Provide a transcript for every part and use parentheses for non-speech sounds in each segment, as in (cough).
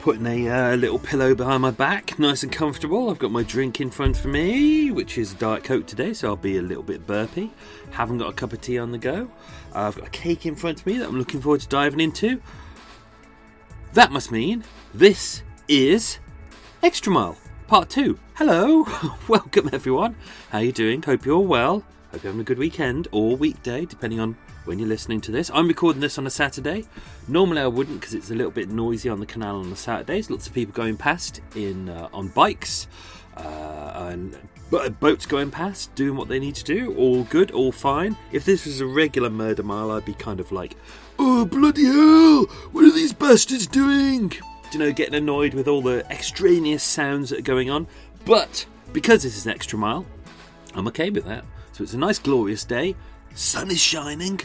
Putting a uh, little pillow behind my back, nice and comfortable. I've got my drink in front of me, which is Diet Coke today, so I'll be a little bit burpy. Haven't got a cup of tea on the go. Uh, I've got a cake in front of me that I'm looking forward to diving into. That must mean this is Extra Mile Part 2. Hello, (laughs) welcome everyone. How are you doing? Hope you're all well. Hope you're having a good weekend or weekday, depending on when you're listening to this. I'm recording this on a Saturday. Normally I wouldn't because it's a little bit noisy on the canal on the Saturdays. Lots of people going past in uh, on bikes uh, and boats going past, doing what they need to do. All good, all fine. If this was a regular murder mile, I'd be kind of like, oh bloody hell! What are these bastards doing? You know, getting annoyed with all the extraneous sounds that are going on. But because this is an extra mile, I'm okay with that. So it's a nice, glorious day. Sun is shining.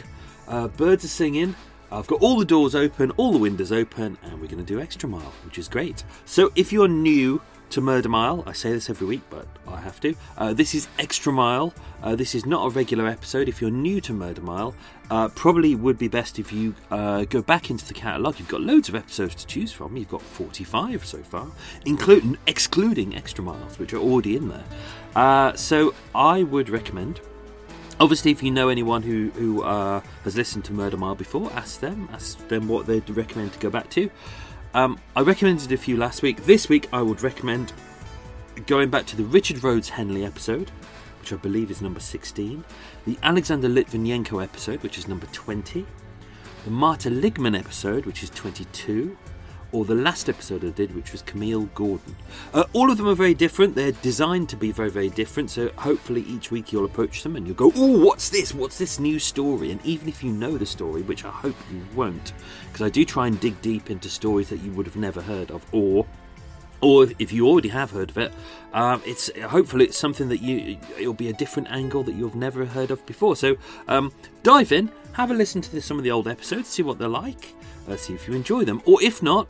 Uh, birds are singing. I've got all the doors open, all the windows open, and we're going to do Extra Mile, which is great. So if you're new to Murder Mile, I say this every week, but I have to. Uh, this is Extra Mile. Uh, this is not a regular episode. If you're new to Murder Mile, uh, probably would be best if you uh, go back into the catalogue. You've got loads of episodes to choose from. You've got 45 so far, including excluding Extra Miles, which are already in there. Uh, so I would recommend. Obviously, if you know anyone who who uh, has listened to Murder Mile before, ask them. Ask them what they'd recommend to go back to. Um, I recommended a few last week. This week, I would recommend going back to the Richard Rhodes Henley episode, which I believe is number 16, the Alexander Litvinenko episode, which is number 20, the Marta Ligman episode, which is 22, or the last episode I did, which was Camille Gordon. Uh, all of them are very different. They're designed to be very, very different. So hopefully each week you'll approach them and you'll go, "Oh, what's this? What's this new story?" And even if you know the story, which I hope you won't, because I do try and dig deep into stories that you would have never heard of, or or if you already have heard of it, um, it's hopefully it's something that you it'll be a different angle that you've never heard of before. So um, dive in, have a listen to some of the old episodes, see what they're like, uh, see if you enjoy them, or if not,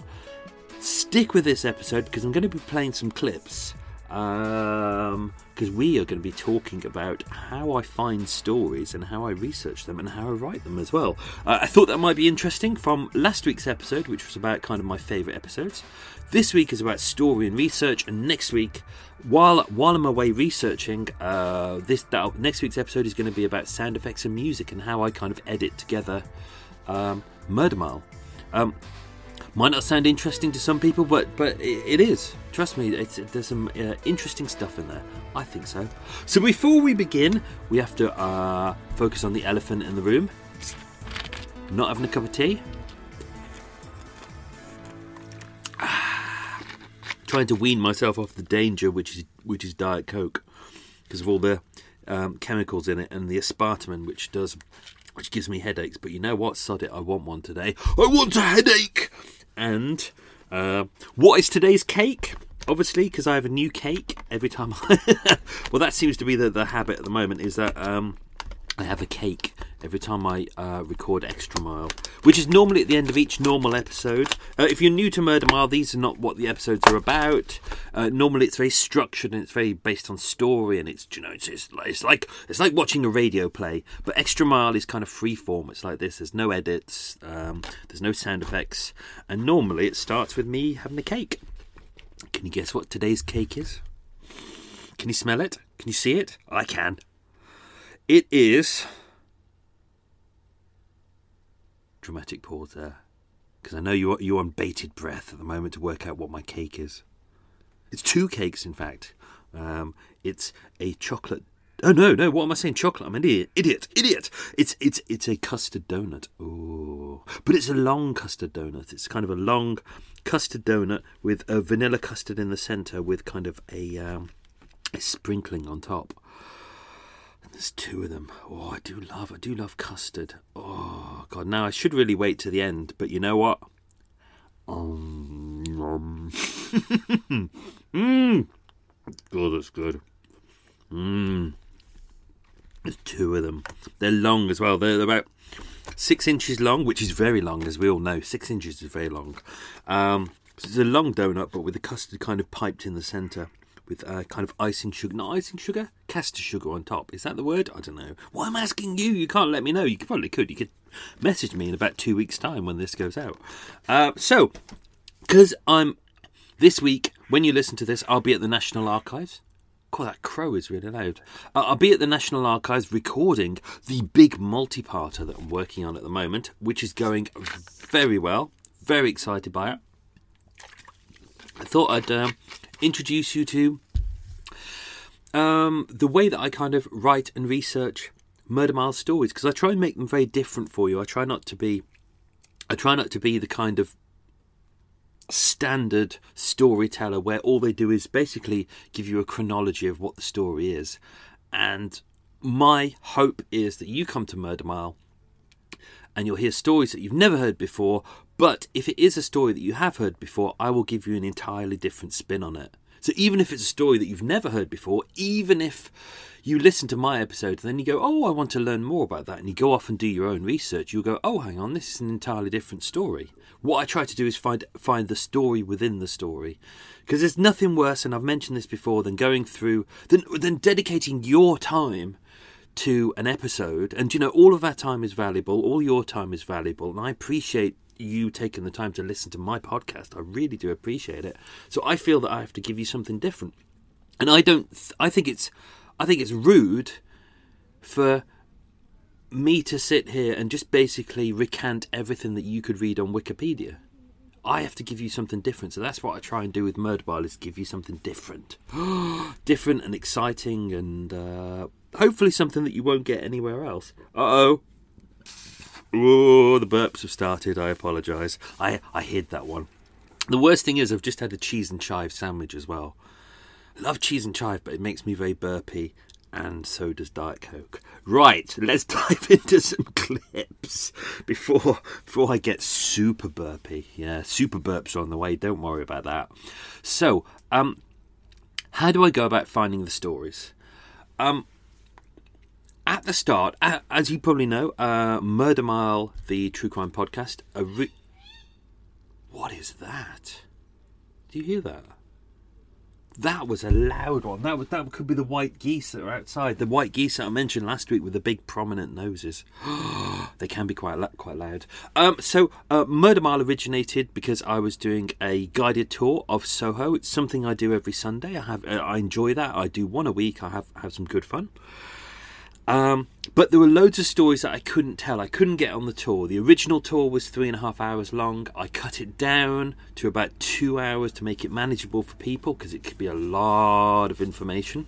stick with this episode because I'm going to be playing some clips. Because um, we are going to be talking about how I find stories and how I research them and how I write them as well. Uh, I thought that might be interesting from last week's episode, which was about kind of my favourite episodes. This week is about story and research, and next week, while while I'm away researching, uh, this that, next week's episode is going to be about sound effects and music and how I kind of edit together um, Murder Mile. Um, might not sound interesting to some people, but but it, is. Trust me, there's some uh, interesting stuff in there. I think so. So before we begin, we have to uh, focus on the elephant in the room. Not having a cup of tea. (sighs) trying to wean myself off the danger, which is which is Diet Coke, because of all the um, chemicals in it and the aspartame, which does which gives me headaches. But you know what? Sod it, I want one today. I want a headache. And uh, what is today's cake? Obviously, because I have a new cake every time. (laughs) I well, that seems to be the, the habit at the moment. Is that um, I have a cake every time I uh, record Extra Mile, which is normally at the end of each normal episode. Uh, if you're new to Murder Mile, these are not what the episodes are about. Uh, normally, it's very structured and it's very based on story, and it's you know it's, it's, it's like it's like watching a radio play. But Extra Mile is kind of free form. It's like this. There's no edits. Um, there's no sound effects, and normally it starts with me having a cake. Can you guess what today's cake is? Can you smell it? Can you see it? I can. It is. Dramatic pause there. Because I know you're, you're on bated breath at the moment to work out what my cake is. It's two cakes, in fact. Um, it's a chocolate. Oh no, no! What am I saying? Chocolate? I'm an idiot, idiot, idiot. It's it's it's a custard donut. Oh, but it's a long custard donut. It's kind of a long custard donut with a vanilla custard in the centre, with kind of a um, a sprinkling on top. There's two of them. Oh, I do love, I do love custard. Oh God, now I should really wait to the end, but you know what? Um, um. (laughs) mm. God, that's good. Mmm. There's two of them. They're long as well. They're about six inches long, which is very long, as we all know. Six inches is very long. Um, so it's a long donut, but with the custard kind of piped in the centre with uh, kind of icing sugar, not icing sugar, caster sugar on top. Is that the word? I don't know. Why am I asking you? You can't let me know. You probably could. You could message me in about two weeks' time when this goes out. Uh, so, because I'm this week, when you listen to this, I'll be at the National Archives. God, that crow is really loud. Uh, I'll be at the National Archives recording the big multi-parter that I'm working on at the moment, which is going very well. Very excited by it. I thought I'd um, introduce you to um, the way that I kind of write and research Murder Mile stories because I try and make them very different for you. I try not to be, I try not to be the kind of standard storyteller where all they do is basically give you a chronology of what the story is. And my hope is that you come to Murder Mile and you'll hear stories that you've never heard before. But if it is a story that you have heard before, I will give you an entirely different spin on it. So even if it's a story that you've never heard before, even if you listen to my episode and then you go, oh, I want to learn more about that, and you go off and do your own research, you'll go, oh, hang on, this is an entirely different story. What I try to do is find find the story within the story, because there's nothing worse, and I've mentioned this before, than going through than than dedicating your time to an episode, and you know all of that time is valuable, all your time is valuable, and I appreciate you taking the time to listen to my podcast. I really do appreciate it. So I feel that I have to give you something different, and I don't. I think it's I think it's rude for me to sit here and just basically recant everything that you could read on Wikipedia. I have to give you something different. So that's what I try and do with Murder Mile is give you something different. (gasps) different and exciting and uh, hopefully something that you won't get anywhere else. Uh-oh. Oh, the burps have started. I apologise. I, I hid that one. The worst thing is I've just had a cheese and chive sandwich as well. I Love cheese and chive, but it makes me very burpy, and so does Diet Coke. Right, let's (laughs) dive into some clips before before I get super burpy. Yeah, super burps are on the way. Don't worry about that. So, um, how do I go about finding the stories? Um, at the start, as you probably know, uh, Murder Mile, the true crime podcast. Re- what is that? Do you hear that? That was a loud one. That was that could be the white geese that are outside. The white geese that I mentioned last week with the big prominent noses. (gasps) they can be quite quite loud. Um, so uh, Murder Mile originated because I was doing a guided tour of Soho. It's something I do every Sunday. I have uh, I enjoy that. I do one a week. I have have some good fun. Um, but there were loads of stories that I couldn't tell. I couldn't get on the tour. The original tour was three and a half hours long. I cut it down to about two hours to make it manageable for people because it could be a lot of information.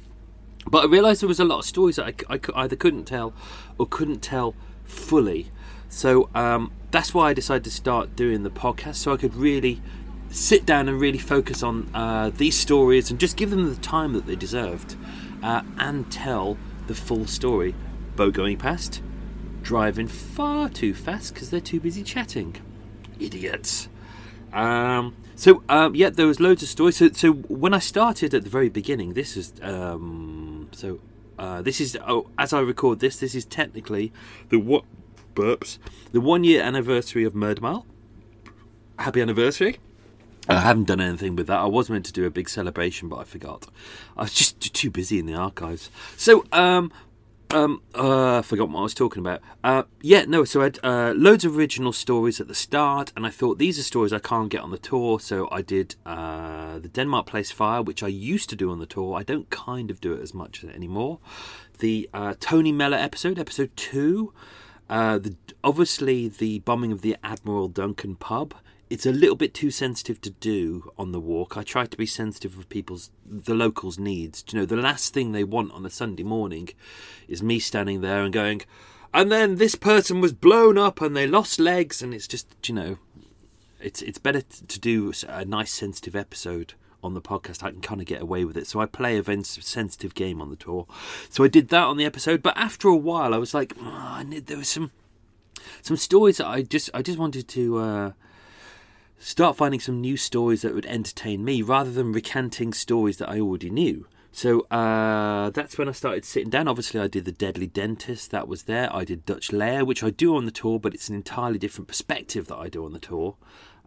But I realised there was a lot of stories that I, I either couldn't tell or couldn't tell fully. So um, that's why I decided to start doing the podcast so I could really sit down and really focus on uh, these stories and just give them the time that they deserved uh, and tell the full story. Boat going past, driving far too fast because they're too busy chatting. Idiots. Um, so um, yeah, there was loads of stories. So, so when I started at the very beginning, this is um, so Uh, this is oh, as I record this, this is technically the what burps the one year anniversary of Murder Mile. Happy anniversary! I haven't done anything with that. I was meant to do a big celebration, but I forgot. I was just too busy in the archives. So, um, um, uh, I forgot what I was talking about. Uh, yeah, no, so I had uh, loads of original stories at the start, and I thought these are stories I can't get on the tour, so I did uh, the Denmark Place Fire, which I used to do on the tour. I don't kind of do it as much anymore. The uh, Tony Mellor episode, episode two. Uh, the, obviously, the bombing of the Admiral Duncan pub it's a little bit too sensitive to do on the walk. I try to be sensitive of people's the locals' needs. You know, the last thing they want on a Sunday morning is me standing there and going, and then this person was blown up and they lost legs, and it's just you know, it's it's better to do a nice sensitive episode on the podcast. I can kind of get away with it, so I play a sensitive game on the tour. So I did that on the episode, but after a while, I was like, oh, I need, there was some some stories that I just I just wanted to. Uh, start finding some new stories that would entertain me rather than recanting stories that I already knew. So uh, that's when I started sitting down. Obviously, I did The Deadly Dentist, that was there. I did Dutch Lair, which I do on the tour, but it's an entirely different perspective that I do on the tour.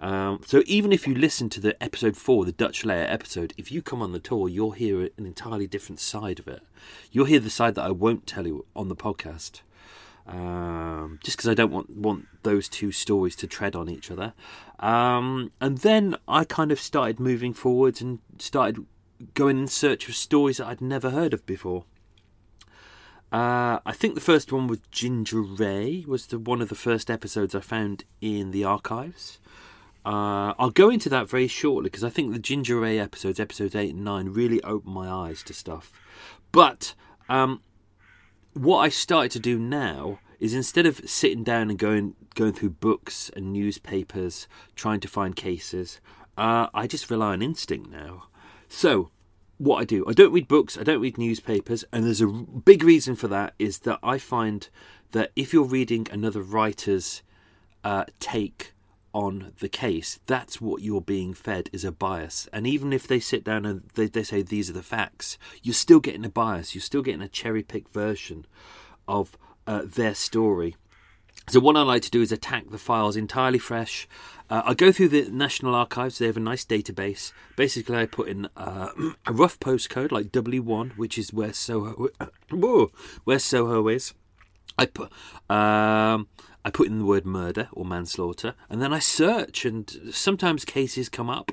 Um, so even if you listen to the episode four, the Dutch Lair episode, if you come on the tour, you'll hear an entirely different side of it. You'll hear the side that I won't tell you on the podcast um, just because I don't want want those two stories to tread on each other. Um, and then I kind of started moving forwards and started going in search of stories that I'd never heard of before. Uh, I think the first one was Ginger Ray was the one of the first episodes I found in the archives. Uh, I'll go into that very shortly because I think the Ginger Ray episodes, episodes eight and nine, really opened my eyes to stuff. But um, what I started to do now is instead of sitting down and going going through books and newspapers trying to find cases, uh, I just rely on instinct now. So what I do, I don't read books, I don't read newspapers, and there's a big reason for that is that I find that if you're reading another writer's uh, take on the case, that's what you're being fed is a bias. And even if they sit down and they, they say these are the facts, you're still getting a bias. You're still getting a cherry picked version of uh, their story. So what I like to do is attack the files entirely fresh. Uh, I go through the National Archives. They have a nice database. Basically, I put in uh, (clears throat) a rough postcode like W1, which is where Soho, (coughs) where Soho is. I put um, I put in the word murder or manslaughter, and then I search, and sometimes cases come up.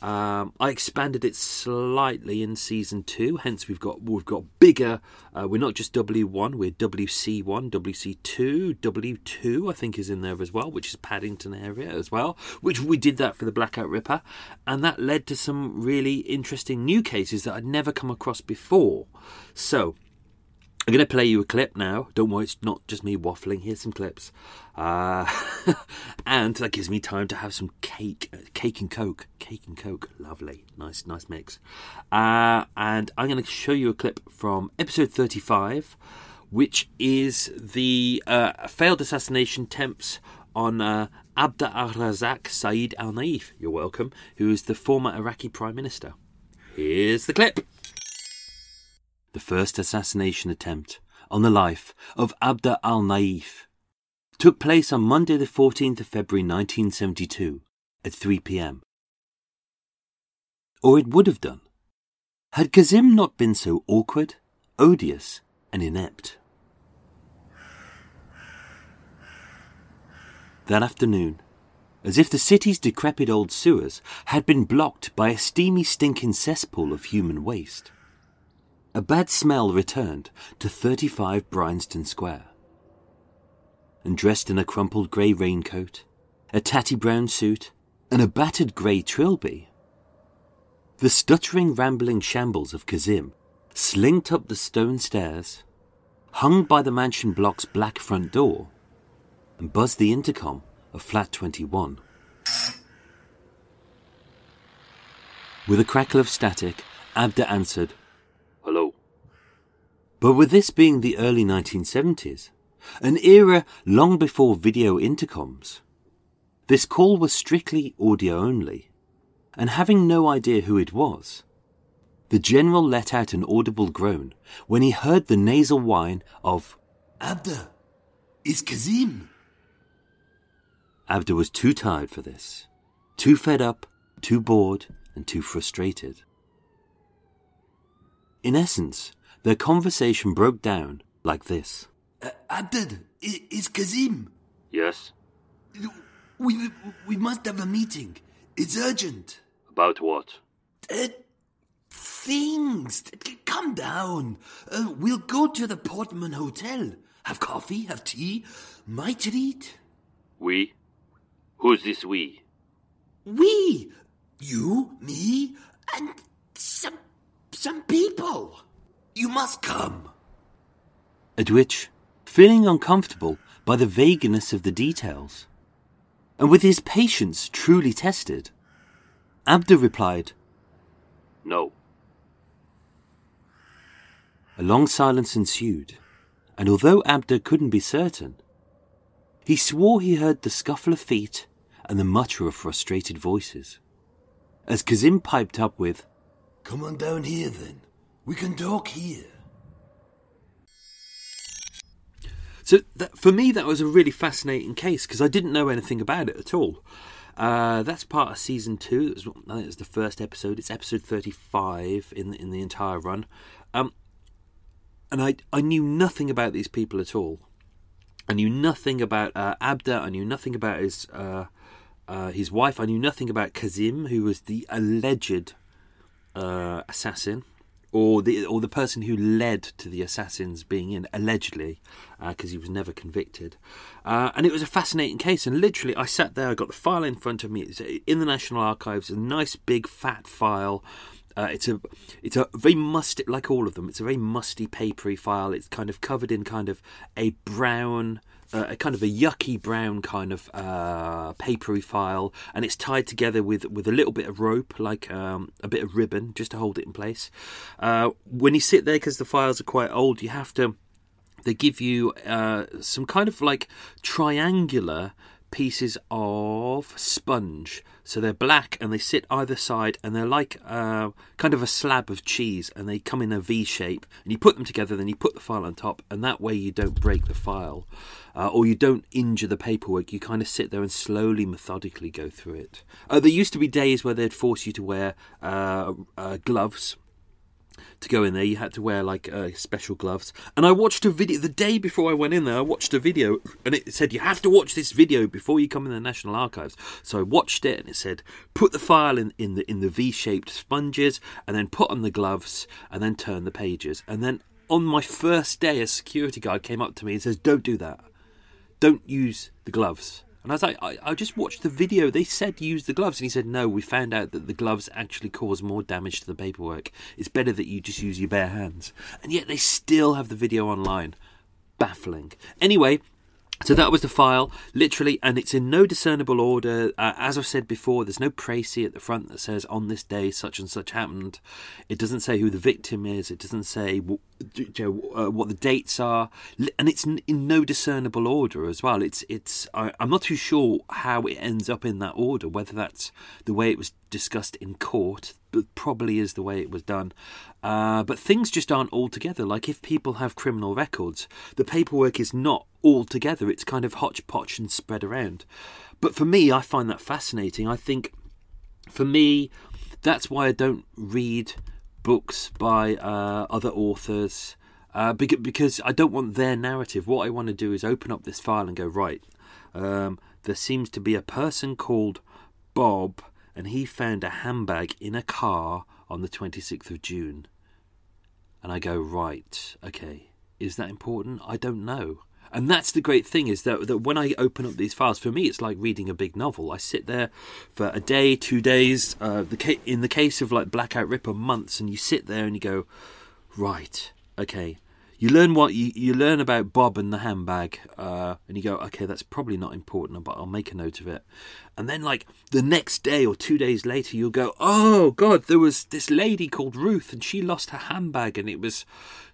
Um, I expanded it slightly in season two, hence we've got we've got bigger. Uh, we're not just W one, we're WC one, WC two, W two. I think is in there as well, which is Paddington area as well. Which we did that for the Blackout Ripper, and that led to some really interesting new cases that I'd never come across before. So I'm going to play you a clip now. Don't worry, it's not just me waffling. Here's some clips. Uh, (laughs) and that gives me time to have some cake. Cake and Coke. Cake and Coke. Lovely. Nice, nice mix. Uh, and I'm going to show you a clip from episode 35, which is the uh, failed assassination attempts on uh, Abda al Razak Saeed al Naif. You're welcome. Who is the former Iraqi Prime Minister. Here's the clip the first assassination attempt on the life of Abd al Naif took place on Monday, the 14th of February 1972 at 3 pm. Or it would have done, had Kazim not been so awkward, odious, and inept. That afternoon, as if the city's decrepit old sewers had been blocked by a steamy, stinking cesspool of human waste, a bad smell returned to 35 Bryanston Square. And dressed in a crumpled grey raincoat, a tatty brown suit, and a battered grey trilby, the stuttering, rambling shambles of Kazim slinked up the stone stairs, hung by the mansion block's black front door, and buzzed the intercom of flat 21. With a crackle of static, Abda answered, but with this being the early 1970s, an era long before video intercoms, this call was strictly audio only, and having no idea who it was, The general let out an audible groan when he heard the nasal whine of Abda, it's Kazim. Abda was too tired for this, too fed up, too bored, and too frustrated. In essence, their conversation broke down like this Uh, Abdad, it's Kazim. Yes? We, we must have a meeting. It's urgent. About what? Uh, things. Come down. Uh, we'll go to the Portman Hotel. Have coffee, have tea, might read. We? Who's this we? We, you, me, and some some people. You must come. At which, feeling uncomfortable by the vagueness of the details, and with his patience truly tested, Abda replied, No. A long silence ensued, and although Abda couldn't be certain, he swore he heard the scuffle of feet and the mutter of frustrated voices. As Kazim piped up with, Come on down here then. We can talk here. So that, for me, that was a really fascinating case because I didn't know anything about it at all. Uh, that's part of season two. That was, I think the first episode. It's episode thirty-five in in the entire run, um, and I I knew nothing about these people at all. I knew nothing about uh, Abda. I knew nothing about his uh, uh, his wife. I knew nothing about Kazim, who was the alleged uh, assassin, or the or the person who led to the assassins being in allegedly, because he was never convicted. Uh, and it was a fascinating case. And literally, I sat there. I got the file in front of me. It's in the National Archives. A nice big fat file. Uh, it's a it's a very musty, like all of them. It's a very musty, papery file. It's kind of covered in kind of a brown, uh, a kind of a yucky brown kind of uh, papery file, and it's tied together with with a little bit of rope, like um, a bit of ribbon, just to hold it in place. Uh, when you sit there, because the files are quite old, you have to. They give you uh, some kind of like triangular pieces of sponge. So they're black and they sit either side and they're like uh, kind of a slab of cheese and they come in a V shape. And you put them together, then you put the file on top, and that way you don't break the file uh, or you don't injure the paperwork. You kind of sit there and slowly, methodically go through it. Uh, there used to be days where they'd force you to wear uh, uh, gloves to go in there. You had to wear like uh, special gloves. And I watched a video the day before I went in there. I watched a video and it said you have to watch this video before you come in the National Archives. So I watched it and it said put the file in, in the in the V-shaped sponges and then put on the gloves and then turn the pages. And then on my first day, a security guard came up to me and says, "Don't do that. Don't use the gloves." And I was like, I, I just watched the video. They said use the gloves. And he said, no, we found out that the gloves actually cause more damage to the paperwork. It's better that you just use your bare hands. And yet they still have the video online. Baffling. Anyway, so that was the file, literally, and it's in no discernible order. Uh, as I've said before, there's no précis at the front that says on this day such and such happened. It doesn't say who the victim is. It doesn't say w- you uh, what the dates are, and it's in no discernible order as well. It's it's. I, I'm not too sure how it ends up in that order. Whether that's the way it was discussed in court, but probably is the way it was done. Uh, but things just aren't all together. Like if people have criminal records, the paperwork is not all together. It's kind of hodgepodge and spread around. But for me, I find that fascinating. I think for me, that's why I don't read books by uh, other authors uh, because I don't want their narrative. What I want to do is open up this file and go right. Um, there seems to be a person called Bob, and he found a handbag in a car on the 26th of June. And I go right. Okay, is that important? I don't know. And that's the great thing is that, that when I open up these files, for me, it's like reading a big novel. I sit there for a day, two days. Uh, the ca- in the case of like Blackout Ripper, months, and you sit there and you go, right, okay. You learn what you, you learn about Bob and the handbag, uh, and you go, okay, that's probably not important, but I'll make a note of it. And then, like the next day or two days later, you'll go, oh god, there was this lady called Ruth, and she lost her handbag, and it was,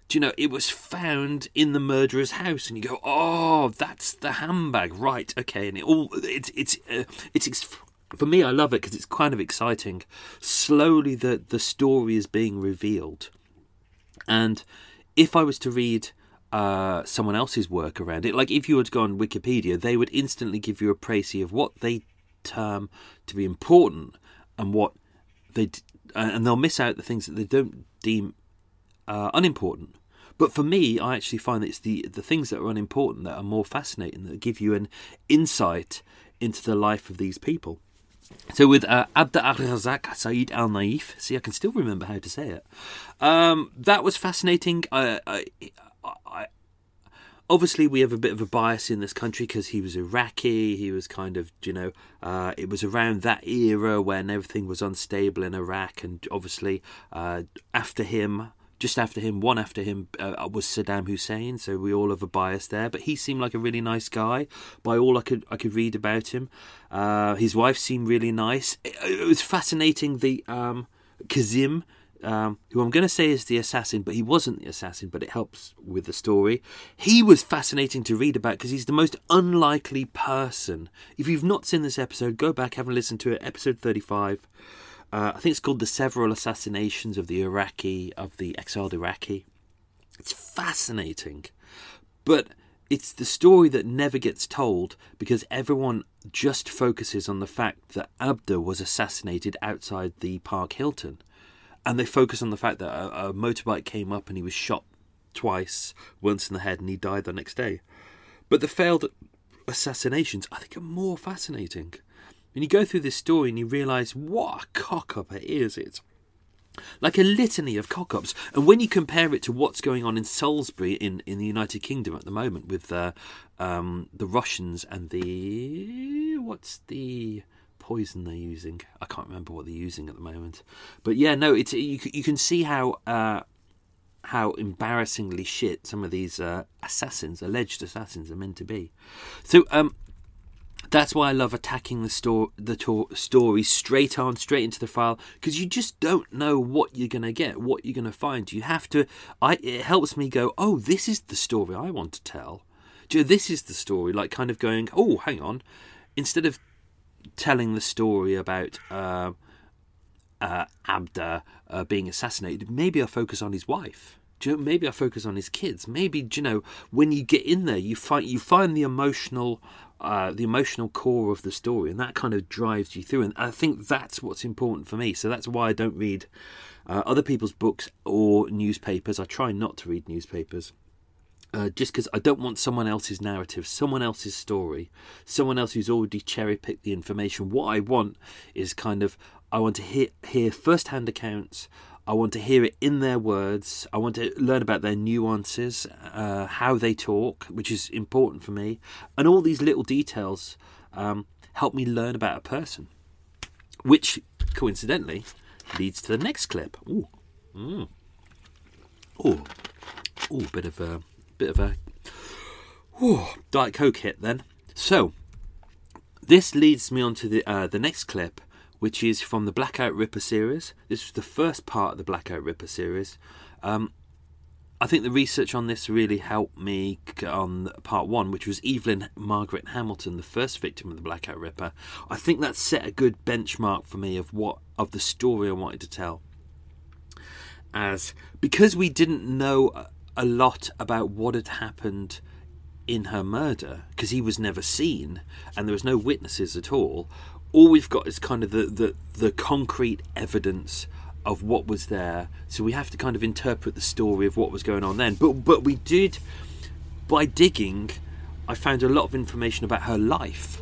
do you know, it was found in the murderer's house, and you go, oh, that's the handbag, right? Okay, and it all it's it's uh, it's ex- for me, I love it because it's kind of exciting. Slowly, the the story is being revealed, and if I was to read uh, someone else's work around it, like if you were to go on Wikipedia, they would instantly give you a précis of what they term to be important and what they and they'll miss out the things that they don't deem uh, unimportant. But for me, I actually find that it's the the things that are unimportant that are more fascinating, that give you an insight into the life of these people. So with uh, Abda al-Razak Said al-Naif, see, I can still remember how to say it. Um, that was fascinating. I, I, I, obviously, we have a bit of a bias in this country because he was Iraqi. He was kind of, you know, uh, it was around that era when everything was unstable in Iraq, and obviously, uh, after him, just after him, one after him uh, was Saddam Hussein. So we all have a bias there. But he seemed like a really nice guy. By all I could I could read about him, uh, his wife seemed really nice. It, it was fascinating. The um, Kazim. Um, who I'm going to say is the assassin, but he wasn't the assassin, but it helps with the story. He was fascinating to read about because he's the most unlikely person. If you've not seen this episode, go back, have a listen to it, episode 35. Uh, I think it's called The Several Assassinations of the Iraqi, of the exiled Iraqi. It's fascinating. But it's the story that never gets told because everyone just focuses on the fact that Abda was assassinated outside the Park Hilton. And they focus on the fact that a, a motorbike came up and he was shot twice, once in the head, and he died the next day. But the failed assassinations, I think, are more fascinating. And you go through this story and you realise what a cock up it is. It's like a litany of cock ups. And when you compare it to what's going on in Salisbury in, in the United Kingdom at the moment with uh, um, the Russians and the. What's the poison they're using? I can't remember what they're using at the moment. But yeah, no, it's you, you can see how. Uh, how embarrassingly shit some of these uh, assassins, alleged assassins, are meant to be. So, um, that's why I love attacking the, sto- the to- story straight on, straight into the file, because you just don't know what you're going to get, what you're going to find. You have to. I it helps me go, oh, this is the story I want to tell. Do this is the story, like kind of going, oh, hang on. Instead of telling the story about uh, uh, Abda uh, being assassinated, maybe I focus on his wife. Do you know, maybe I focus on his kids. Maybe you know when you get in there, you find you find the emotional uh, the emotional core of the story, and that kind of drives you through. And I think that's what's important for me. So that's why I don't read uh, other people's books or newspapers. I try not to read newspapers. Uh, just because I don't want someone else's narrative, someone else's story, someone else who's already cherry picked the information. What I want is kind of I want to hear hear first hand accounts I want to hear it in their words. I want to learn about their nuances, uh, how they talk, which is important for me. And all these little details um, help me learn about a person, which coincidentally leads to the next clip. Ooh. Mm. Ooh. Ooh, bit of a bit of a ooh, Diet Coke hit then. So this leads me on to the uh, the next clip, which is from the Blackout Ripper series. This was the first part of the Blackout Ripper series. Um, I think the research on this really helped me on part one, which was Evelyn Margaret Hamilton, the first victim of the Blackout Ripper. I think that set a good benchmark for me of what of the story I wanted to tell. As because we didn't know a lot about what had happened in her murder, because he was never seen and there was no witnesses at all, all we've got is kind of the, the, the concrete evidence of what was there. So we have to kind of interpret the story of what was going on then. But but we did by digging, I found a lot of information about her life.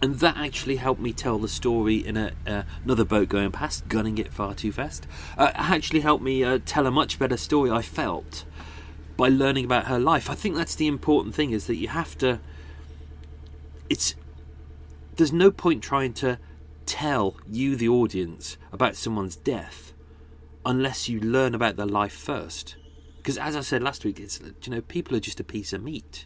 And that actually helped me tell the story in a, uh, another boat going past, gunning it far too fast. Uh, actually helped me uh, tell a much better story. I felt by learning about her life. I think that's the important thing is that you have to. It's there's no point trying to tell you, the audience, about someone's death unless you learn about their life first. Because as I said last week, it's you know people are just a piece of meat.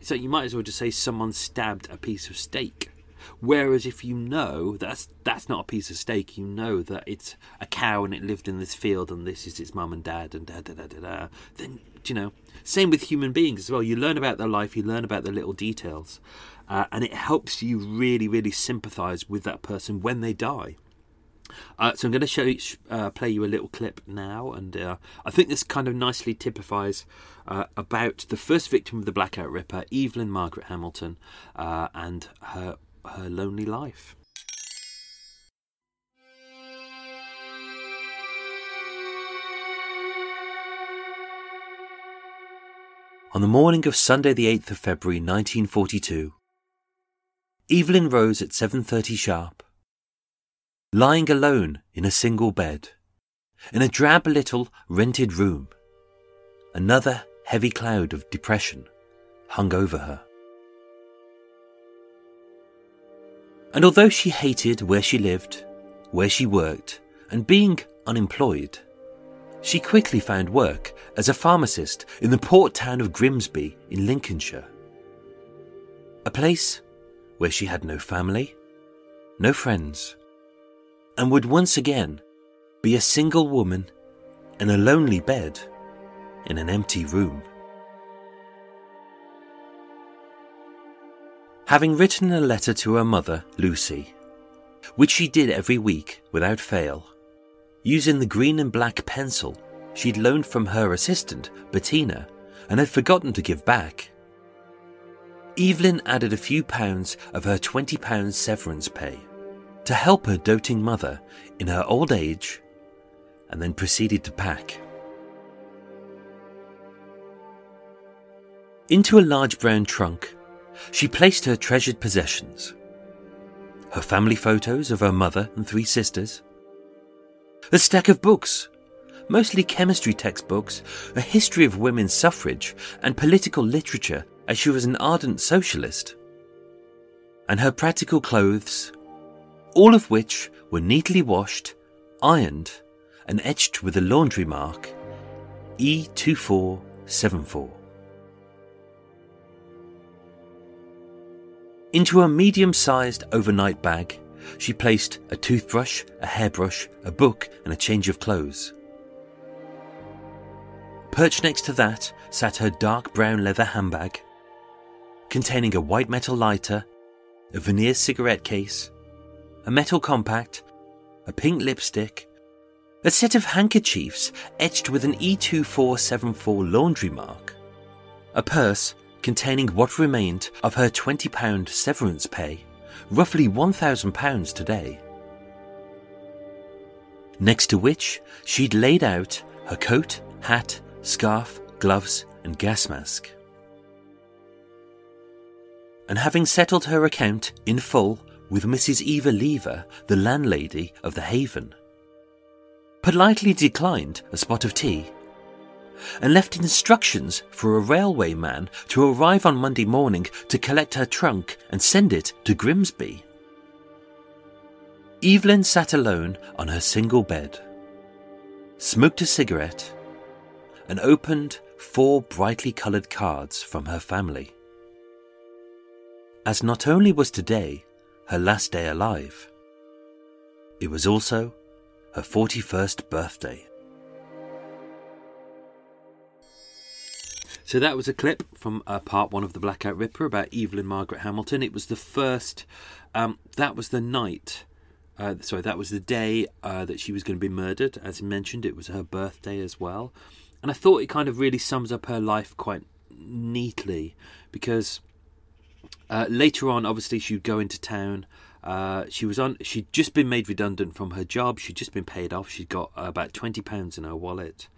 So you might as well just say someone stabbed a piece of steak. Whereas if you know that's that's not a piece of steak, you know that it's a cow and it lived in this field and this is its mum and dad and da da da da da. Then you know, same with human beings as well. You learn about their life, you learn about the little details, uh, and it helps you really, really sympathise with that person when they die. Uh, so I'm going to show you, uh, play you a little clip now, and uh, I think this kind of nicely typifies uh, about the first victim of the Blackout Ripper, Evelyn Margaret Hamilton, uh, and her her lonely life. On the morning of Sunday the 8th of February 1942, Evelyn rose at 7:30 sharp lying alone in a single bed, in a drab little rented room. Another heavy cloud of depression hung over her. And although she hated where she lived, where she worked, and being unemployed, she quickly found work as a pharmacist in the port town of Grimsby in Lincolnshire. A place where she had no family, no friends, and would once again be a single woman in a lonely bed in an empty room. Having written a letter to her mother, Lucy, which she did every week without fail, using the green and black pencil she'd loaned from her assistant, Bettina, and had forgotten to give back. Evelyn added a few pounds of her £20 severance pay to help her doting mother in her old age, and then proceeded to pack. Into a large brown trunk, she placed her treasured possessions her family photos of her mother and three sisters, a stack of books, mostly chemistry textbooks, a history of women's suffrage, and political literature, as she was an ardent socialist, and her practical clothes, all of which were neatly washed, ironed, and etched with the laundry mark E2474. Into a medium sized overnight bag, she placed a toothbrush, a hairbrush, a book, and a change of clothes. Perched next to that sat her dark brown leather handbag, containing a white metal lighter, a veneer cigarette case, a metal compact, a pink lipstick, a set of handkerchiefs etched with an E2474 laundry mark, a purse containing what remained of her £20 severance pay, roughly £1,000 today. Next to which she'd laid out her coat, hat, scarf, gloves, and gas mask. And having settled her account in full with Mrs. Eva Lever, the landlady of the Haven. Politely declined a spot of tea and left instructions for a railway man to arrive on Monday morning to collect her trunk and send it to Grimsby. Evelyn sat alone on her single bed, smoked a cigarette, and opened four brightly coloured cards from her family. As not only was today her last day alive. It was also her 41st birthday. So that was a clip from uh, part one of the Blackout Ripper about Evelyn Margaret Hamilton. It was the first, um, that was the night, uh, sorry, that was the day uh, that she was going to be murdered. As mentioned, it was her birthday as well. And I thought it kind of really sums up her life quite neatly because uh, later on, obviously, she'd go into town. Uh, she was on. She'd just been made redundant from her job. She'd just been paid off. She'd got about twenty pounds in her wallet,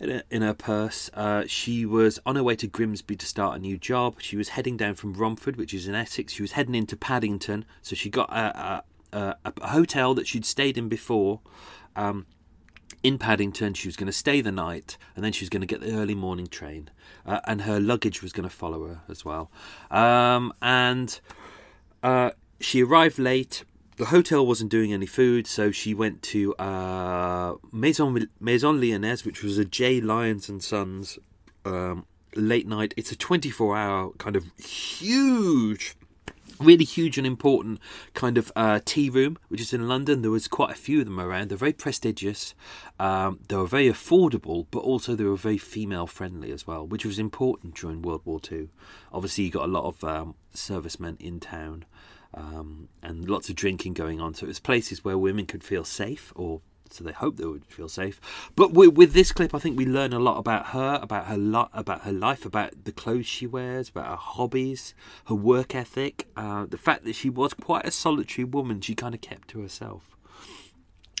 in, in her purse. Uh, she was on her way to Grimsby to start a new job. She was heading down from Romford, which is in Essex. She was heading into Paddington, so she got a, a, a, a hotel that she'd stayed in before. Um, in Paddington. She was going to stay the night, and then she was going to get the early morning train, uh, and her luggage was going to follow her as well. Um, and uh, she arrived late. The hotel wasn't doing any food, so she went to uh, Maison Maison Lyonnaise, which was a J Lyons and Sons um, late night. It's a 24 hour kind of huge really huge and important kind of uh, tea room, which is in London. There was quite a few of them around. They're very prestigious. Um, they were very affordable, but also they were very female friendly as well, which was important during World War Two. Obviously, you got a lot of um, servicemen in town. Um, and lots of drinking going on. So it was places where women could feel safe or so they hope they would feel safe. But with, this clip, I think we learn a lot about her, about her lo- about her life, about the clothes she wears, about her hobbies, her work ethic, uh, the fact that she was quite a solitary woman. She kind of kept to herself.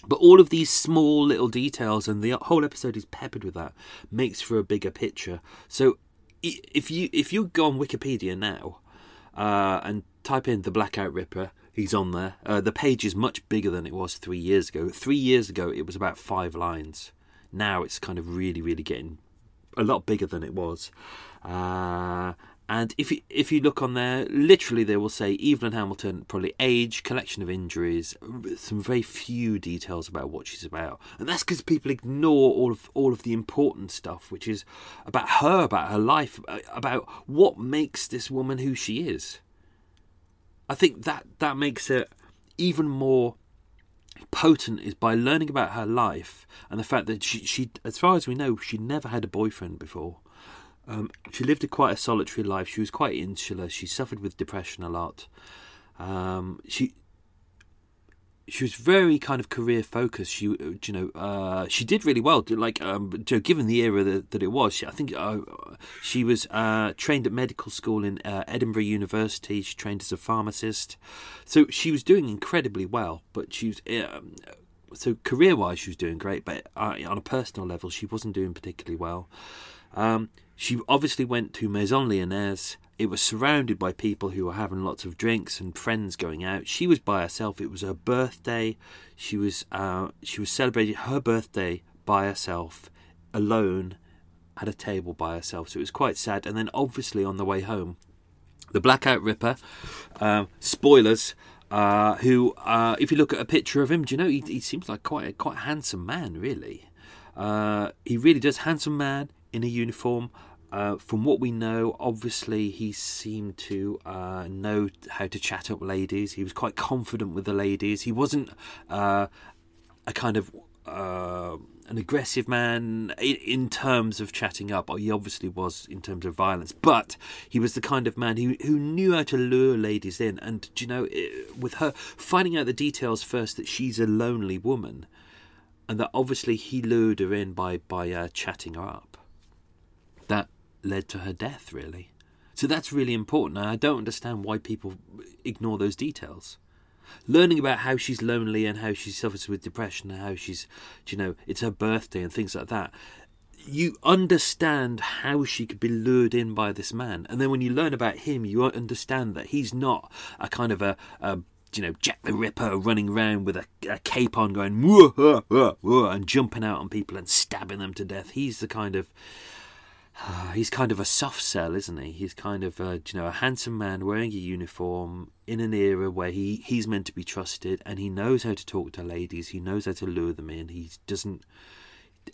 But all of these small little details, and the whole episode is peppered with that, makes for a bigger picture. So if you if you go on Wikipedia now uh, and type in the Blackout Ripper, he's on there. Uh, the page is much bigger than it was three years ago. Three years ago, it was about five lines. Now it's kind of really, really getting a lot bigger than it was. Uh, and if you, if you look on there, literally they will say Evelyn Hamilton, probably age, collection of injuries, some very few details about what she's about, and that's because people ignore all of all of the important stuff, which is about her, about her life, about what makes this woman who she is. I think that that makes it even more potent is by learning about her life and the fact that she, she as far as we know, she never had a boyfriend before. Um, she lived a quite a solitary life. She was quite insular. She suffered with depression a lot. Um, she she was very kind of career focused. She, uh, you know, uh, she did really well. Like, um, given the era that, that it was, she, I think uh, she was uh, trained at medical school in uh, Edinburgh University. She trained as a pharmacist, so she was doing incredibly well. But she was, um, so career-wise, she was doing great. But uh, on a personal level, she wasn't doing particularly well. Um, she obviously went to Maison Lyonnaise it was surrounded by people who were having lots of drinks and friends going out. She was by herself. It was her birthday. She was uh, she was celebrating her birthday by herself, alone, at a table by herself. So it was quite sad. And then obviously on the way home, the Blackout Ripper, uh, spoilers. Uh, who, uh, if you look at a picture of him, do you know he, he seems like quite a quite a handsome man, really. Uh, he really does handsome man in a uniform. Uh, from what we know, obviously he seemed to uh, know how to chat up ladies. He was quite confident with the ladies. He wasn't uh, a kind of uh, an aggressive man in, in, terms of chatting up. He obviously was in terms of violence, but he was the kind of man who who knew how to lure ladies in. And you know, with her finding out the details first that she's a lonely woman, and that obviously he lured her in by by uh, chatting her up. That led to her death, really. So that's really important. And I don't understand why people ignore those details. Learning about how she's lonely and how she suffers with depression and how she's, you know, it's her birthday and things like that. You understand how she could be lured in by this man. And then when you learn about him, you understand that he's not a kind of a, a you know, Jack the Ripper running around with a, a cape on going, whoa, whoa, whoa, and jumping out on people and stabbing them to death. He's the kind of Ah, he's kind of a soft sell, isn't he? He's kind of a, you know a handsome man wearing a uniform in an era where he he's meant to be trusted and he knows how to talk to ladies. He knows how to lure them in. He doesn't.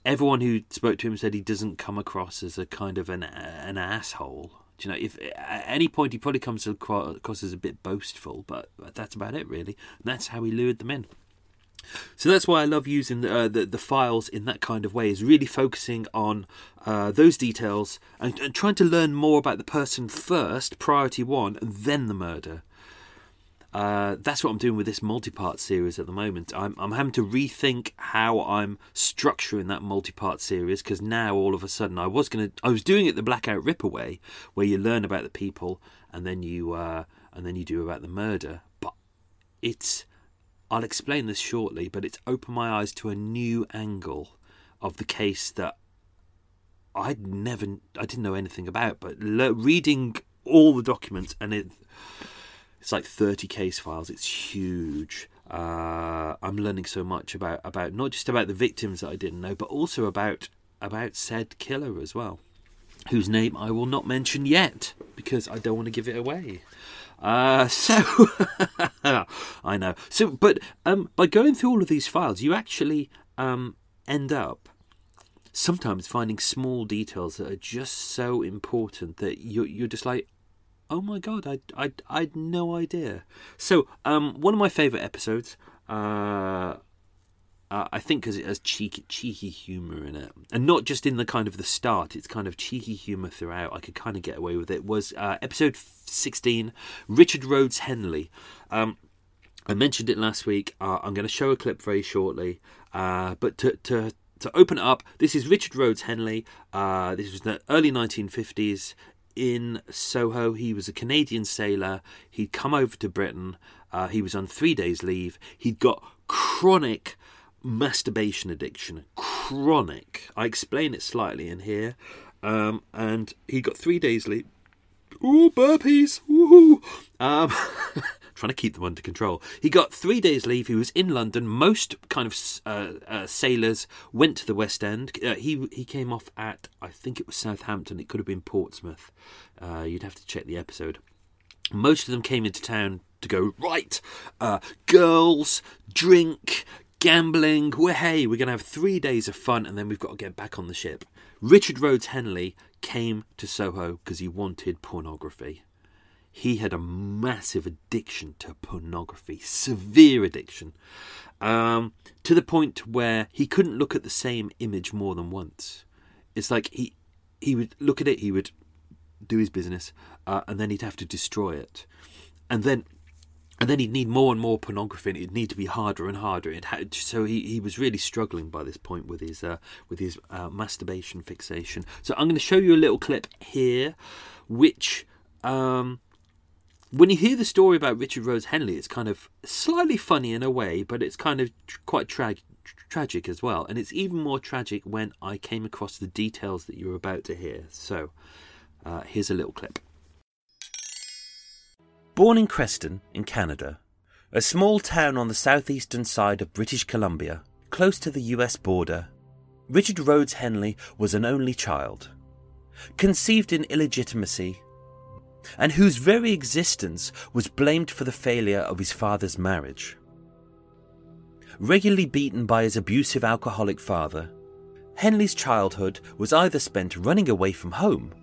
Everyone who spoke to him said he doesn't come across as a kind of an an asshole. You know, if at any point he probably comes across as a bit boastful, but that's about it really. And that's how he lured them in. So that's why I love using uh, the, the files in that kind of way, is really focusing on uh, those details and, and, trying to learn more about the person first, priority one, and then the murder. Uh, that's what I'm doing with this multi-part series at the moment. I'm, I'm having to rethink how I'm structuring that multi-part series because now all of a sudden I was gonna I was doing it the Blackout Ripper way, where you learn about the people and then you uh, and then you do about the murder, but it's I'll explain this shortly, but it's opened my eyes to a new angle of the case that I'd never, I didn't know anything about. But le- reading all the documents, and it, it's like 30 case files. It's huge. Uh, I'm learning so much about about not just about the victims that I didn't know, but also about about said killer as well, whose name I will not mention yet because I don't want to give it away. Uh, (laughs) so I know. So, but um, by going through all of these files, you actually um, end up sometimes finding small details that are just so important that you're, you're just like, Oh my god, I I I had no idea. So, um, one of my favourite episodes. Uh, uh, I think because it has cheeky, cheeky humour in it, and not just in the kind of the start. It's kind of cheeky humour throughout. I could kind of get away with it. Was uh, episode sixteen, Richard Rhodes Henley. Um, I mentioned it last week. Uh, I'm going to show a clip very shortly, uh, but to to to open it up, this is Richard Rhodes Henley. Uh, this was the early 1950s in Soho. He was a Canadian sailor. He'd come over to Britain. Uh, he was on three days' leave. He'd got chronic masturbation addiction. Chronic. I explain it slightly in here. Um, and he got three days leave. Ooh, burpees. Woohoo. Um, (laughs) trying to keep them under control. He got three days leave. He was in London. Most kind of uh, uh, sailors went to the West End. Uh, he he came off at I think it was Southampton. It could have been Portsmouth. Uh, you'd have to check the episode. Most of them came into town to go right. Uh, girls, drink, gambling. We're hey, we're going to have three days of fun, and then we've got to get back on the ship. Richard Rhodes Henley came to Soho because he wanted pornography. He had a massive addiction to pornography, severe addiction, um, to the point where he couldn't look at the same image more than once. It's like he he would look at it, he would do his business, uh, and then he'd have to destroy it, and then and then he'd need more and more pornography, and it'd need to be harder and harder. It had, so he, he was really struggling by this point with his uh, with his uh, masturbation fixation. So I'm going to show you a little clip here, which. Um, when you hear the story about Richard Rhodes Henley, it's kind of slightly funny in a way, but it's kind of quite tra- tragic as well. And it's even more tragic when I came across the details that you're about to hear. So, uh, here's a little clip. Born in Creston, in Canada, a small town on the southeastern side of British Columbia, close to the US border, Richard Rhodes Henley was an only child. Conceived in illegitimacy and whose very existence was blamed for the failure of his father's marriage. Regularly beaten by his abusive alcoholic father, Henley's childhood was either spent running away from home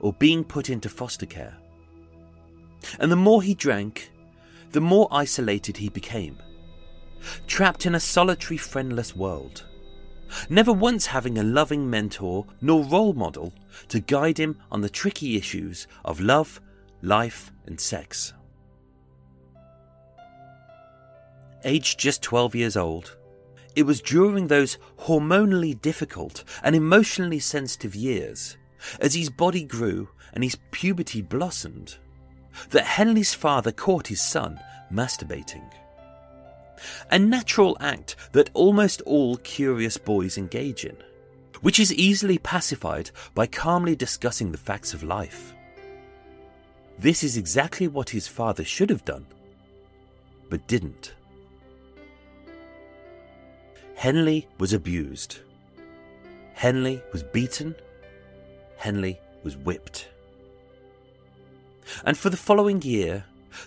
or being put into foster care. And the more he drank, the more isolated he became, trapped in a solitary, friendless world, never once having a loving mentor nor role model to guide him on the tricky issues of love, life, and sex. Aged just 12 years old, it was during those hormonally difficult and emotionally sensitive years, as his body grew and his puberty blossomed, that Henley's father caught his son masturbating. A natural act that almost all curious boys engage in, which is easily pacified by calmly discussing the facts of life. This is exactly what his father should have done, but didn't. Henley was abused. Henley was beaten. Henley was whipped. And for the following year,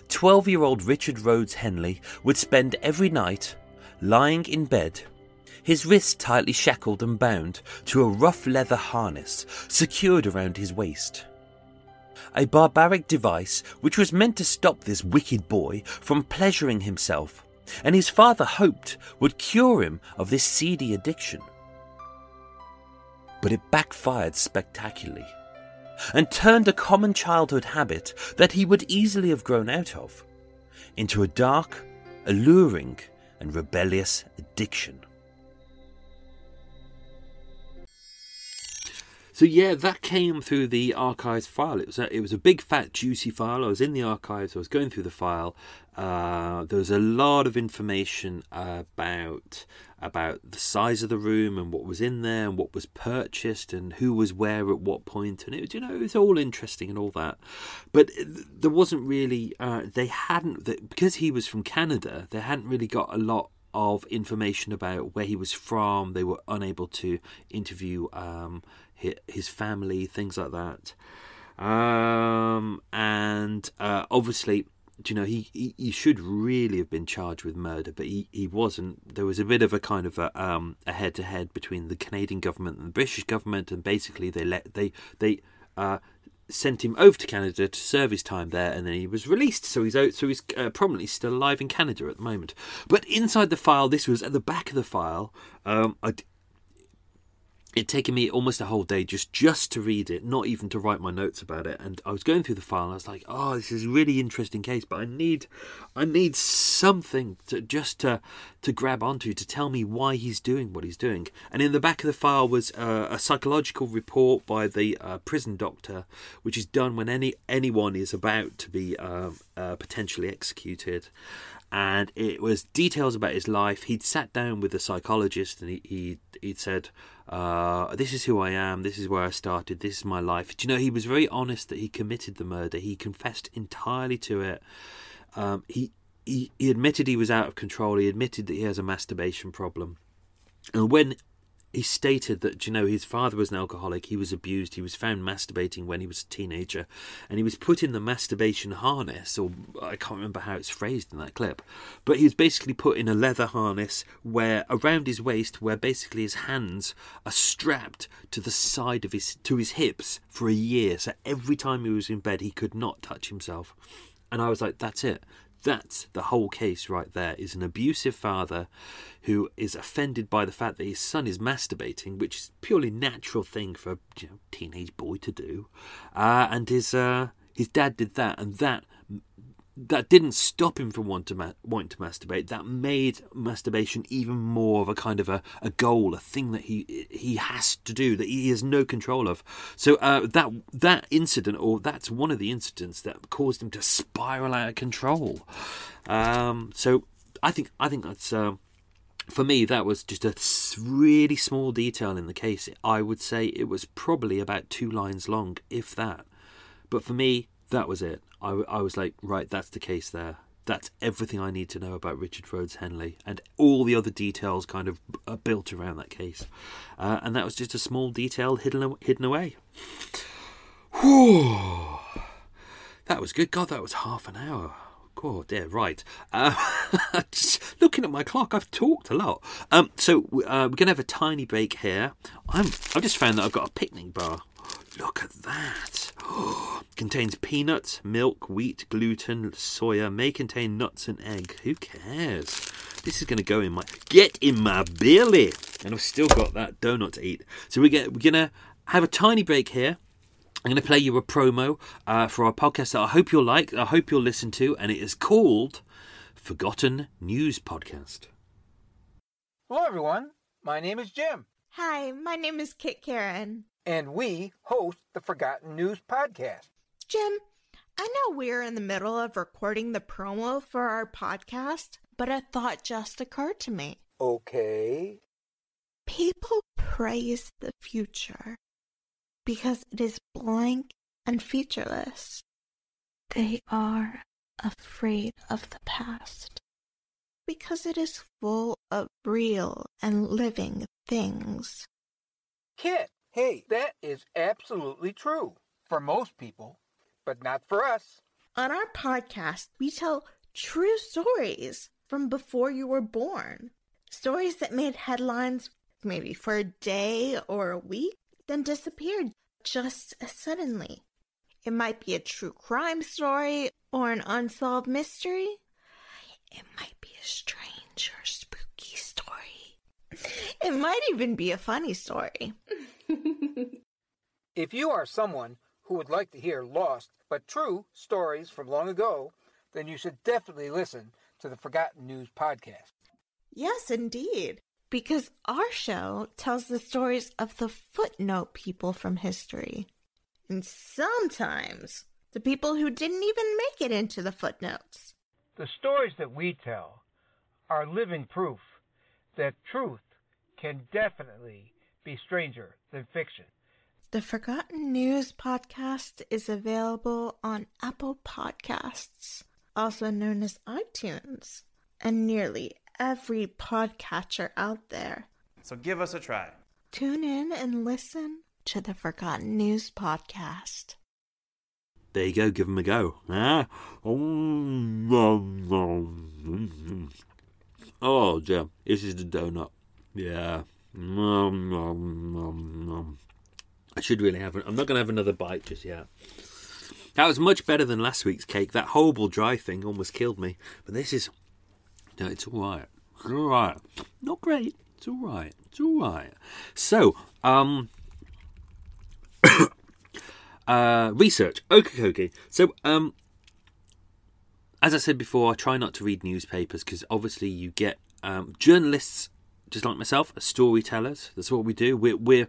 12 year old Richard Rhodes Henley would spend every night lying in bed, his wrists tightly shackled and bound to a rough leather harness secured around his waist. A barbaric device which was meant to stop this wicked boy from pleasuring himself, and his father hoped would cure him of this seedy addiction. But it backfired spectacularly and turned a common childhood habit that he would easily have grown out of into a dark, alluring, and rebellious addiction. So yeah, that came through the archives file. It was a, it was a big fat juicy file. I was in the archives. I was going through the file. Uh, there was a lot of information about about the size of the room and what was in there and what was purchased and who was where at what point and it was you know it was all interesting and all that but there wasn't really uh, they hadn't because he was from Canada they hadn't really got a lot of information about where he was from they were unable to interview um, his family, things like that. Um, and uh, obviously, you know, he, he, he should really have been charged with murder, but he, he wasn't. There was a bit of a kind of a um a head to head between the Canadian government and the British government, and basically they let they they uh sent him over to Canada to serve his time there, and then he was released. So he's out, so he's uh, prominently still alive in Canada at the moment. But inside the file, this was at the back of the file. Um, I, it'd taken me almost a whole day just just to read it, not even to write my notes about it. And I was going through the file, and I was like, "Oh, this is a really interesting case, but I need, I need something to just to to grab onto to tell me why he's doing what he's doing." And in the back of the file was uh, a psychological report by the uh, prison doctor, which is done when any anyone is about to be um, uh, potentially executed and it was details about his life. He'd sat down with a psychologist and he, he he'd said, uh, "This is who I am. This is where I started. This is my life." Do you know? He was very honest that he committed the murder. He confessed entirely to it. Um, he, he he admitted he was out of control. He admitted that he has a masturbation problem. And when he stated that you know his father was an alcoholic he was abused he was found masturbating when he was a teenager and he was put in the masturbation harness or i can't remember how it's phrased in that clip but he was basically put in a leather harness where around his waist where basically his hands are strapped to the side of his to his hips for a year so every time he was in bed he could not touch himself. And i was like that's it that's the whole case right there is an abusive father who is offended by the fact that his son is masturbating which is purely natural thing for a you know, teenage boy to do. Uh, and his uh, his dad did that and that that didn't stop him from want to ma- wanting to masturbate. That made masturbation even more of a kind of a, a goal, a thing that he he has to do that he has no control of. So uh, that that incident, or that's one of the incidents that caused him to spiral out of control. Um, so I think I think that's. Uh, for me, that was just a really small detail in the case. I would say it was probably about two lines long, if that. But for me, that was it. I, I was like, right, that's the case there. That's everything I need to know about Richard Rhodes Henley, and all the other details kind of are built around that case. Uh, and that was just a small detail hidden hidden away. Whew. (sighs) That was good. God, that was half an hour. Oh dear, right. Uh, (laughs) just looking at my clock, I've talked a lot. Um, so uh, we're gonna have a tiny break here. I'm, I've just found that I've got a picnic bar. Look at that. (gasps) Contains peanuts, milk, wheat, gluten, soya, may contain nuts and egg. Who cares? This is going to go in my get in my belly, and I've still got that donut to eat. So we get we're gonna have a tiny break here. I'm going to play you a promo uh, for our podcast that I hope you'll like, I hope you'll listen to, and it is called Forgotten News Podcast. Hello, everyone. My name is Jim, Hi, my name is Kit Karen. And we host the Forgotten News Podcast. Jim, I know we're in the middle of recording the promo for our podcast, but a thought just occurred to me. Okay. People praise the future because it is blank and featureless. They are afraid of the past because it is full of real and living things. Kit, hey, that is absolutely true for most people, but not for us. On our podcast, we tell true stories from before you were born. Stories that made headlines maybe for a day or a week, then disappeared just as suddenly. It might be a true crime story or an unsolved mystery. It might be a strange or spooky story. It might even be a funny story. (laughs) If you are someone who would like to hear lost but true stories from long ago, then you should definitely listen to the Forgotten News Podcast. Yes, indeed. Because our show tells the stories of the footnote people from history. And sometimes the people who didn't even make it into the footnotes. The stories that we tell are living proof that truth can definitely be stranger than fiction. The Forgotten News podcast is available on Apple Podcasts, also known as iTunes, and nearly every podcatcher out there. So give us a try. Tune in and listen to the Forgotten News podcast. There you go, give them a go. Ah. Oh, dear. This is the donut. Yeah. I should really have. I'm not going to have another bite just yet. That was much better than last week's cake. That horrible dry thing almost killed me. But this is. No, it's all right. It's all right. Not great. It's all right. It's all right. So, um. (coughs) uh, research. Okie So, um. As I said before, I try not to read newspapers because obviously you get um, journalists, just like myself, are storytellers. That's what we do. We're, we're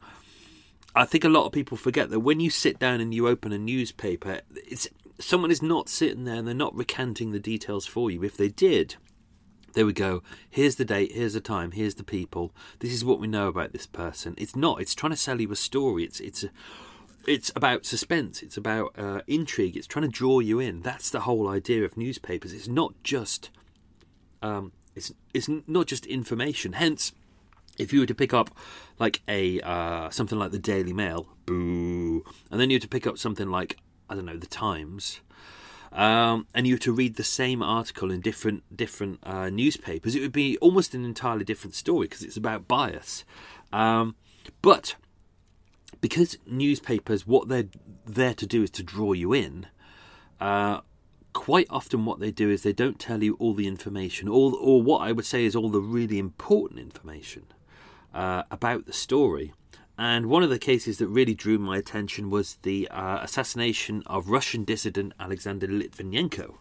I think a lot of people forget that when you sit down and you open a newspaper, it's someone is not sitting there and they're not recanting the details for you. If they did, there we go, here's the date, here's the time, here's the people. This is what we know about this person. It's not. It's trying to sell you a story. It's it's it's about suspense. It's about uh, intrigue. It's trying to draw you in. That's the whole idea of newspapers. It's not just um, it's it's not just information. Hence, if you were to pick up like a uh, something like the Daily Mail, boo, and then you were to pick up something like I don't know the Times, um, and you were to read the same article in different different uh, newspapers, it would be almost an entirely different story because it's about bias. Um, but because newspapers, what they're there to do is to draw you in. Uh, quite often, what they do is they don't tell you all the information, all or what I would say is all the really important information uh, about the story. And one of the cases that really drew my attention was the uh, assassination of Russian dissident Alexander Litvinenko,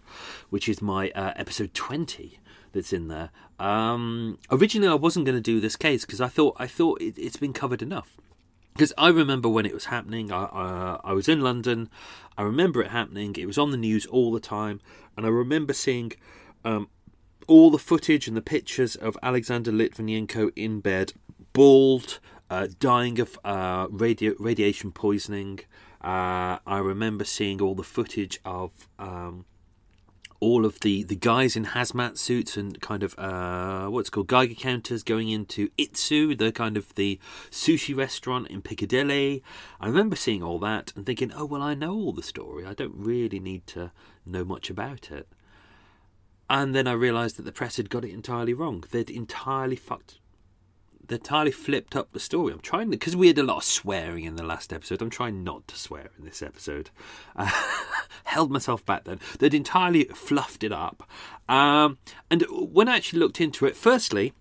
which is my uh, episode 20 that's in there. Um, originally, I wasn't going to do this case because I thought I thought it, has been covered enough. Because I remember when it was happening, I, uh, I was in London. I remember it happening. It was on the news all the time, and I remember seeing um, all the footage and the pictures of Alexander Litvinenko in bed bald, uh, dying of uh, radiation poisoning. Uh, I remember seeing all the footage of um, all of the, the guys in hazmat suits and kind of uh, what's called Geiger counters going into Itsu, the kind of the sushi restaurant in Piccadilly. I remember seeing all that and thinking, oh well, I know all the story. I don't really need to know much about it. And then I realised that the press had got it entirely wrong. They'd entirely fucked entirely flipped up the story. I'm trying because we had a lot of swearing in the last episode. I'm trying not to swear in this episode. Uh, (laughs) held myself back then. They'd entirely fluffed it up. Um, and when I actually looked into it, firstly,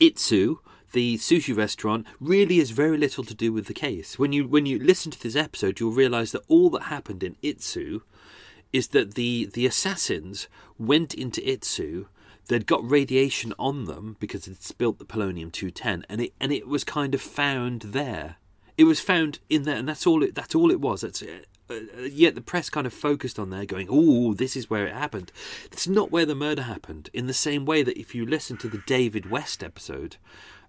Itsu, the sushi restaurant, really has very little to do with the case. When you when you listen to this episode, you'll realise that all that happened in Itsu is that the the assassins went into Itsu they'd got radiation on them because they'd spilt the polonium 210 and it and it was kind of found there. It was found in there and that's all it that's all it was. That's uh, uh, yet the press kind of focused on there going oh this is where it happened. It's not where the murder happened in the same way that if you listen to the david west episode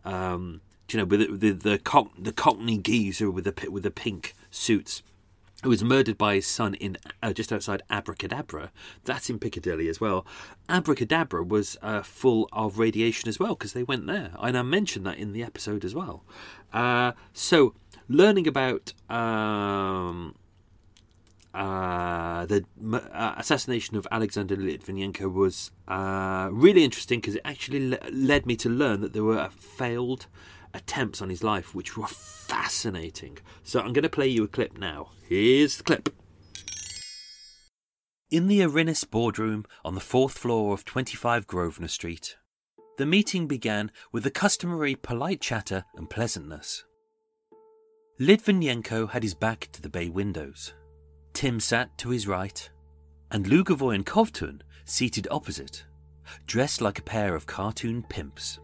um, you know with the the, the, cock, the cockney geezer with the with the pink suits who was murdered by his son in uh, just outside Abracadabra. That's in Piccadilly as well. Abracadabra was uh, full of radiation as well because they went there, and I mentioned that in the episode as well. Uh, so, learning about um, uh, the uh, assassination of Alexander Litvinenko was uh, really interesting because it actually le- led me to learn that there were failed attempts on his life, which were fascinating. So I'm going to play you a clip now. Here's the clip. In the Erinys boardroom on the fourth floor of 25 Grosvenor Street, the meeting began with the customary polite chatter and pleasantness. Litvinenko had his back to the bay windows. Tim sat to his right, and Lugovoy and Kovtun seated opposite, dressed like a pair of cartoon pimps.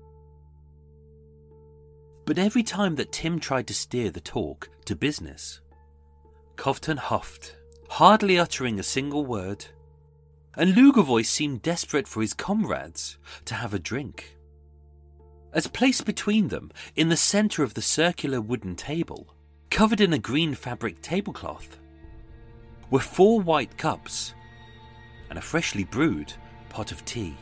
But every time that Tim tried to steer the talk to business, Kovtun huffed, hardly uttering a single word, and Lugovoy seemed desperate for his comrades to have a drink. As placed between them, in the centre of the circular wooden table, covered in a green fabric tablecloth, were four white cups and a freshly brewed pot of tea.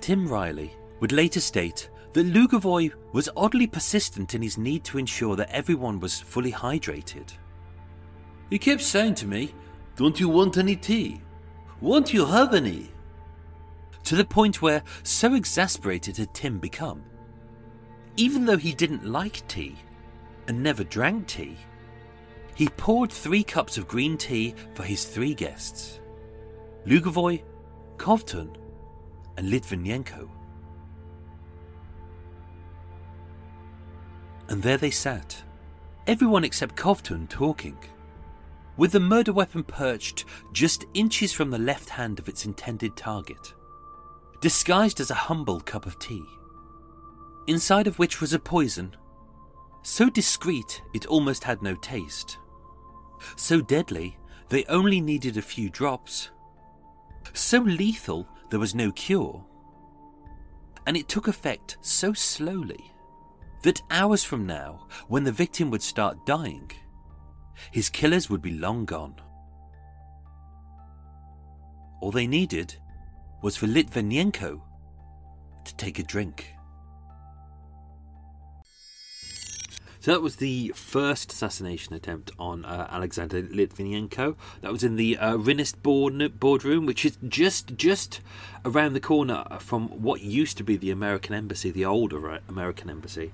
Tim Reilly would later state that Lugovoy was oddly persistent in his need to ensure that everyone was fully hydrated. He kept saying to me, Don't you want any tea? Won't you have any? To the point where so exasperated had Tim become. even though he didn't like tea and never drank tea, he poured three cups of green tea for his three guests Lugovoy, Kovtun, and Litvinenko. And there they sat, everyone except Kovtun talking, with the murder weapon perched just inches from the left hand of its intended target, disguised as a humble cup of tea, inside of which was a poison, so discreet it almost had no taste, so deadly they only needed a few drops, so lethal there was no cure, and it took effect so slowly that hours from now, when the victim would start dying, his killers would be long gone. All they needed was for Litvinenko to take a drink. So that was the first assassination attempt on uh, Alexander Litvinenko. That was in the uh, board, boardroom, which is just just around the corner from what used to be the American Embassy, the older American Embassy,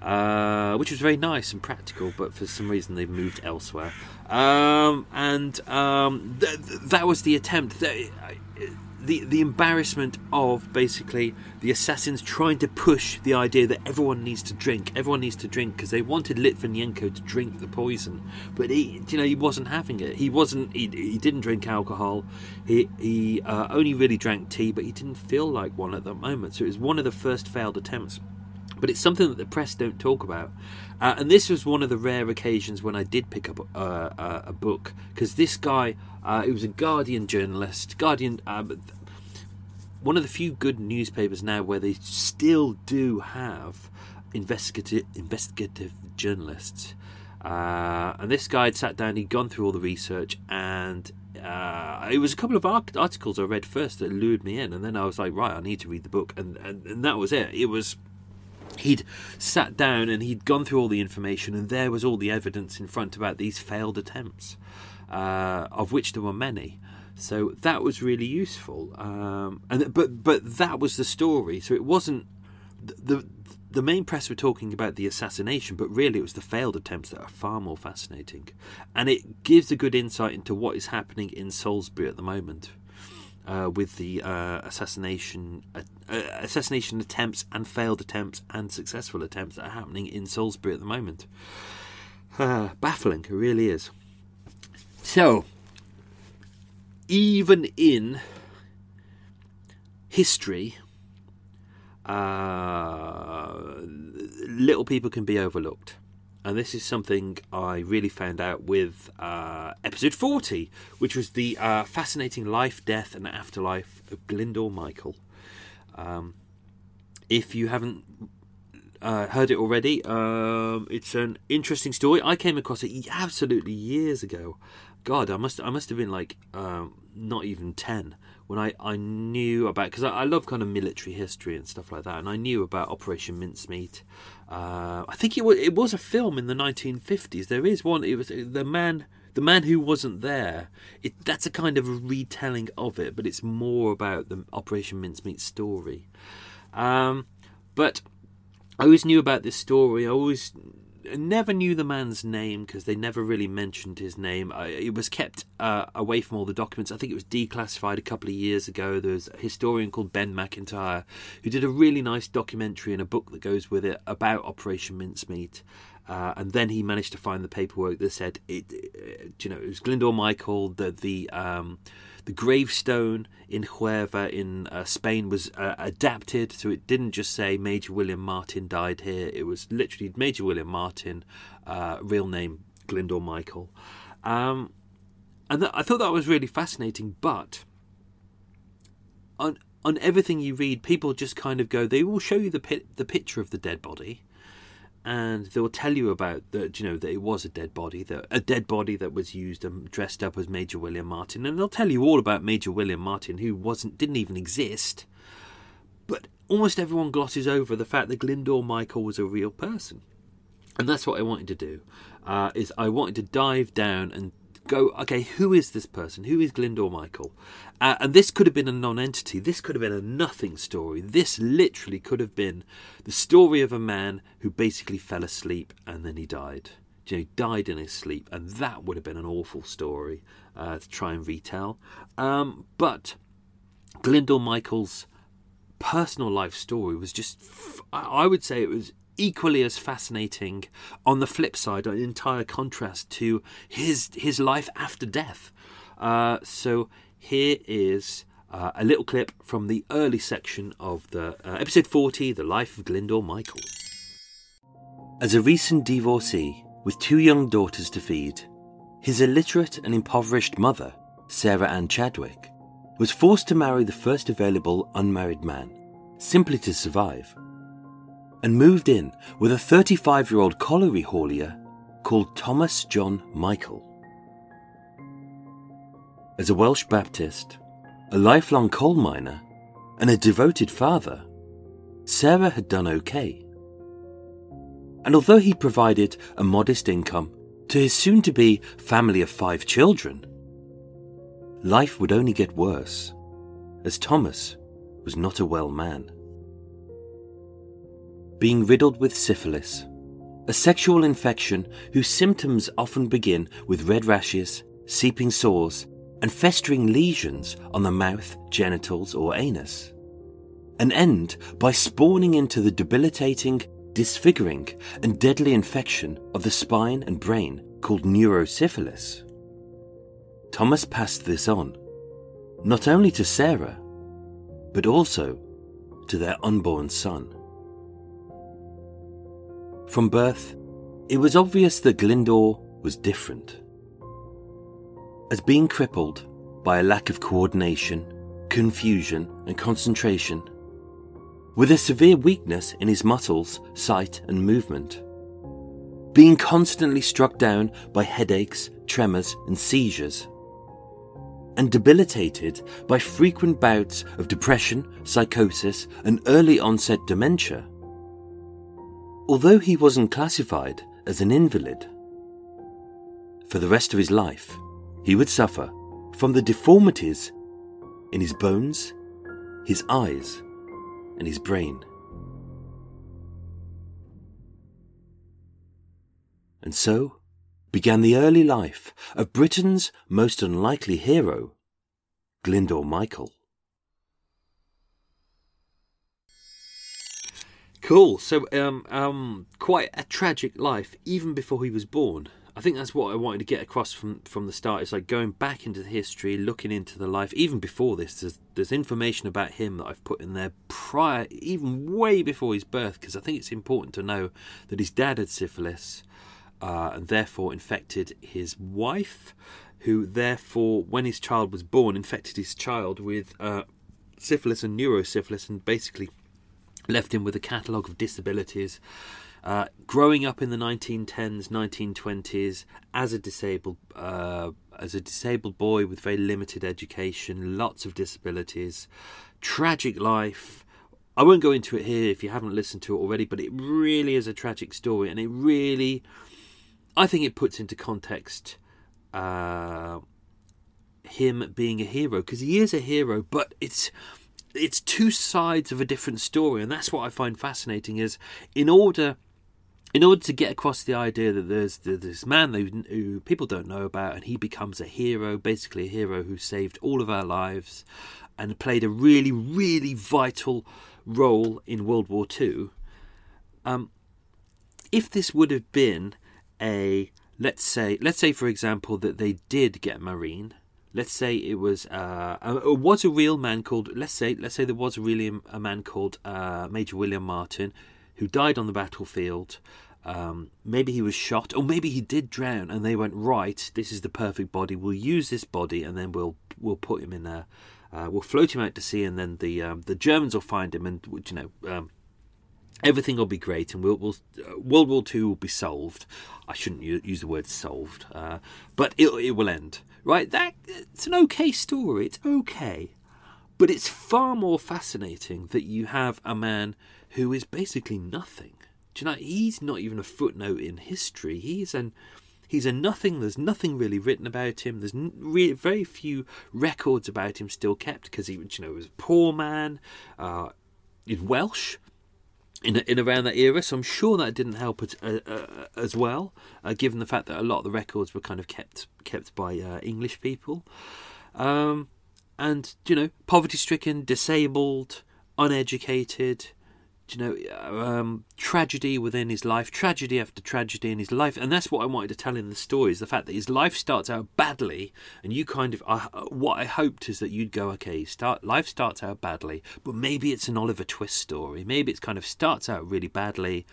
uh, which was very nice and practical, but for some reason they've moved elsewhere. Um, and um, th- th- that was the attempt. The the embarrassment of basically the assassins trying to push the idea that everyone needs to drink, everyone needs to drink because they wanted Litvinenko to drink the poison, but he, you know, he wasn't having it. He wasn't. He, he didn't drink alcohol. He he uh, only really drank tea, but he didn't feel like one at that moment. So it was one of the first failed attempts. But it's something that the press don't talk about. Uh, and this was one of the rare occasions when I did pick up uh, uh, a book because this guy, uh, he was a Guardian journalist, Guardian, uh, one of the few good newspapers now where they still do have investigative investigative journalists. Uh, and this guy had sat down, he'd gone through all the research, and uh, it was a couple of articles I read first that lured me in, and then I was like, right, I need to read the book, and, and, and that was it. It was he'd sat down and he'd gone through all the information, and there was all the evidence in front about these failed attempts, uh, of which there were many. So that was really useful. Um, and but but that was the story. So it wasn't the the main press were talking about the assassination, but really it was the failed attempts that are far more fascinating, and it gives a good insight into what is happening in Salisbury at the moment. Uh, with the uh, assassination uh, uh assassination attempts and failed attempts and successful attempts that are happening in Salisbury at the moment. (laughs) baffling, it really is. So, even in history, uh, little people can be overlooked. And this is something I really found out with uh, episode 40, which was the uh, fascinating life, death, and afterlife of Glyndwr Michael. Um, if you haven't uh, heard it already, um, it's an interesting story. I came across it absolutely years ago, God, I must I must have been like um, not even ten when I, I knew about because I, I, love kind of military history and stuff like that, and I knew about Operation Mincemeat. Uh, I think it was it was a film in the 1950s. There is one. It was the man the man who wasn't there. It, that's a kind of retelling of it, but it's more about the Operation Mincemeat story. Um, but I always knew about this story. I always never knew the man's name because they never really mentioned his name. It was kept uh, away from all the documents. I think it was declassified a couple of years ago. There's a historian called Ben Macintyre who did a really nice documentary and a book that goes with it about Operation Mincemeat. Uh, and then he managed to find the paperwork that said it. it you know, it was Glyndwr Michael, the the um, the gravestone in Huelva in uh, Spain was uh, adapted, so it didn't just say Major William Martin died here. It was literally Major William Martin, uh, real name Glyndwr Michael. Um, and th- I thought that was really fascinating. But on on everything you read, people just kind of go. They will show you the pit, the picture of the dead body, and they will tell you about that you know that it was a dead body that a dead body that was used and dressed up as Major William Martin. And they'll tell you all about Major William Martin who wasn't didn't even exist. But almost everyone glosses over the fact that Glyndwr Michael was a real person. And that's what I wanted to do uh, is I wanted to dive down and go, okay, who is this person? Who is Glyndwr Michael? Uh, and this could have been a non-entity. This could have been a nothing story. This literally could have been the story of a man who basically fell asleep and then he died. You know, he died in his sleep, and that would have been an awful story uh, to try and retell. Um, but Glyndwr Michael's personal life story was just, I would say it was equally as fascinating on the flip side, an entire contrast to his his life after death. Uh, so here is uh, a little clip from the early section of the uh, episode 40, The Life of Glyndwr Michael. As a recent divorcee with two young daughters to feed, his illiterate and impoverished mother, Sarah Ann Chadwick, was forced to marry the first available unmarried man, simply to survive and moved in with a 35 year old colliery haulier called Thomas John Michael. As a Welsh Baptist, a lifelong coal miner, and a devoted father, Sarah had done okay. And although he provided a modest income to his soon to be family of five children, life would only get worse, as Thomas was not a well man being riddled with syphilis, a sexual infection whose symptoms often begin with red rashes, seeping sores, and festering lesions on the mouth, genitals, or anus, and end by spawning into the debilitating, disfiguring, and deadly infection of the spine and brain called neurosyphilis. Thomas passed this on, not only to Sarah, but also to their unborn son. From birth, it was obvious that Glyndwr was different. As being crippled by a lack of coordination, confusion, and concentration, with a severe weakness in his muscles, sight, and movement, being constantly struck down by headaches, tremors, and seizures, and debilitated by frequent bouts of depression, psychosis, and early onset dementia Although he wasn't classified as an invalid, for the rest of his life, he would suffer from the deformities in his bones, his eyes, and his brain. And so began the early life of Britain's most unlikely hero, Glyndwr Michael. Cool. So, um, um, quite a tragic life, even before he was born. I think that's what I wanted to get across from from the start. It's like going back into the history, looking into the life. Even before this, there's there's information about him that I've put in there prior, even way before his birth, because I think it's important to know that his dad had syphilis, uh, and therefore infected his wife, who therefore, when his child was born, infected his child with uh, syphilis and neurosyphilis, and basically left him with a catalogue of disabilities. Uh, growing up in the 1910s, 1920s as a disabled uh, as a disabled boy with very limited education, lots of disabilities, tragic life. I won't go into it here if you haven't listened to it already, but it really is a tragic story, and it really, I think, it puts into context uh, him being a hero because he is a hero, but it's it's two sides of a different story, and that's what I find fascinating. Is in order in order to get across the idea that there's this man who, people don't know about, and he becomes a hero, basically a hero who saved all of our lives and played a really, really vital role in World War II. Um, if this would have been a let's say, let's say for example that they did get marine let's say it was uh, uh, was a real man called let's say let's say there was really a man called uh, Major William Martin who died on the battlefield. Um, maybe he was shot, or maybe he did drown, and they went right. This is the perfect body. We'll use this body, and then we'll we'll put him in there. Uh, we'll float him out to sea, and then the um, the Germans will find him, and you know um, everything will be great, and we'll, we'll uh, World War Two will be solved. I shouldn't use the word solved, uh, but it it will end right? That it's an okay story. It's okay, but it's far more fascinating that you have a man who is basically nothing. Do you know? He's not even a footnote in history. He's an He's a nothing. There's nothing really written about him. There's re- very few records about him still kept because he, you know, was a poor man. Uh, he's Welsh in in around that era, so I'm sure that didn't help it, uh, uh, as well, uh, given the fact that a lot of the records were kind of kept kept by uh, English people. Um, and you know, poverty-stricken, disabled, uneducated, you know, um, tragedy within his life, tragedy after tragedy in his life, and that's what I wanted to tell in the story: is the fact that his life starts out badly, and you kind of, uh, what I hoped is that you'd go, okay, start life starts out badly, but maybe it's an Oliver Twist story, maybe it's kind of starts out really badly,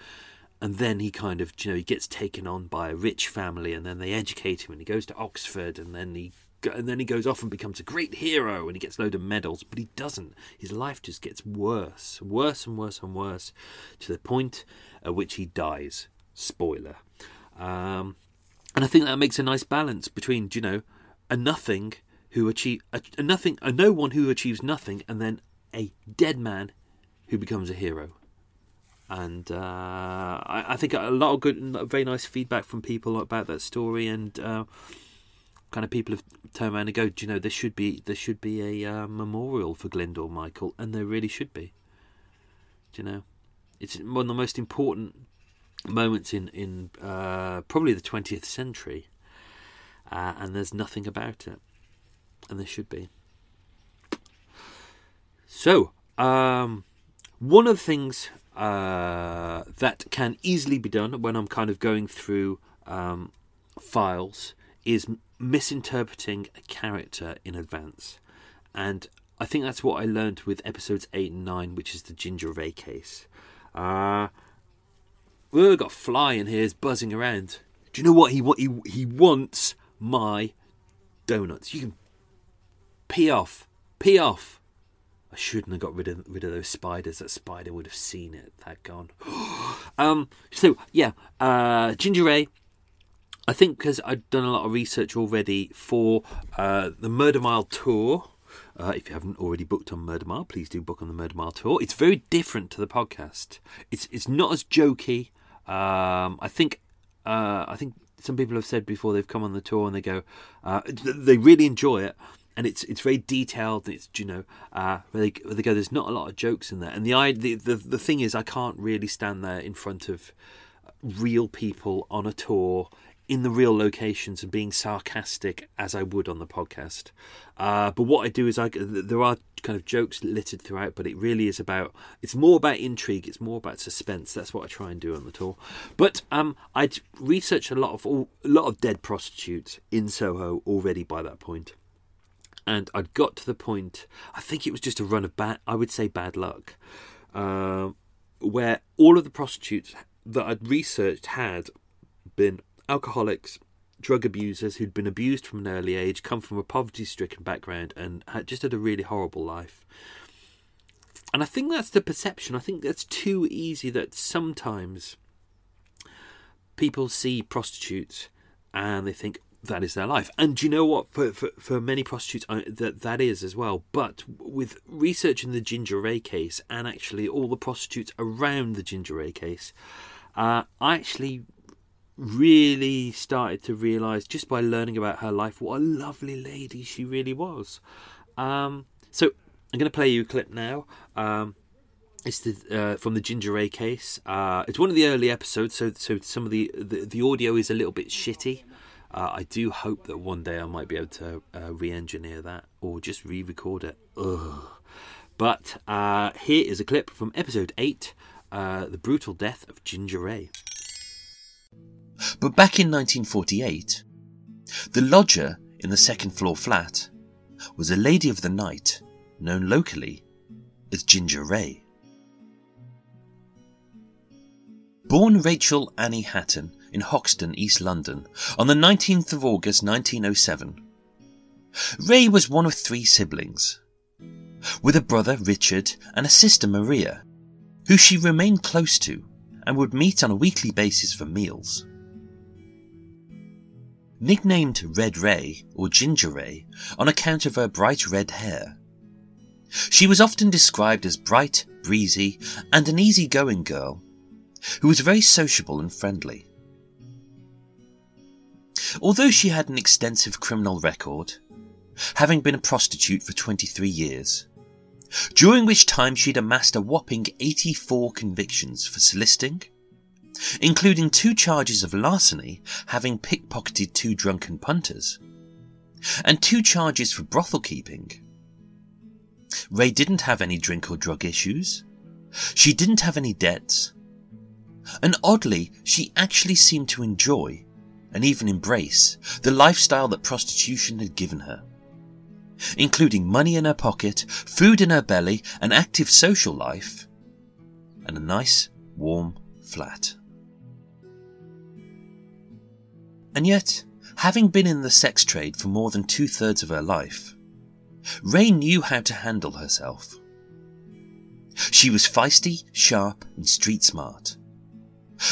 and then he kind of, you know, he gets taken on by a rich family, and then they educate him, and he goes to Oxford, and then he and then he goes off and becomes a great hero and he gets a load of medals, but he doesn't. His life just gets worse, worse and worse and worse to the point at which he dies. Spoiler. Um, and I think that makes a nice balance between, you know, a nothing who achieve a, a nothing, a no one who achieves nothing, and then a dead man who becomes a hero. And uh, I, I, think a lot of good, very nice feedback from people about that story, and uh, kind of people have turned around and go, do you know, there should be there should be a uh, memorial for Glyndŵr Michael, and there really should be. Do you know, it's one of the most important moments in in uh, probably the twentieth century, uh, and there's nothing about it, and there should be. So, um, one of the things uh, that can easily be done when I'm kind of going through um, files is misinterpreting a character in advance. And I think that's what I learned with episodes 8 and 9, which is the Ginger Ray case. Uh, we've got Fly in here is buzzing around. Do you know what he, what he, he wants? My donuts. You can pee off. Pee off. I shouldn't have got rid of rid of those spiders. That spider would have seen it. That gone. (gasps) um. So yeah. Uh. Ginger Ray I think because I'd done a lot of research already for uh, the Murder Mile tour. Uh, if you haven't already booked on Murder Mile, please do book on the Murder Mile tour. It's very different to the podcast. It's it's not as jokey. Um, I think uh, I think some people have said before they've come on the tour and they go uh, they really enjoy it and it's it's very detailed. It's you know uh, they, they go. There's not a lot of jokes in there, and the, the the the thing is, I can't really stand there in front of real people on a tour in the real locations and being sarcastic as I would on the podcast. Uh, but what I do is I there are kind of jokes littered throughout, but it really is about it's more about intrigue, it's more about suspense. That's what I try and do on the tour. But um, I'd researched a lot of all, a lot of dead prostitutes in Soho already by that point. And I'd got to the point, I think it was just a run of bad, I would say bad luck, uh, where all of the prostitutes that I'd researched had been alcoholics, drug abusers who'd been abused from an early age, come from a poverty stricken background, and had just had a really horrible life. And I think that's the perception. I think that's too easy that sometimes people see prostitutes and they think that is their life. And do you know what? For, for, for many prostitutes, that that is as well. But with research in the Ginger Ray case and actually all the prostitutes around the Ginger Ray case, uh, I actually really started to realize just by learning about her life what a lovely lady she really was. Um, so I'm going to play you a clip now. Um, it's the, uh, from the Ginger Ray case. Uh, it's one of the early episodes, so so some of the the, the audio is a little bit shitty. Uh, I do hope that one day I might be able to uh, re-engineer that or just re-record it. Ugh. But uh, here is a clip from episode eight, uh, "The Brutal Death of Ginger Ray." But back in 1948, the lodger in the second floor flat was a lady of the night known locally as Ginger Ray. Born Rachel Annie Hatton in Hoxton, East London, on the 19th of August 1907, Ray was one of three siblings, with a brother Richard and a sister Maria, who she remained close to and would meet on a weekly basis for meals. Nicknamed Red Ray or Ginger Ray on account of her bright red hair. She was often described as bright, breezy, and an easy-going girl who was very sociable and friendly. Although she had an extensive criminal record, having been a prostitute for 23 years, during which time she'd amassed a whopping 84 convictions for soliciting, including two charges of larceny, having pickpocketed two drunken punters, and two charges for brothel keeping. Ray didn't have any drink or drug issues. She didn't have any debts. And oddly, she actually seemed to enjoy and even embrace the lifestyle that prostitution had given her, including money in her pocket, food in her belly, an active social life, and a nice, warm flat. And yet, having been in the sex trade for more than two thirds of her life, Ray knew how to handle herself. She was feisty, sharp, and street smart,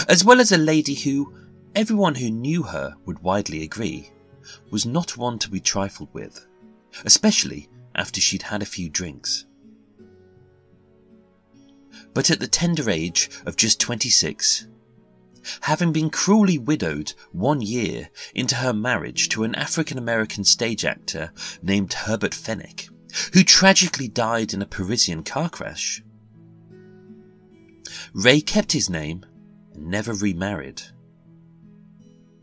as well as a lady who, everyone who knew her would widely agree, was not one to be trifled with, especially after she'd had a few drinks. But at the tender age of just 26, having been cruelly widowed one year into her marriage to an African American stage actor named Herbert Fennick, who tragically died in a Parisian car crash. Ray kept his name and never remarried.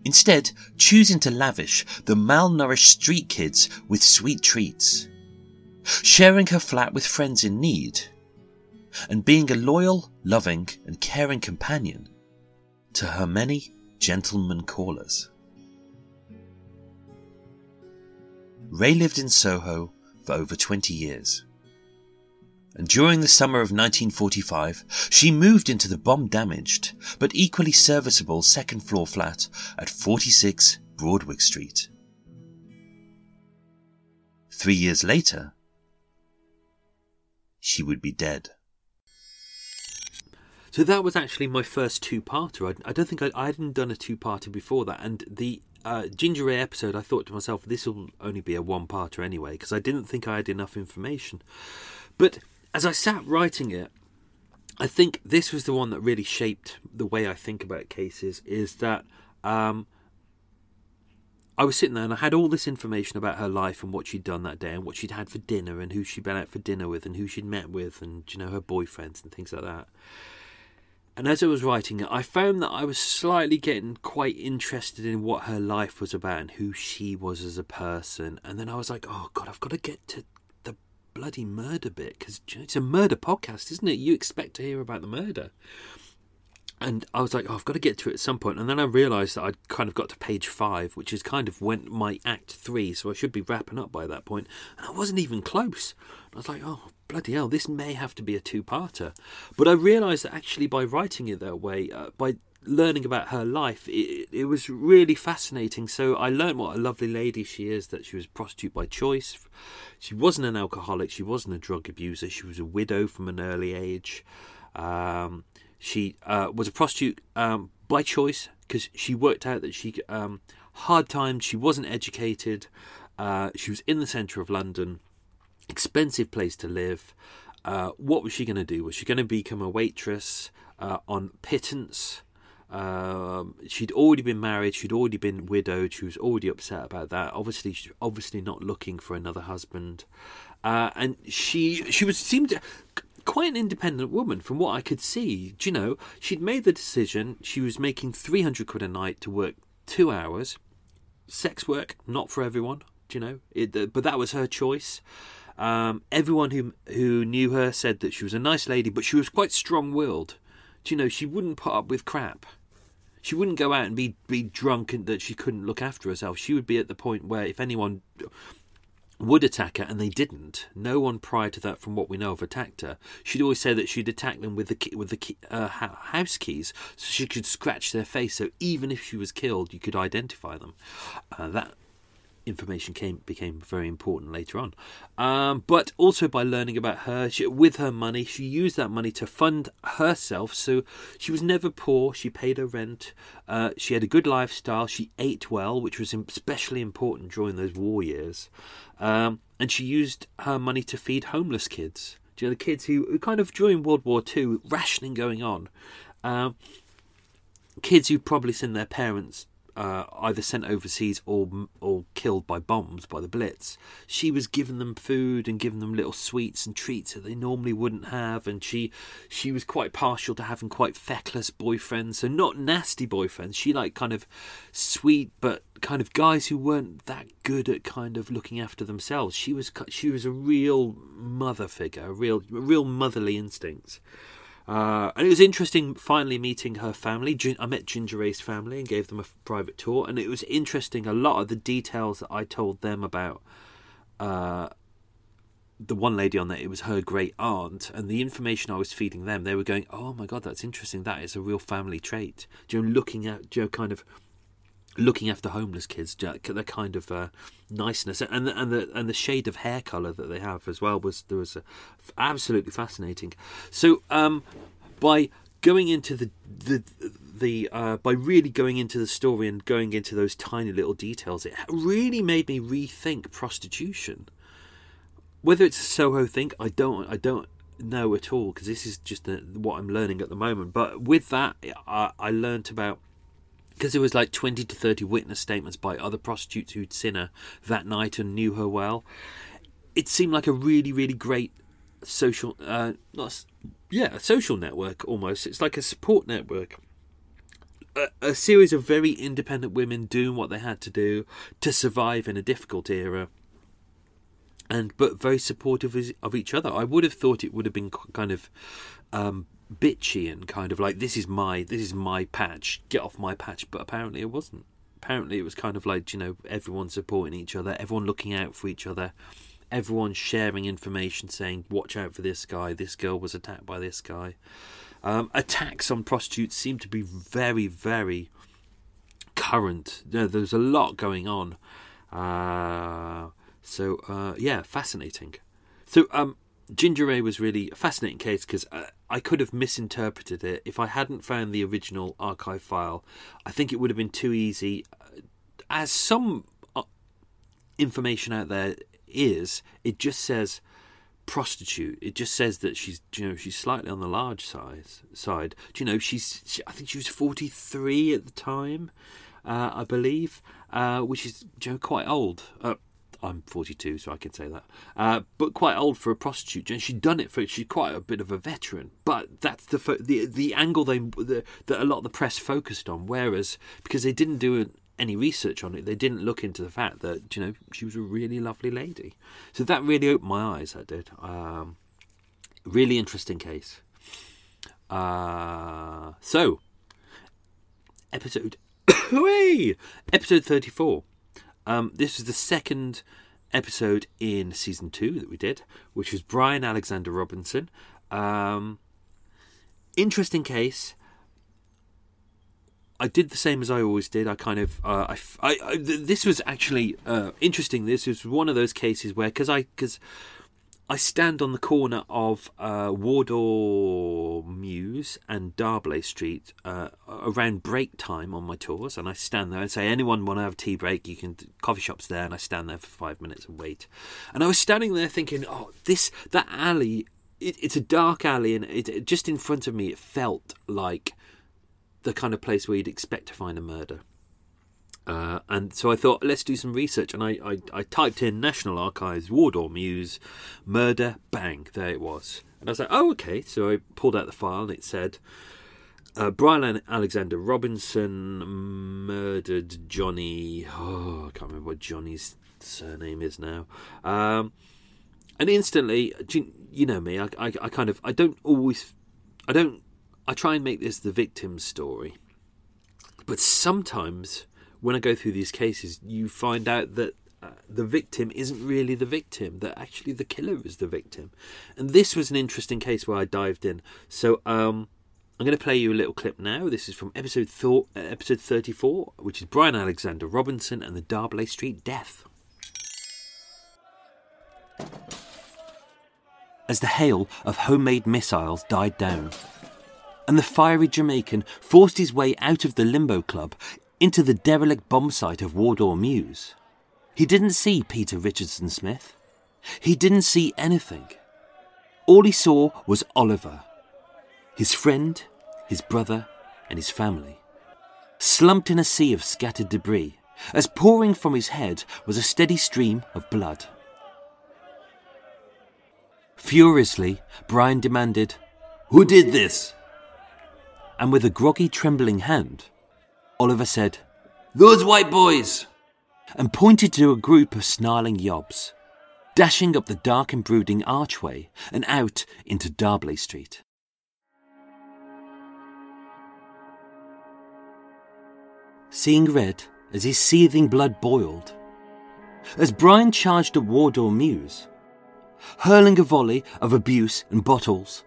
Instead, choosing to lavish the malnourished street kids with sweet treats, sharing her flat with friends in need, and being a loyal, loving, and caring companion to her many gentlemen callers. Ray lived in Soho for over 20 years. And during the summer of 1945, she moved into the bomb damaged but equally serviceable second floor flat at 46 Broadwick Street. Three years later, she would be dead. So that was actually my first two-parter. I, I don't think I, I hadn't done a two-parter before that, and the uh, Ginger Ale episode, I thought to myself, this will only be a one-parter anyway, because I didn't think I had enough information. But as I sat writing it, I think this was the one that really shaped the way I think about cases. Is that um, I was sitting there and I had all this information about her life and what she'd done that day and what she'd had for dinner and who she'd been out for dinner with and who she'd met with and you know her boyfriends and things like that. And as I was writing it, I found that I was slightly getting quite interested in what her life was about and who she was as a person. And then I was like, oh God, I've got to get to the bloody murder bit because it's a murder podcast, isn't it? You expect to hear about the murder. And I was like, oh, I've got to get to it at some point. And then I realised that I'd kind of got to page five, which is kind of went my act three, so I should be wrapping up by that point. And I wasn't even close. I was like, oh, bloody hell, this may have to be a two-parter. But I realised that actually by writing it that way, uh, by learning about her life, it, it was really fascinating. So I learned what a lovely lady she is, that she was a prostitute by choice. She wasn't an alcoholic, she wasn't a drug abuser, she was a widow from an early age. Um, she uh, was a prostitute um, by choice because she worked out that she um, hard times. She wasn't educated. Uh, she was in the centre of London, expensive place to live. Uh, what was she going to do? Was she going to become a waitress uh, on pittance? Um, she'd already been married. She'd already been widowed. She was already upset about that. Obviously, obviously not looking for another husband. Uh, and she she was seemed quite an independent woman from what I could see. Do you know, she'd made the decision. She was making 300 quid a night to work two hours. Sex work, not for everyone. Do you know? It, but that was her choice. Um, everyone who who knew her said that she was a nice lady, but she was quite strong-willed. Do you know? She wouldn't put up with crap. She wouldn't go out and be be drunk and that she couldn't look after herself. She would be at the point where if anyone would attack her, and they didn't. No one prior to that, from what we know of, attacked her. She'd always say that she'd attack them with the key, with the key, uh, house keys, so she could scratch their face. So even if she was killed, you could identify them. Uh, that information came became very important later on. Um, but also by learning about her, she, with her money, she used that money to fund herself. So she was never poor. She paid her rent. Uh, she had a good lifestyle. She ate well, which was especially important during those war years. Um, and she used her money to feed homeless kids. You know the kids who, who kind of during World War II, rationing going on. Um, kids who probably seen their parents uh, either sent overseas or or killed by bombs by the Blitz. She was giving them food and giving them little sweets and treats that they normally wouldn't have, and she she was quite partial to having quite feckless boyfriends, so not nasty boyfriends. She liked kind of sweet but kind of guys who weren't that good at kind of looking after themselves. She was she was a real mother figure, a real real motherly instincts. Uh, and it was interesting finally meeting her family. I met Ginger Ray's family and gave them a private tour, and it was interesting a lot of the details that I told them about uh, the one lady on there. It was her great aunt, and the information I was feeding them, they were going, "Oh my god, that's interesting. That is a real family trait." Joe, looking at Joe, kind of looking after homeless kids, the kind of uh, niceness and the, and the and the shade of hair color that they have as well was there was a, absolutely fascinating. So um, by going into the the the uh, by really going into the story and going into those tiny little details, it really made me rethink prostitution. Whether it's a Soho thing, I don't I don't know at all because this is just what I'm learning at the moment. But with that, I, I learned about because it was like 20 to 30 witness statements by other prostitutes who'd seen her that night and knew her well. It seemed like a really really great social uh not yeah a social network almost. It's like a support network. A, series of very independent women doing what they had to do to survive in a difficult era and but very supportive of each other. I would have thought it would have been kind of um, bitchy and kind of like this is my this is my patch. Get off my patch. But apparently it wasn't. Apparently it was kind of like you know everyone supporting each other everyone looking out for each other everyone sharing information saying watch out for this guy. This girl was attacked by this guy. Um, attacks on prostitutes seem to be very very current. There's a lot going on. Uh, so uh, yeah fascinating. So um, Ginger Ray was really a fascinating case because uh, I could have misinterpreted it if I hadn't found the original archive file. I think it would have been too easy. Uh, as some uh, information out there is, it just says prostitute. It just says that she's, you know, she's slightly on the large size side. Do you know, she's, she, I think she was forty three at the time, uh, I believe, uh, which is you know, quite old. Uh, I'm 42, so I can say that. Uh, but quite old for a prostitute, and she'd done it for. She's quite a bit of a veteran. But that's the the the angle they the, that a lot of the press focused on. Whereas because they didn't do any research on it, they didn't look into the fact that you know she was a really lovely lady. So that really opened my eyes. That did. Um, really interesting case. Uh, so episode, (coughs) episode thirty four. Um, this is the second episode in season two that we did, which was Brian Alexander Robinson. Um, interesting case. I did the same as I always did. I kind of, uh, I, I, I, this was actually uh, interesting. This was one of those cases where, because I, because I stand on the corner of uh, Wardour Mews and D'Arblay Street uh, around break time on my tours, and I stand there and say, "Anyone want to have a tea break? You can coffee shops there." And I stand there for five minutes and wait. And I was standing there thinking, "Oh, this that alley. It, it's a dark alley, and it, it, just in front of me, it felt like the kind of place where you'd expect to find a murder." Uh, and so I thought, let's do some research. And I, I, I, typed in National Archives, Wardour Mews murder, bang, there it was. And I was like, oh, okay. So I pulled out the file and it said, uh, Brian Alexander Robinson murdered Johnny. Oh, I can't remember what Johnny's surname is now. Um, and instantly, you know me, I, I, I kind of, I don't always, I don't, I try and make this the victim's story. But sometimes when I go through these cases, you find out that uh, the victim isn't really the victim, that actually the killer is the victim. And this was an interesting case where I dived in. So um, I'm going to play you a little clip now. This is from episode, th- uh, episode 34, which is Brian Alexander Robinson and the D'Arblay Street Death. As the hail of homemade missiles died down, and the fiery Jamaican forced his way out of the limbo club into the derelict bomb site of Wardour Mews. He didn't see Peter Richardson Smith. He didn't see anything. All he saw was Oliver, his friend, his brother, and his family. slumped in a sea of scattered debris, as pouring from his head was a steady stream of blood. Furiously, Brian demanded, Who did this? and with a groggy, trembling hand, Oliver said, Those white boys. and pointed to a group of snarling yobs, dashing up the dark and brooding archway and out into D'Arblay Street. Seeing red as his seething blood boiled, as Brian charged at Wardour Mews, hurling a volley of abuse and bottles,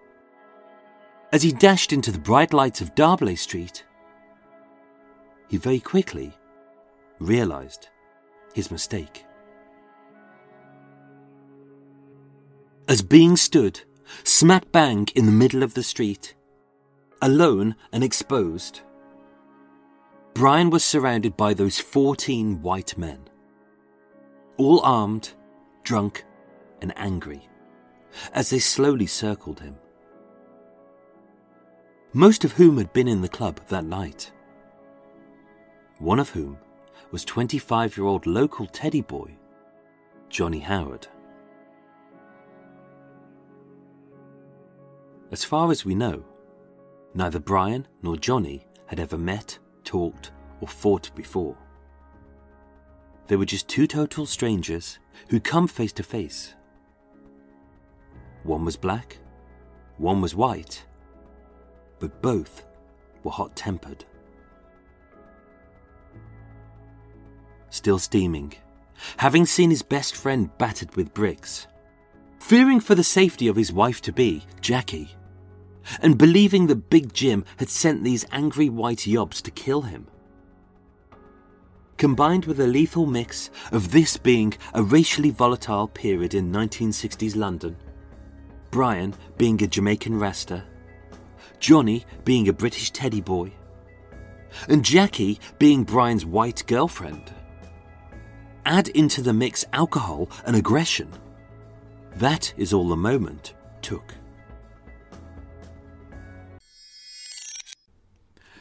as he dashed into the bright lights of D'Arblay Street, he very quickly realised his mistake. As being stood smack bang in the middle of the street, alone and exposed, Brian was surrounded by those 14 white men, all armed, drunk, and angry, as they slowly circled him. Most of whom had been in the club that night. One of whom was 25 year old local teddy boy, Johnny Howard. As far as we know, neither Brian nor Johnny had ever met, talked, or fought before. They were just two total strangers who'd come face to face. One was black, one was white, but both were hot tempered. Still steaming, having seen his best friend battered with bricks, fearing for the safety of his wife to be, Jackie, and believing that Big Jim had sent these angry white yobs to kill him. Combined with a lethal mix of this being a racially volatile period in 1960s London, Brian being a Jamaican Rasta, Johnny being a British teddy boy, and Jackie being Brian's white girlfriend. Add into the mix alcohol and aggression. That is all the moment took.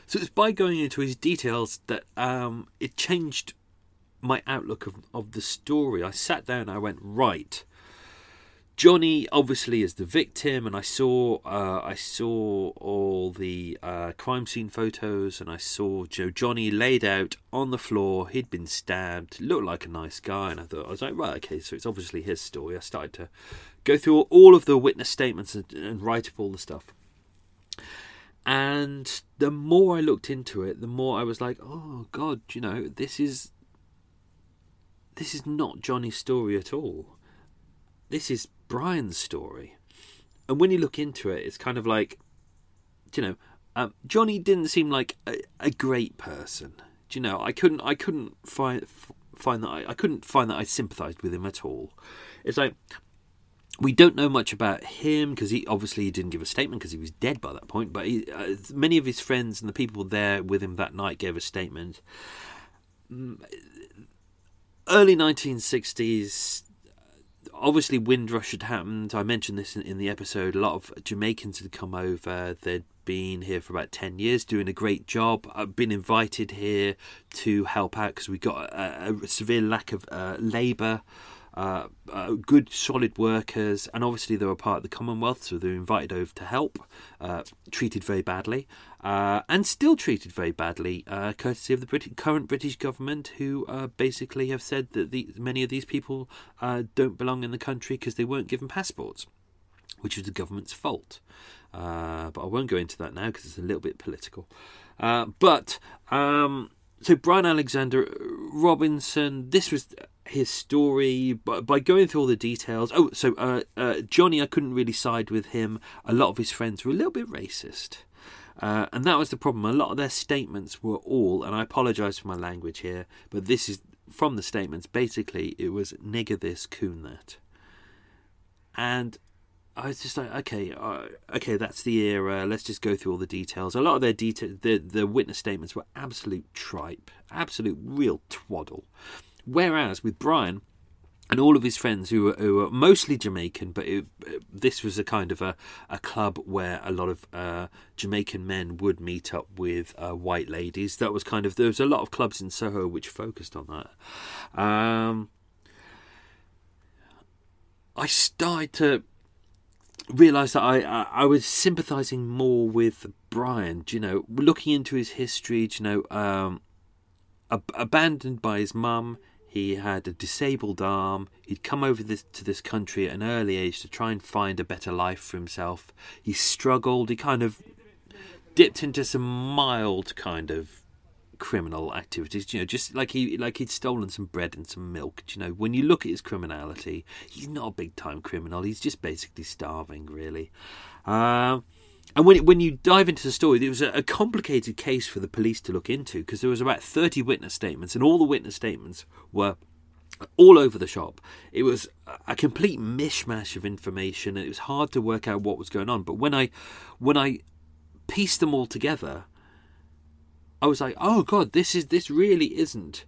So it's by going into his details that um, it changed my outlook of, of the story. I sat down I went, right. Johnny obviously is the victim, and I saw uh, I saw all the uh, crime scene photos, and I saw Joe Johnny laid out on the floor. He'd been stabbed, looked like a nice guy, and I thought I was like, right, okay, so it's obviously his story. I started to go through all of the witness statements and, and write up all the stuff. And the more I looked into it, the more I was like, oh God, you know, this is this is not Johnny's story at all. This is Brian's story. And when you look into it, it's kind of like, you know, um, Johnny didn't seem like a, a, great person. Do you know? I couldn't, I couldn't find find that I, I couldn't find that I sympathised with him at all. It's like we don't know much about him because he obviously he didn't give a statement because he was dead by that point. But he, uh, many of his friends and the people there with him that night gave a statement. Mm, early 1960s, obviously Windrush had happened. I mentioned this in, in, the episode. A lot of Jamaicans had come over. They'd been here for about 10 years doing a great job. I've been invited here to help out because we got a, a, severe lack of uh, labour. Uh, uh, good, solid workers, and obviously they were part of the Commonwealth, so they were invited over to help. Uh, treated very badly, uh, and still treated very badly, uh, courtesy of the Brit- current British government, who uh, basically have said that the, many of these people don't belong in the country because they weren't given passports, which was the government's fault. but I won't go into that now because it's a little bit political. but um, so Brian Alexander Robinson, this was his story by, by going through all the details. Oh, so uh, uh, Johnny, I couldn't really side with him. A lot of his friends were a little bit racist. Uh, and that was the problem. A lot of their statements were all, and I apologise for my language here, but this is from the statements. Basically, it was nigger this, coon that. And I was just like, okay, uh, okay, that's the era. Let's just go through all the details. A lot of their detail, the the witness statements were absolute tripe, absolute real twaddle. Whereas with Brian, and all of his friends who were, who were mostly Jamaican, but it, this was a kind of a, a club where a lot of uh, Jamaican men would meet up with uh, white ladies. That was kind of there was a lot of clubs in Soho which focused on that. Um, I started to realize that I, I, was sympathizing more with Brian. You know, looking into his history. You know, um, ab- abandoned by his mum. He had a disabled arm. He'd come over this, to this country at an early age to try and find a better life for himself. He struggled. He kind of dipped into some mild kind of criminal activities. You know, just like he like he'd stolen some bread and some milk. You know, when you look at his criminality, he's not a big time criminal. He's just basically starving, really. Um, and when when you dive into the story, it was a, a complicated case for the police to look into because there was about thirty witness statements, and all the witness statements were all over the shop. It was a complete mishmash of information, and it was hard to work out what was going on. But when I when I pieced them all together, I was like, "Oh God, this is this really isn't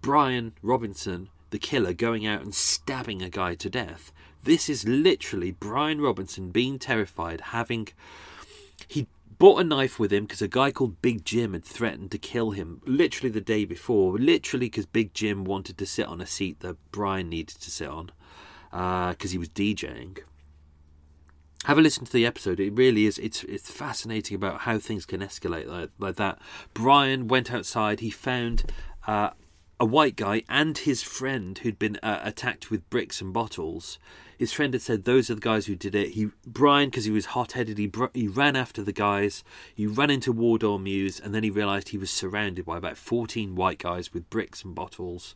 Brian Robinson, the killer, going out and stabbing a guy to death. This is literally Brian Robinson being terrified, having." He brought a knife with him because a guy called Big Jim had threatened to kill him literally the day before, literally because Big Jim wanted to sit on a seat that Brian needed to sit on because uh, he was DJing. Have a listen to the episode. It really is. It's it's fascinating about how things can escalate like, like that. Brian went outside. He found uh, a white guy and his friend who'd been uh, attacked with bricks and bottles his friend had said those are the guys who did it. He Brian, because he was hot-headed, he br- he ran after the guys. He ran into Wardour Mews, and then he realised he was surrounded by about fourteen white guys with bricks and bottles.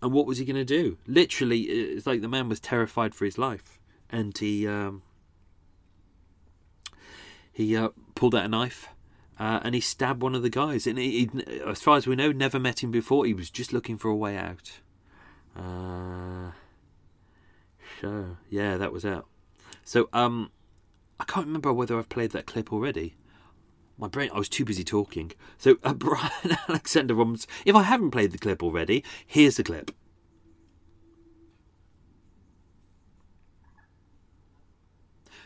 And what was he going to do? Literally, it's like the man was terrified for his life, and he um, he uh, pulled out a knife. Uh, and he stabbed one of the guys. And he, he, as far as we know, never met him before. He was just looking for a way out. Uh, show. Yeah, that was out. So, um, I can't remember whether I've played that clip already. My brain, I was too busy talking. So, uh, (laughs) Brian Alexander Robinson, if I haven't played the clip already, here's the clip.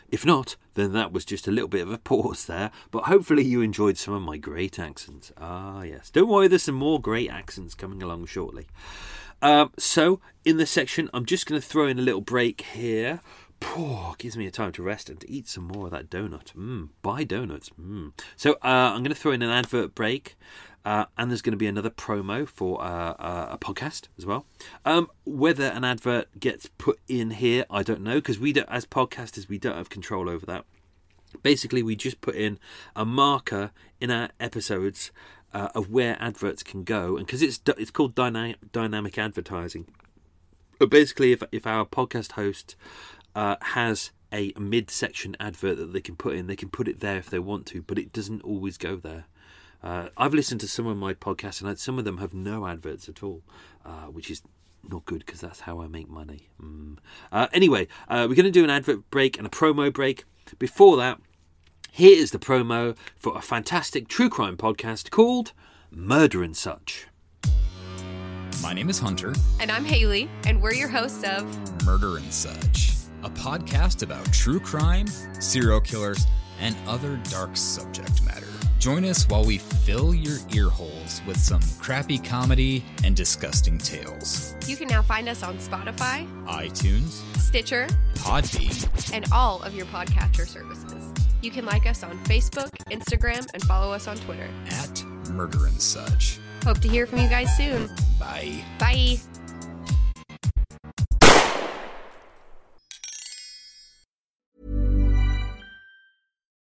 If not, then that was just a little bit of a (laughs) pause there, but hopefully you enjoyed some of my great accents. Ah, yes. Don't worry, there's some more great accents coming along shortly. Um, so, in this section, I'm just going to throw in a little break here. Poor, gives me a time to rest and to eat some more of that donut. Mmm, buy donuts. Mmm. So, uh, I'm going to throw in an advert break. Uh, and there's going to be another promo for uh, uh, a podcast as well. Um, whether an advert gets put in here, I don't know because we don't, as podcasters, we don't have control over that. Basically, we just put in a marker in our episodes uh, of where adverts can go, and because it's it's called dynamic dynamic advertising. But basically, if if our podcast host uh, has a mid-section advert that they can put in, they can put it there if they want to, but it doesn't always go there. Uh, I've listened to some of my podcasts, and some of them have no adverts at all, uh, which is not good because that's how I make money. Mm. Uh, anyway, uh, we're going to do an advert break and a promo break. Before that, here is the promo for a fantastic true crime podcast called Murder and Such. My name is Hunter. And I'm Haley, and we're your hosts of Murder and Such, a podcast about true crime, serial killers, and other dark subject matter. Join us while we fill your ear holes with some crappy comedy and disgusting tales. You can now find us on Spotify, iTunes, Stitcher, Podbean, and all of your podcatcher services. You can like us on Facebook, Instagram, and follow us on Twitter at Murder and Such. Hope to hear from you guys soon. Bye. Bye.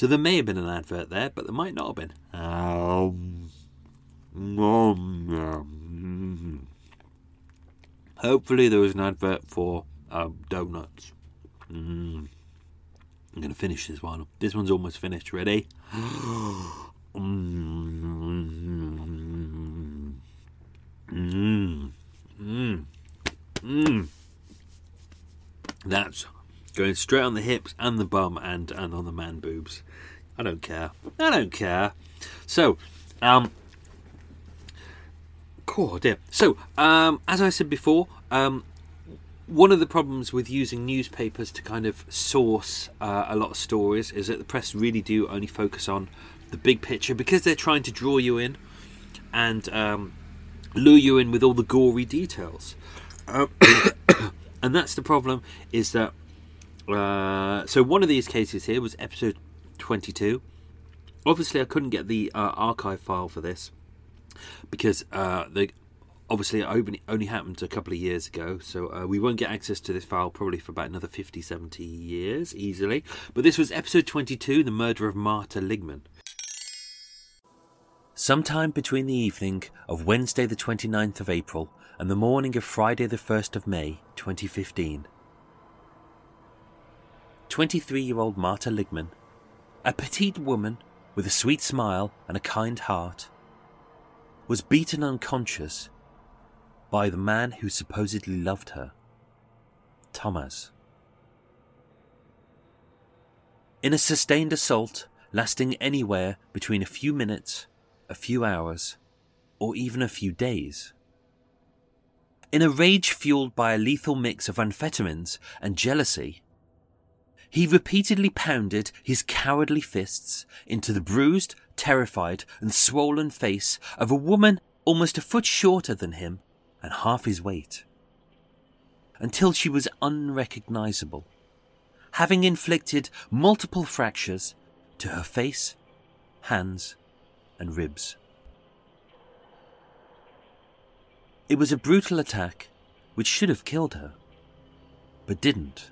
So there may have been an advert there, but there might not have been. Um, um, hopefully there was an advert for um, donuts. Mm. I'm going to finish this one. This one's almost finished. Ready? Mm. Mm. Mm. Mm. That's going straight on the hips and the bum and, and on the man boobs. I don't care. I don't care. So, um, cool, dear. So, um, as I said before, um, one of the problems with using newspapers to kind of source uh, a lot of stories is that the press really do only focus on the big picture because they're trying to draw you in and um, lure you in with all the gory details. Um, (coughs) and that's the problem is that. Uh, so, one of these cases here was episode 22. Obviously, I couldn't get the uh, archive file for this because uh, the obviously it only, only happened a couple of years ago, so uh, we won't get access to this file probably for about another 50, 70 years easily. But this was episode 22 The Murder of Marta Ligman. Sometime between the evening of Wednesday, the 29th of April, and the morning of Friday, the 1st of May, 2015. 23 year old Marta Ligman, a petite woman with a sweet smile and a kind heart, was beaten unconscious by the man who supposedly loved her, Thomas. In a sustained assault lasting anywhere between a few minutes, a few hours, or even a few days. In a rage fueled by a lethal mix of amphetamines and jealousy, he repeatedly pounded his cowardly fists into the bruised, terrified, and swollen face of a woman almost a foot shorter than him and half his weight, until she was unrecognizable, having inflicted multiple fractures to her face, hands, and ribs. It was a brutal attack which should have killed her, but didn't.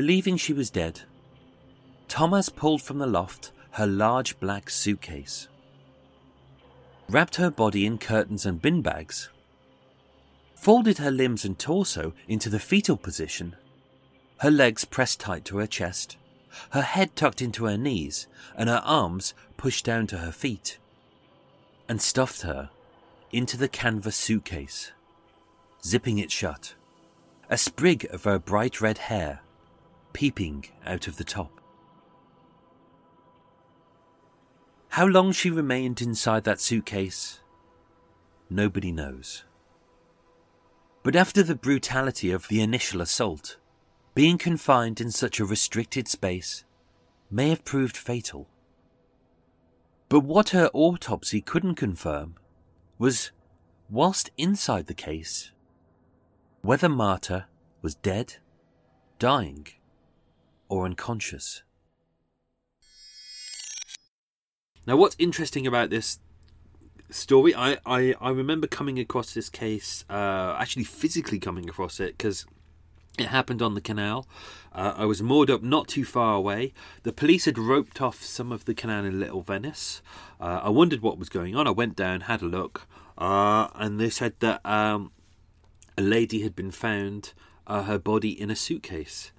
Believing she was dead, Thomas pulled from the loft her large black suitcase, wrapped her body in curtains and bin bags, folded her limbs and torso into the fetal position, her legs pressed tight to her chest, her head tucked into her knees, and her arms pushed down to her feet, and stuffed her into the canvas suitcase, zipping it shut, a sprig of her bright red hair peeping out of the top. How long she remained inside that suitcase, nobody knows. But after the brutality of the initial assault, being confined in such a restricted space may have proved fatal. But what her autopsy couldn't confirm was, whilst inside the case, whether Marta was dead, dying, or unconscious. Now, what's interesting about this story, I, I, I remember coming across this case, uh, actually physically coming across it, because it happened on the canal. Uh, I was moored up not too far away. The police had roped off some of the canal in Little Venice. Uh, I wondered what was going on. I went down, had a look, uh, and they said that um, a lady had been found, uh, her body in a suitcase.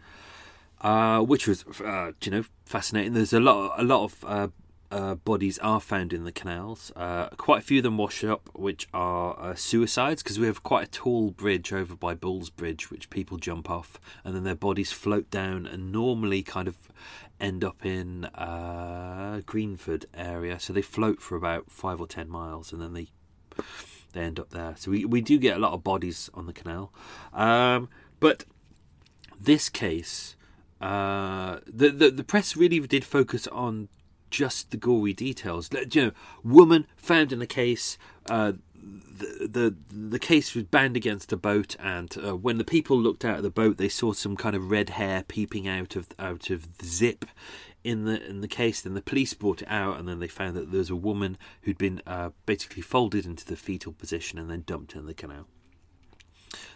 Uh, which was uh, you know fascinating. There's a lot a lot of uh, uh, bodies are found in the canals. Uh, quite a few of them wash up, which are uh, suicides, because we have quite a tall bridge over by Bulls Bridge, which people jump off, and then their bodies float down and normally kind of end up in Greenford area. So they float for about five or ten miles, and then they they end up there. So we we do get a lot of bodies on the canal, um, but this case. Uh, the, the the press really did focus on just the gory details. You know, woman found in a case. Uh, the, the the case was banned against a boat, and uh, when the people looked out of the boat, they saw some kind of red hair peeping out of out of the zip in the in the case. Then the police brought it out, and then they found that there was a woman who'd been uh, basically folded into the fetal position and then dumped in the canal.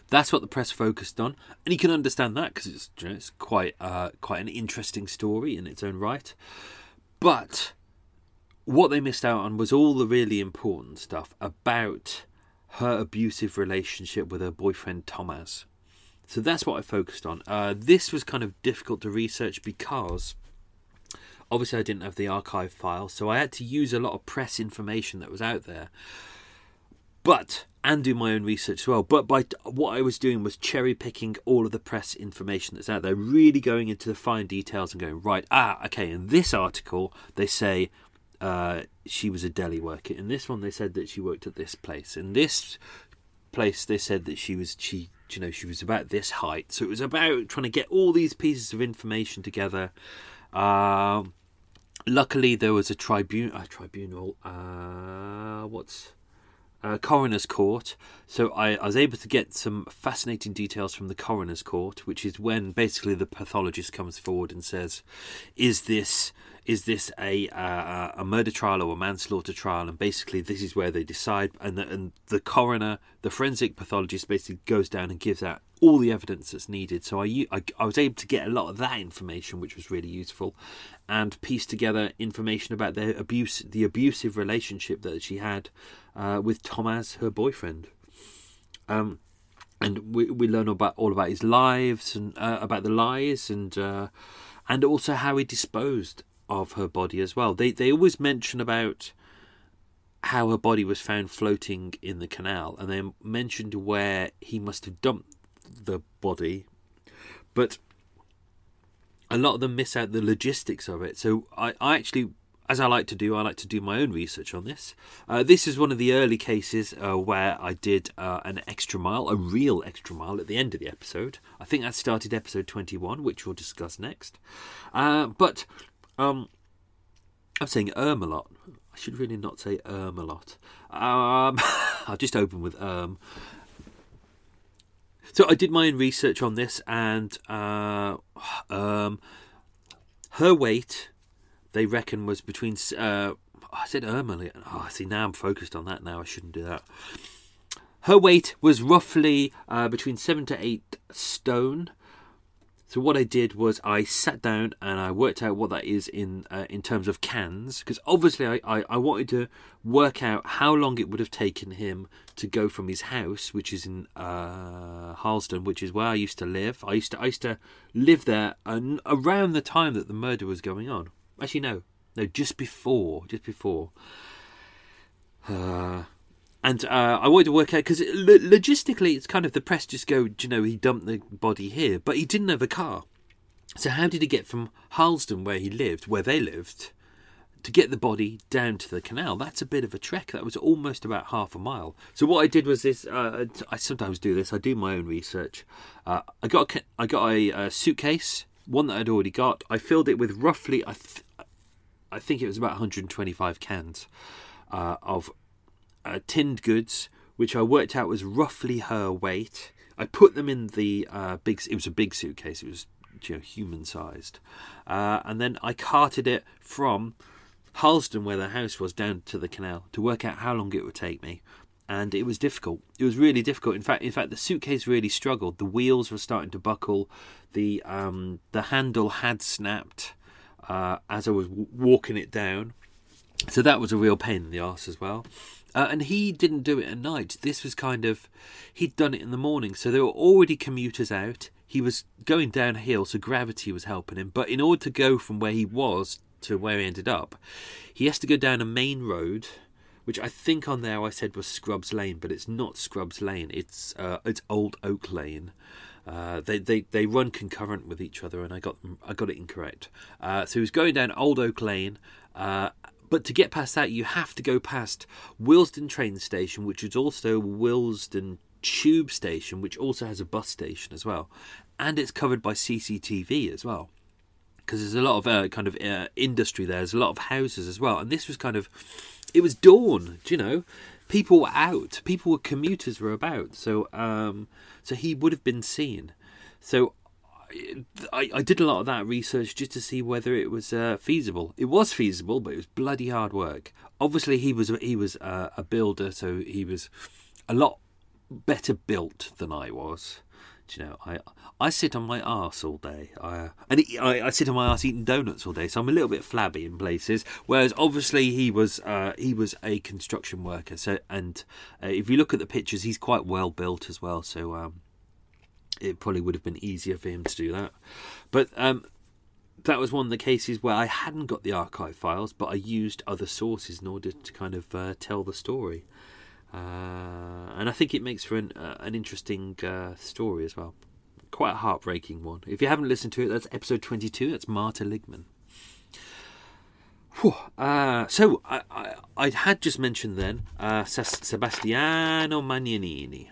That's what the press focused on, and you can understand that because it's, you know, it's quite uh, quite an interesting story in its own right. But what they missed out on was all the really important stuff about her abusive relationship with her boyfriend Thomas. So that's what I focused on. Uh, this was kind of difficult to research because obviously I didn't have the archive file, so I had to use a lot of press information that was out there. But and do my own research as well. But by what I was doing was cherry picking all of the press information that's out there, really going into the fine details and going right. Ah, okay. In this article, they say uh, she was a deli worker. In this one, they said that she worked at this place. In this place, they said that she was she you know she was about this height. So it was about trying to get all these pieces of information together. Um, luckily, there was a tribunal. A tribunal. Uh, what's uh, coroner's court. So I, I, was able to get some fascinating details from the coroner's court, which is when basically the pathologist comes forward and says, "Is this is this a uh, a murder trial or a manslaughter trial?" And basically, this is where they decide. And the, and the coroner, the forensic pathologist, basically goes down and gives out all the evidence that's needed. So I, I, I was able to get a lot of that information, which was really useful, and piece together information about the abuse, the abusive relationship that she had uh, with Thomas, her boyfriend. Um, and we we learn about all about his lives and uh, about the lies and uh, and also how he disposed of her body as well. They they always mention about how her body was found floating in the canal, and they mentioned where he must have dumped the body, but a lot of them miss out the logistics of it. So I, I actually as I like to do, I like to do my own research on this. Uh, this is one of the early cases uh, where I did uh, an extra mile, a real extra mile at the end of the episode. I think that started episode 21, which we'll discuss next. Uh, but um, I'm saying erm a lot. I should really not say erm a lot. Um, (laughs) I'll just open with erm. So I did my own research on this, and uh, um, her weight they reckon was between. Uh, I said Ermely. Oh, see, now I'm focused on that now. I shouldn't do that. Her weight was roughly uh, between seven to eight stone. So what I did was I sat down and I worked out what that is in uh, in terms of cans because obviously I, I, I, wanted to work out how long it would have taken him to go from his house, which is in uh, Harlesden, which is where I used to live. I used to I used to live there and around the time that the murder was going on. Actually, no, no, just before, just before. Uh, and uh, I wanted to work out because lo- logistically, it's kind of the press just go, you know, he dumped the body here, but he didn't have a car. So how did he get from Harlesden, where he lived, where they lived, to get the body down to the canal? That's a bit of a trek. That was almost about half a mile. So what I did was this. Uh, I sometimes do this. I do my own research. Uh, I got a, I got a, a suitcase, one that I'd already got. I filled it with roughly. I th- I think it was about 125 cans uh, of uh, tinned goods, which I worked out was roughly her weight. I put them in the uh, big. It was a big suitcase. It was you know, human sized, uh, and then I carted it from Harlesden, where the house was, down to the canal to work out how long it would take me. And it was difficult. It was really difficult. In fact, in fact, the suitcase really struggled. The wheels were starting to buckle. The um, the handle had snapped uh, as I was w- walking it down. So that was a real pain in the ass as well. Uh, and he didn't do it at night. This was kind of, he'd done it in the morning. So there were already commuters out. he was going downhill, so gravity was helping him. But in order to go from where he was to where he ended up, he has to go down a main road, which I think on there I said was Scrubs Lane, but it's not Scrubs Lane. It's uh, it's Old Oak Lane. Uh, they, they they run concurrent with each other, and I got I got it incorrect. Uh, so he was going down Old Oak Lane, uh, but to get past that, you have to go past Willesden train station, which is also Willesden tube station, which also has a bus station as well, and it's covered by CCTV as well. Because there's a lot of uh, kind of uh, industry there. There's a lot of houses as well, and this was kind of, it was dawn. Do you know? People were out. People were commuters were about. So, um, so he would have been seen. So I, I, did a lot of that research just to see whether it was uh, feasible. It was feasible, but it was bloody hard work. Obviously, he was he was uh, a builder, so he was a lot better built than I was. Do you know, I I sit on my arse all day. I and I, I sit on my arse eating donuts all day, so I'm a little bit flabby in places. Whereas obviously he was uh, he was a construction worker. So and uh, if you look at the pictures, he's quite well built as well. So um, it probably would have been easier for him to do that. But um, that was one of the cases where I hadn't got the archive files, but I used other sources in order to kind of uh, tell the story. Uh, and I think it makes for an, uh, an interesting uh, story as well. Quite a heartbreaking one. If you haven't listened to it, that's episode 22. That's Marta Ligman. Uh, so I, I, I, had just mentioned then uh, Sebastiano Magnanini,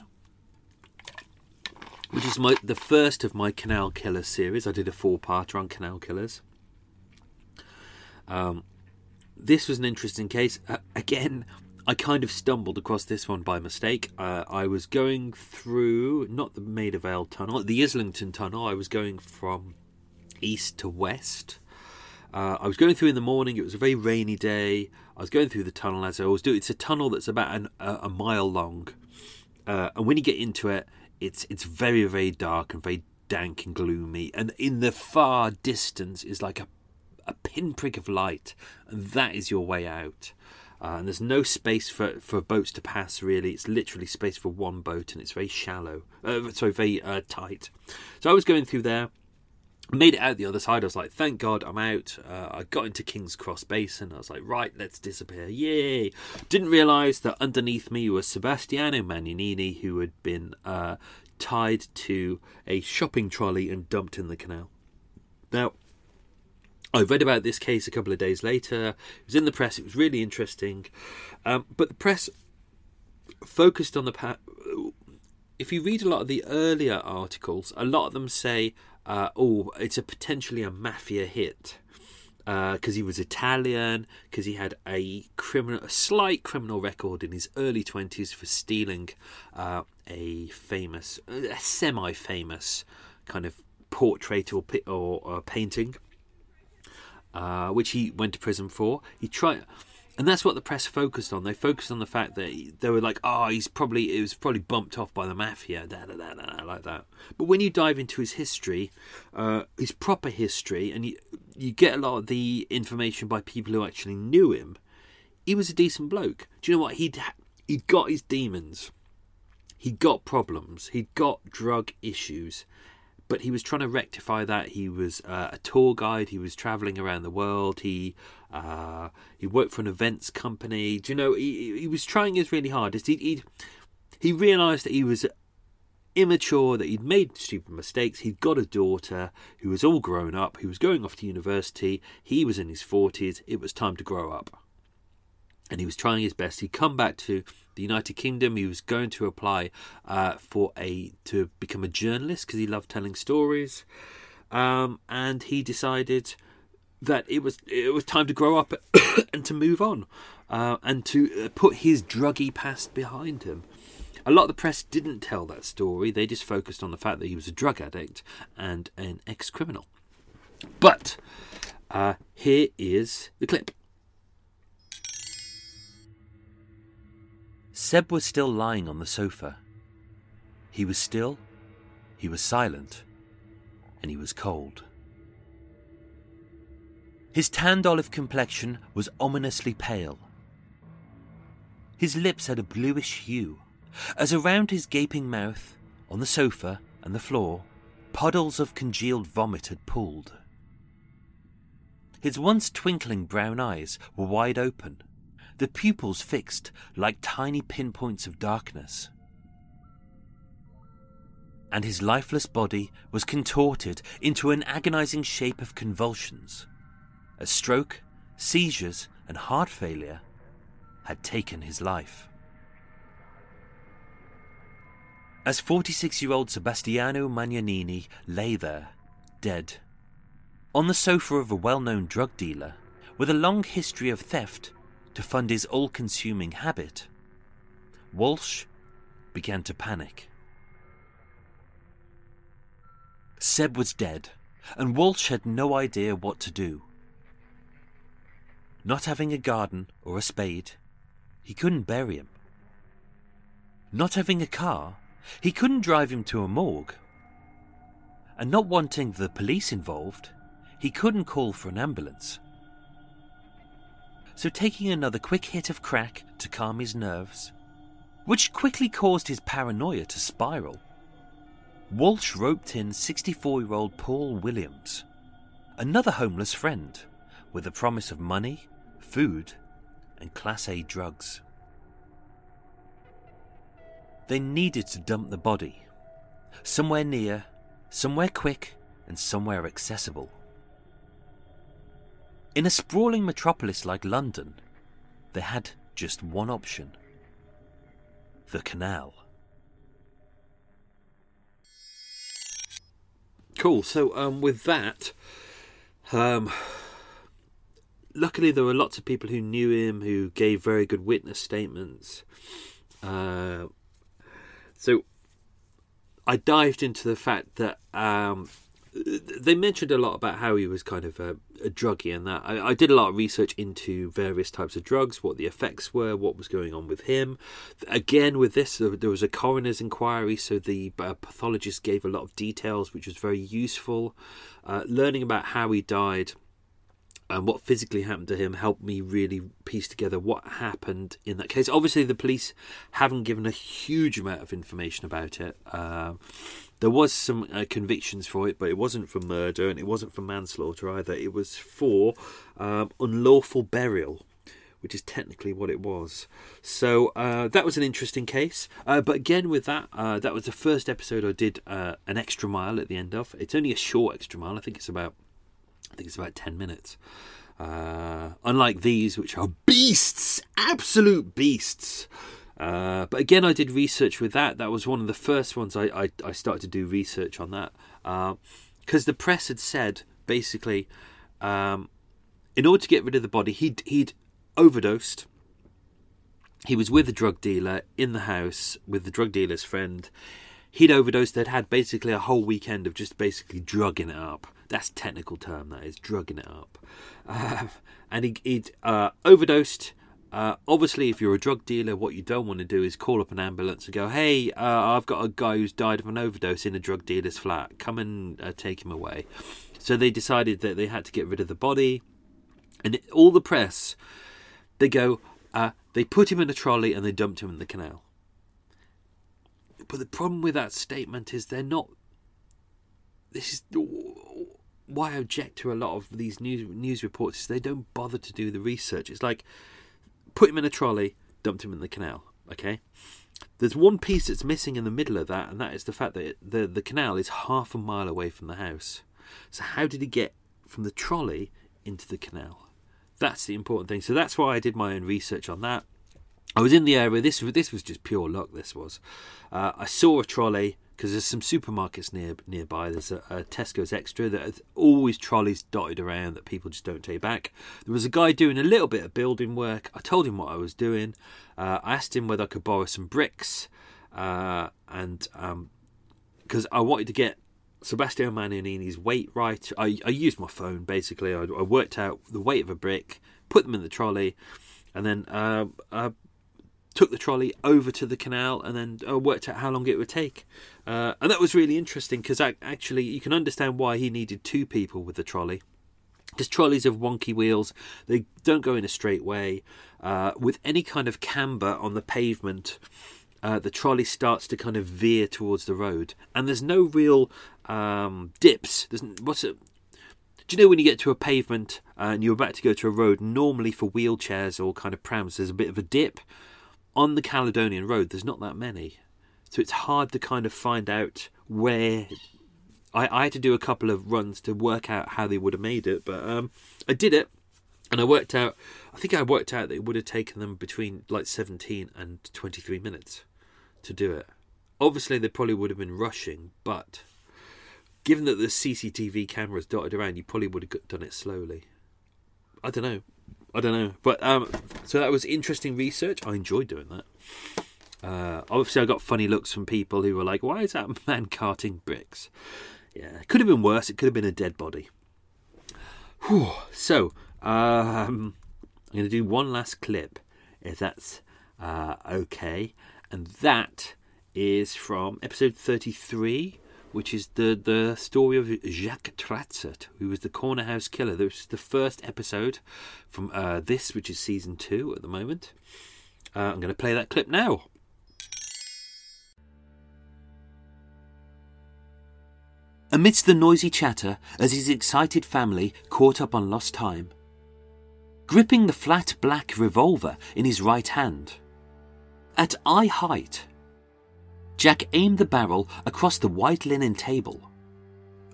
which is my the first of my Canal Killers series. I did a four-parter on Canal Killers. Um, this was an interesting case. Uh, again, I kind of stumbled across this one by mistake. Uh, I was going through not the Maida Vale tunnel, the Islington tunnel. I was going from east to west. Uh, I was going through in the morning. It was a very rainy day. I was going through the tunnel as I always do. It's a tunnel that's about an, a, a, mile long, uh, and when you get into it, it's it's very very dark and very dank and gloomy. And in the far distance is like a a pinprick of light, and that is your way out. Uh, and there's no space for, for boats to pass really. It's literally space for one boat, and it's very shallow. Uh, sorry, very uh, tight. So I was going through there, made it out the other side. I was like, thank God I'm out. Uh, I got into King's Cross Basin. I was like, right, let's disappear. Yay! Didn't realise that underneath me was Sebastiano Magnanini, who had been uh, tied to a shopping trolley and dumped in the canal. Now, I read about this case a couple of days later. It was in the press. It was really interesting, um, but the press focused on the. Pa- if you read a lot of the earlier articles, a lot of them say, uh, "Oh, it's a potentially a mafia hit." because uh, he was Italian, because he had a criminal, a slight criminal record in his early twenties for stealing uh, a famous, a semi-famous kind of portrait or, or, or painting uh, which he went to prison for. He tried, and that's what the press focused on. They focused on the fact that they were like, "Oh, he's probably it was probably bumped off by the mafia," da, da, da, da, like that. But when you dive into his history, uh, his proper history, and you you get a lot of the information by people who actually knew him. He was a decent bloke. Do you know what he'd he'd got his demons. He'd got problems. He'd got drug issues but he was trying to rectify that. He was uh, a tour guide. He was traveling around the world. He uh, he worked for an events company. Do you know? He he was trying his really hardest. He he he realised that he was immature, that he'd made stupid mistakes. He'd got a daughter who was all grown up, who was going off to university. He was in his forties. It was time to grow up and he was trying his best. He'd come back to the United Kingdom. He was going to apply uh, for a to become a journalist because he loved telling stories, um, and he decided that it was it was time to grow up (coughs) and to move on, uh, and to uh, put his druggy past behind him. A lot of the press didn't tell that story. They just focused on the fact that he was a drug addict and an ex-criminal. But uh, here is the clip. Seb was still lying on the sofa. He was still, he was silent, and he was cold. His tanned olive complexion was ominously pale. His lips had a bluish hue, as around his gaping mouth, on the sofa and the floor, puddles of congealed vomit had pooled. His once twinkling brown eyes were wide open, the pupils fixed like tiny pinpoints of darkness. And his lifeless body was contorted into an agonizing shape of convulsions. A stroke, seizures, and heart failure had taken his life. As 46 year old Sebastiano Magnanini lay there, dead, on the sofa of a well known drug dealer with a long history of theft to fund his all consuming habit, Walsh began to panic. Seb was dead, and Walsh had no idea what to do. Not having a garden or a spade, he couldn't bury him. Not having a car, he couldn't drive him to a morgue. And not wanting the police involved, he couldn't call for an ambulance. So, taking another quick hit of crack to calm his nerves, which quickly caused his paranoia to spiral, Walsh roped in 64 year old Paul Williams, another homeless friend, with a promise of money, food, and Class A drugs. They needed to dump the body. Somewhere near, somewhere quick, and somewhere accessible. In a sprawling metropolis like London, they had just one option the canal. Cool. So, um, with that, um, luckily there were lots of people who knew him who gave very good witness statements. Uh, so, I dived into the fact that um, they mentioned a lot about how he was kind of a, a druggie and that. I, I, did a lot of research into various types of drugs, what the effects were, what was going on with him. Again, with this, there was a coroner's inquiry, so the uh, pathologist gave a lot of details, which was very useful. Uh, learning about how he died and what physically happened to him helped me really piece together what happened in that case. Obviously, the police haven't given a huge amount of information about it. Uh, there was some uh, convictions for it, but it wasn't for murder and it wasn't for manslaughter either. It was for um, unlawful burial, which is technically what it was. So uh, that was an interesting case. Uh, but again, with that, uh, that was the first episode I did uh, an extra mile at the end of. It's only a short extra mile. I think it's about, I think it's about ten minutes. Uh, unlike these, which are beasts, absolute beasts. Uh, but again, I did research with that. That was one of the first ones I, I, I started to do research on that. Because uh, the press had said, basically, um, in order to get rid of the body, he'd, he'd overdosed. He was with a drug dealer in the house with the drug dealer's friend. He'd overdosed. They'd had basically a whole weekend of just basically drugging it up. That's technical term, that is, drugging it up. (laughs) Uh, and he, would uh, overdosed uh, obviously, if you're a drug dealer, what you don't want to do is call up an ambulance and go, "Hey, uh, I've got a guy who's died of an overdose in a drug dealer's flat. Come and uh, take him away." So they decided that they had to get rid of the body, and all the press, they go, uh, they put him in a trolley and they dumped him in the canal. But the problem with that statement is they're not. This is why I object to a lot of these news news reports. Is they don't bother to do the research. It's like put him in a trolley, dumped him in the canal. Okay. There's one piece that's missing in the middle of that, and that is the fact that the the canal is half a mile away from the house. So how did he get from the trolley into the canal? That's the important thing. So that's why I did my own research on that. I was in the area. This this was just pure luck. This was. Uh, I saw a trolley because there's some supermarkets near nearby. There's a, a Tesco's Extra that always trolleys dotted around that people just don't take back. There was a guy doing a little bit of building work. I told him what I was doing. Uh, I asked him whether I could borrow some bricks, uh, and because um, I wanted to get Sebastiano Magnanini's weight right. I, I used my phone basically. I, I, worked out the weight of a brick, put them in the trolley, and then uh, uh took the trolley over to the canal and then uh, worked out how long it would take. Uh, and that was really interesting because actually you can understand why he needed two people with the trolley. Because trolleys have wonky wheels, they don't go in a straight way. Uh, with any kind of camber on the pavement, uh, the trolley starts to kind of veer towards the road, and there's no real um, dips. There's what's it? Do you know when you get to a pavement uh, and you're about to go to a road? Normally for wheelchairs or kind of prams, there's a bit of a dip. On the Caledonian Road, there's not that many, so it's hard to kind of find out where. I, I had to do a couple of runs to work out how they would have made it, but um, I did it, and I worked out. I think I worked out that it would have taken them between like 17 and 23 minutes to do it. Obviously, they probably would have been rushing, but given that the CCTV cameras dotted around, you probably would have done it slowly. I don't know. I don't know. But um, so that was interesting research. I enjoyed doing that. Uh, obviously, I got funny looks from people who were like, "Why is that man carting bricks?" Yeah, it could have been worse. It could have been a dead body. Whew. So, um, I'm going to do one last clip, if that's uh, okay, and that is from episode 33, which is the the story of Jacques Tratsart, who was the corner house killer. This is the first episode from uh, this, which is season two at the moment. Uh, I'm going to play that clip now. Amidst the noisy chatter, as his excited family caught up on lost time, gripping the flat black revolver in his right hand, at eye height, Jack aimed the barrel across the white linen table.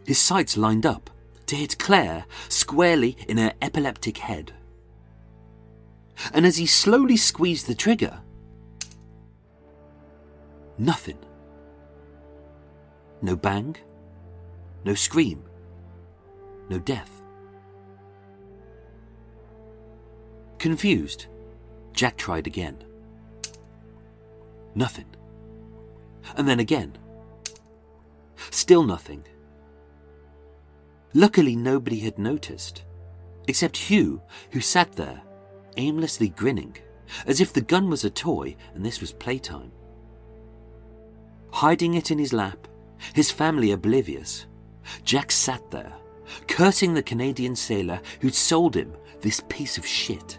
His sights lined up to hit Claire squarely in her epileptic head. And as he slowly squeezed the trigger, nothing. No bang, no scream, no death. Confused, Jack tried again. Nothing. And then again. Still nothing. Luckily, nobody had noticed, except Hugh, who sat there, aimlessly grinning, as if the gun was a toy and this was playtime. Hiding it in his lap, his family oblivious, Jack sat there, cursing the Canadian sailor who'd sold him this piece of shit.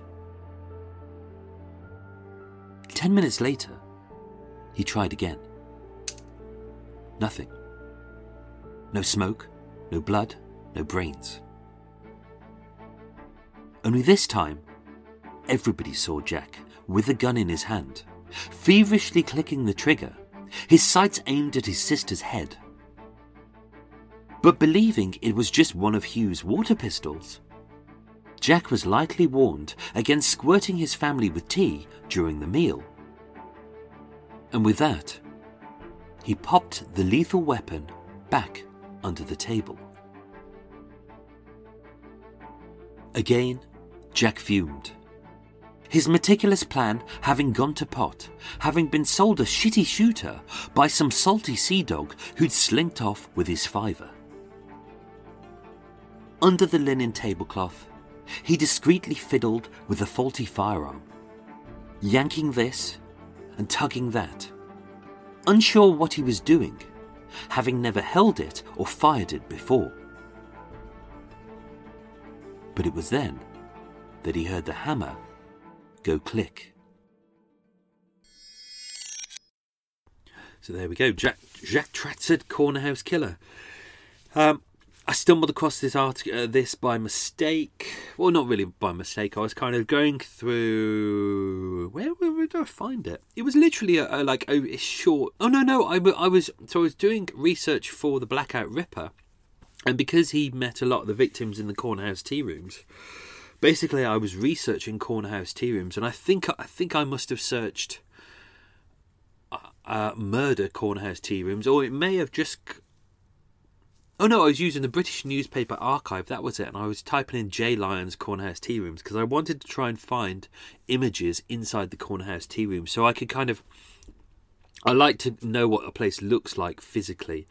Ten minutes later, he tried again. Nothing. No smoke, no blood, no brains. Only this time, everybody saw Jack with a gun in his hand, feverishly clicking the trigger, his sights aimed at his sister's head. But believing it was just one of Hugh's water pistols, Jack was lightly warned against squirting his family with tea during the meal. And with that, he popped the lethal weapon back under the table. Again, Jack fumed. His meticulous plan having gone to pot, having been sold a shitty shooter by some salty sea dog who'd slinked off with his fiver. Under the linen tablecloth, he discreetly fiddled with the faulty firearm, yanking this and tugging that unsure what he was doing, having never held it or fired it before. But it was then that he heard the hammer go click. So there we go, Jack Jack Tratsart, Corner House Killer. Um, I stumbled across this article, uh, this by mistake. Well, not really by mistake. I was kind of going through where, where, where did I find it? It was literally a, a like a, a, short. Oh no, no. I, I was so I was doing research for the Blackout Ripper, and because he met a lot of the victims in the Cornerhouse tea rooms, basically I was researching Cornerhouse tea rooms, and I think I think I must have searched uh, uh, murder Cornerhouse tea rooms, or it may have just Oh no, I was using the British Newspaper Archive, that was it, and I was typing in J Lyons Cornerhouse Tea Rooms because I wanted to try and find images inside the Cornerhouse Tea Room so I could kind of. I like to know what a place looks like physically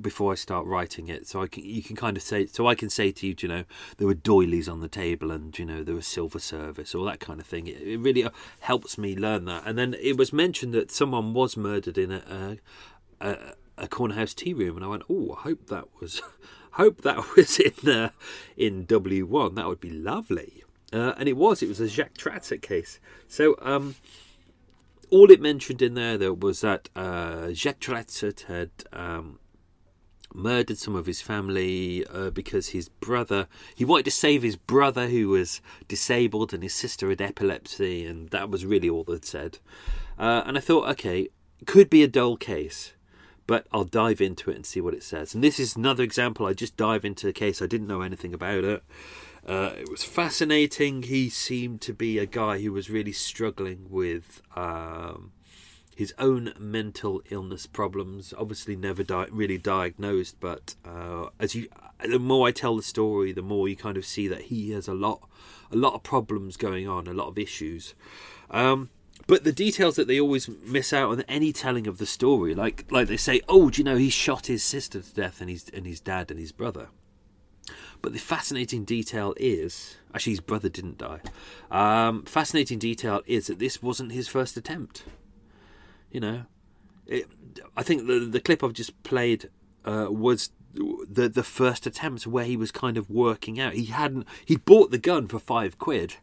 before I start writing it, so I can you can kind of say so I can say to you, you know, there were doilies on the table and you know there was silver service, all that kind of thing. It, it really uh, helps me learn that. And then it was mentioned that someone was murdered in a, a, a a cornerhouse tea room, and I went, "Oh, I hope that was, (laughs) hope that (laughs) was in uh, in W one. That would be lovely." Uh, and it was. It was a Jacques Tratsart case. So um, all it mentioned in there, there was that uh, Jacques Tratsart had um, murdered some of his family uh, because his brother he wanted to save his brother who was disabled and his sister had epilepsy and that was really all they'd said uh, and i thought okay could be a dull case but i'll dive into it and see what it says. And this is another example. I just dive into a case. I didn't know anything about it. Uh, it was fascinating. He seemed to be a guy who was really struggling with um, his own mental illness problems. Obviously, never di- really diagnosed, but uh, as you, the more I tell the story, the more you kind of see that he has a lot, a lot of problems going on, a lot of issues. Um, but the details that they always miss out on any telling of the story, like like they say, oh, do you know he shot his sister to death and his and his dad and his brother. But the fascinating detail is actually his brother didn't die. Um, fascinating detail is that this wasn't his first attempt. You know, it, I think the the clip I've just played uh, was the the first attempt where he was kind of working out. He hadn't he bought the gun for five quid,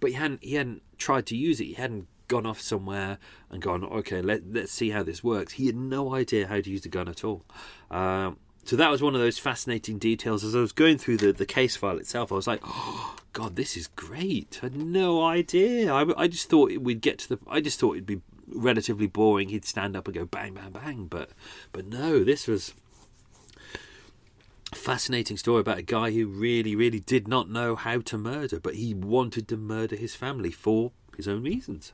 but he hadn't he hadn't tried to use it. He hadn't gone off somewhere and gone okay let let's see how this works. He had no idea how to use the gun at all. Um, so that was one of those fascinating details. As I was going through the, the case file itself, I was like, "Oh (gasps) God, this is great!" I had no idea. I, I just thought we'd get to the. I just thought it'd be relatively boring. He'd stand up and go bang, bang, bang. But but no, this was a fascinating story about a guy who really, really did not know how to murder, but he wanted to murder his family for his own reasons.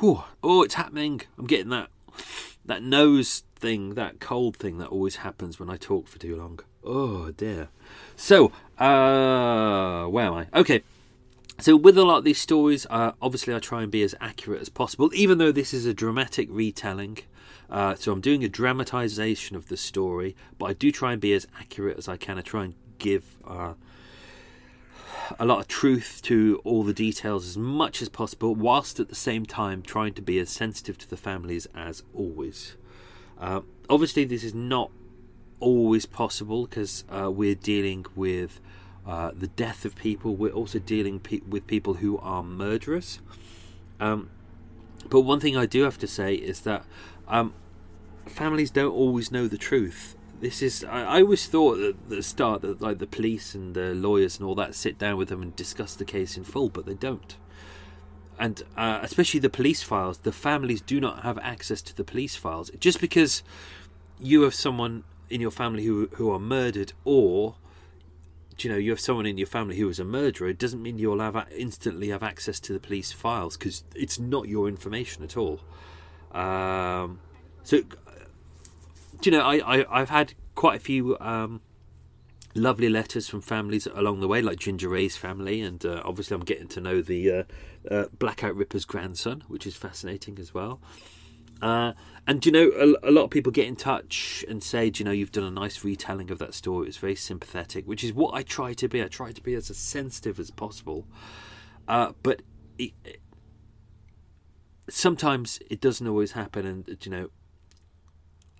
Whew. Oh, it's happening. I'm getting that that nose thing, that cold thing that always happens when I talk for too long. Oh dear. So, uh, where am I? Okay. So, with a lot of these stories, uh, obviously I try and be as accurate as possible, even though this is a dramatic retelling. Uh, so, I'm doing a dramatization of the story, but I do try and be as accurate as I can. I try and give uh, a lot of truth to all the details as much as possible, whilst at the same time trying to be as sensitive to the families as always. Uh, obviously, this is not always possible because uh, we're dealing with uh, the death of people. We're also dealing pe- with people who are murderers. Um, but one thing I do have to say is that um, families don't always know the truth. This is I, I always thought at the start that like the police and the lawyers and all that sit down with them and discuss the case in full, but they don't. And uh, especially the police files, the families do not have access to the police files. Just because you have someone in your family who who are murdered, or you know you have someone in your family who is a murderer it doesn't mean you'll have instantly have access to the police files because it's not your information at all um, so you know I, I have had quite a few um, lovely letters from families along the way like ginger ray's family and uh, obviously i'm getting to know the uh, uh, blackout ripper's grandson which is fascinating as well uh, and you know, a, a, lot of people get in touch and say, you know, you've done a nice retelling of that story. It's very sympathetic, which is what I try to be. I try to be as sensitive as possible. Uh, but it, it, sometimes it doesn't always happen, and you know,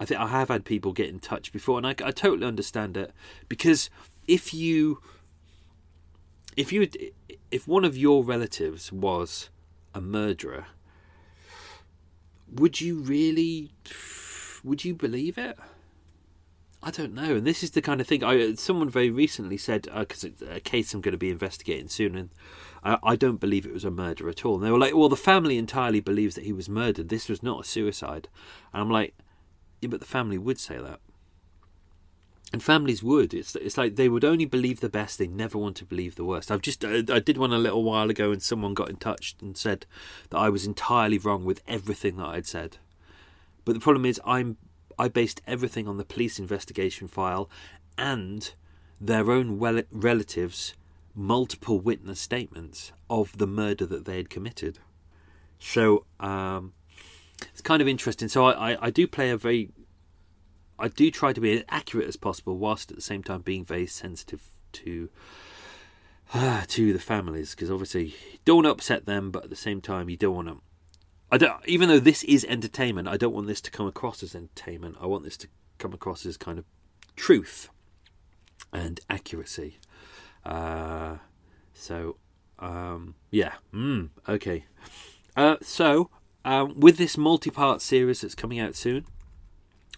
I think I have had people get in touch before, and I, I totally understand it because if you, if you, if one of your relatives was a murderer would you really would you believe it? I don't know and this is the kind of thing i someone very recently said because uh, a case i'm going to be investigating soon and uh, i don't believe it was a murder at all. And they were like well the family entirely believes that he was murdered. This was not a suicide. And i'm like yeah but the family would say that and families would. It's it's like they would only believe the best. They never want to believe the worst. I've just I, I did one a little while ago, and someone got in touch and said that I was entirely wrong with everything that I'd said. But the problem is, I'm I based everything on the police investigation file and their own relatives' multiple witness statements of the murder that they had committed. So um, it's kind of interesting. So I, I, I do play a very I do try to be as accurate as possible, whilst at the same time being very sensitive to uh, (sighs) to the families, because obviously you don't want to upset them, but at the same time you don't want to. I don't. Even though this is entertainment, I don't want this to come across as entertainment. I want this to come across as kind of truth and accuracy. Uh, so, um, yeah. Mm, okay. Uh, so, um, with this multi-part series that's coming out soon,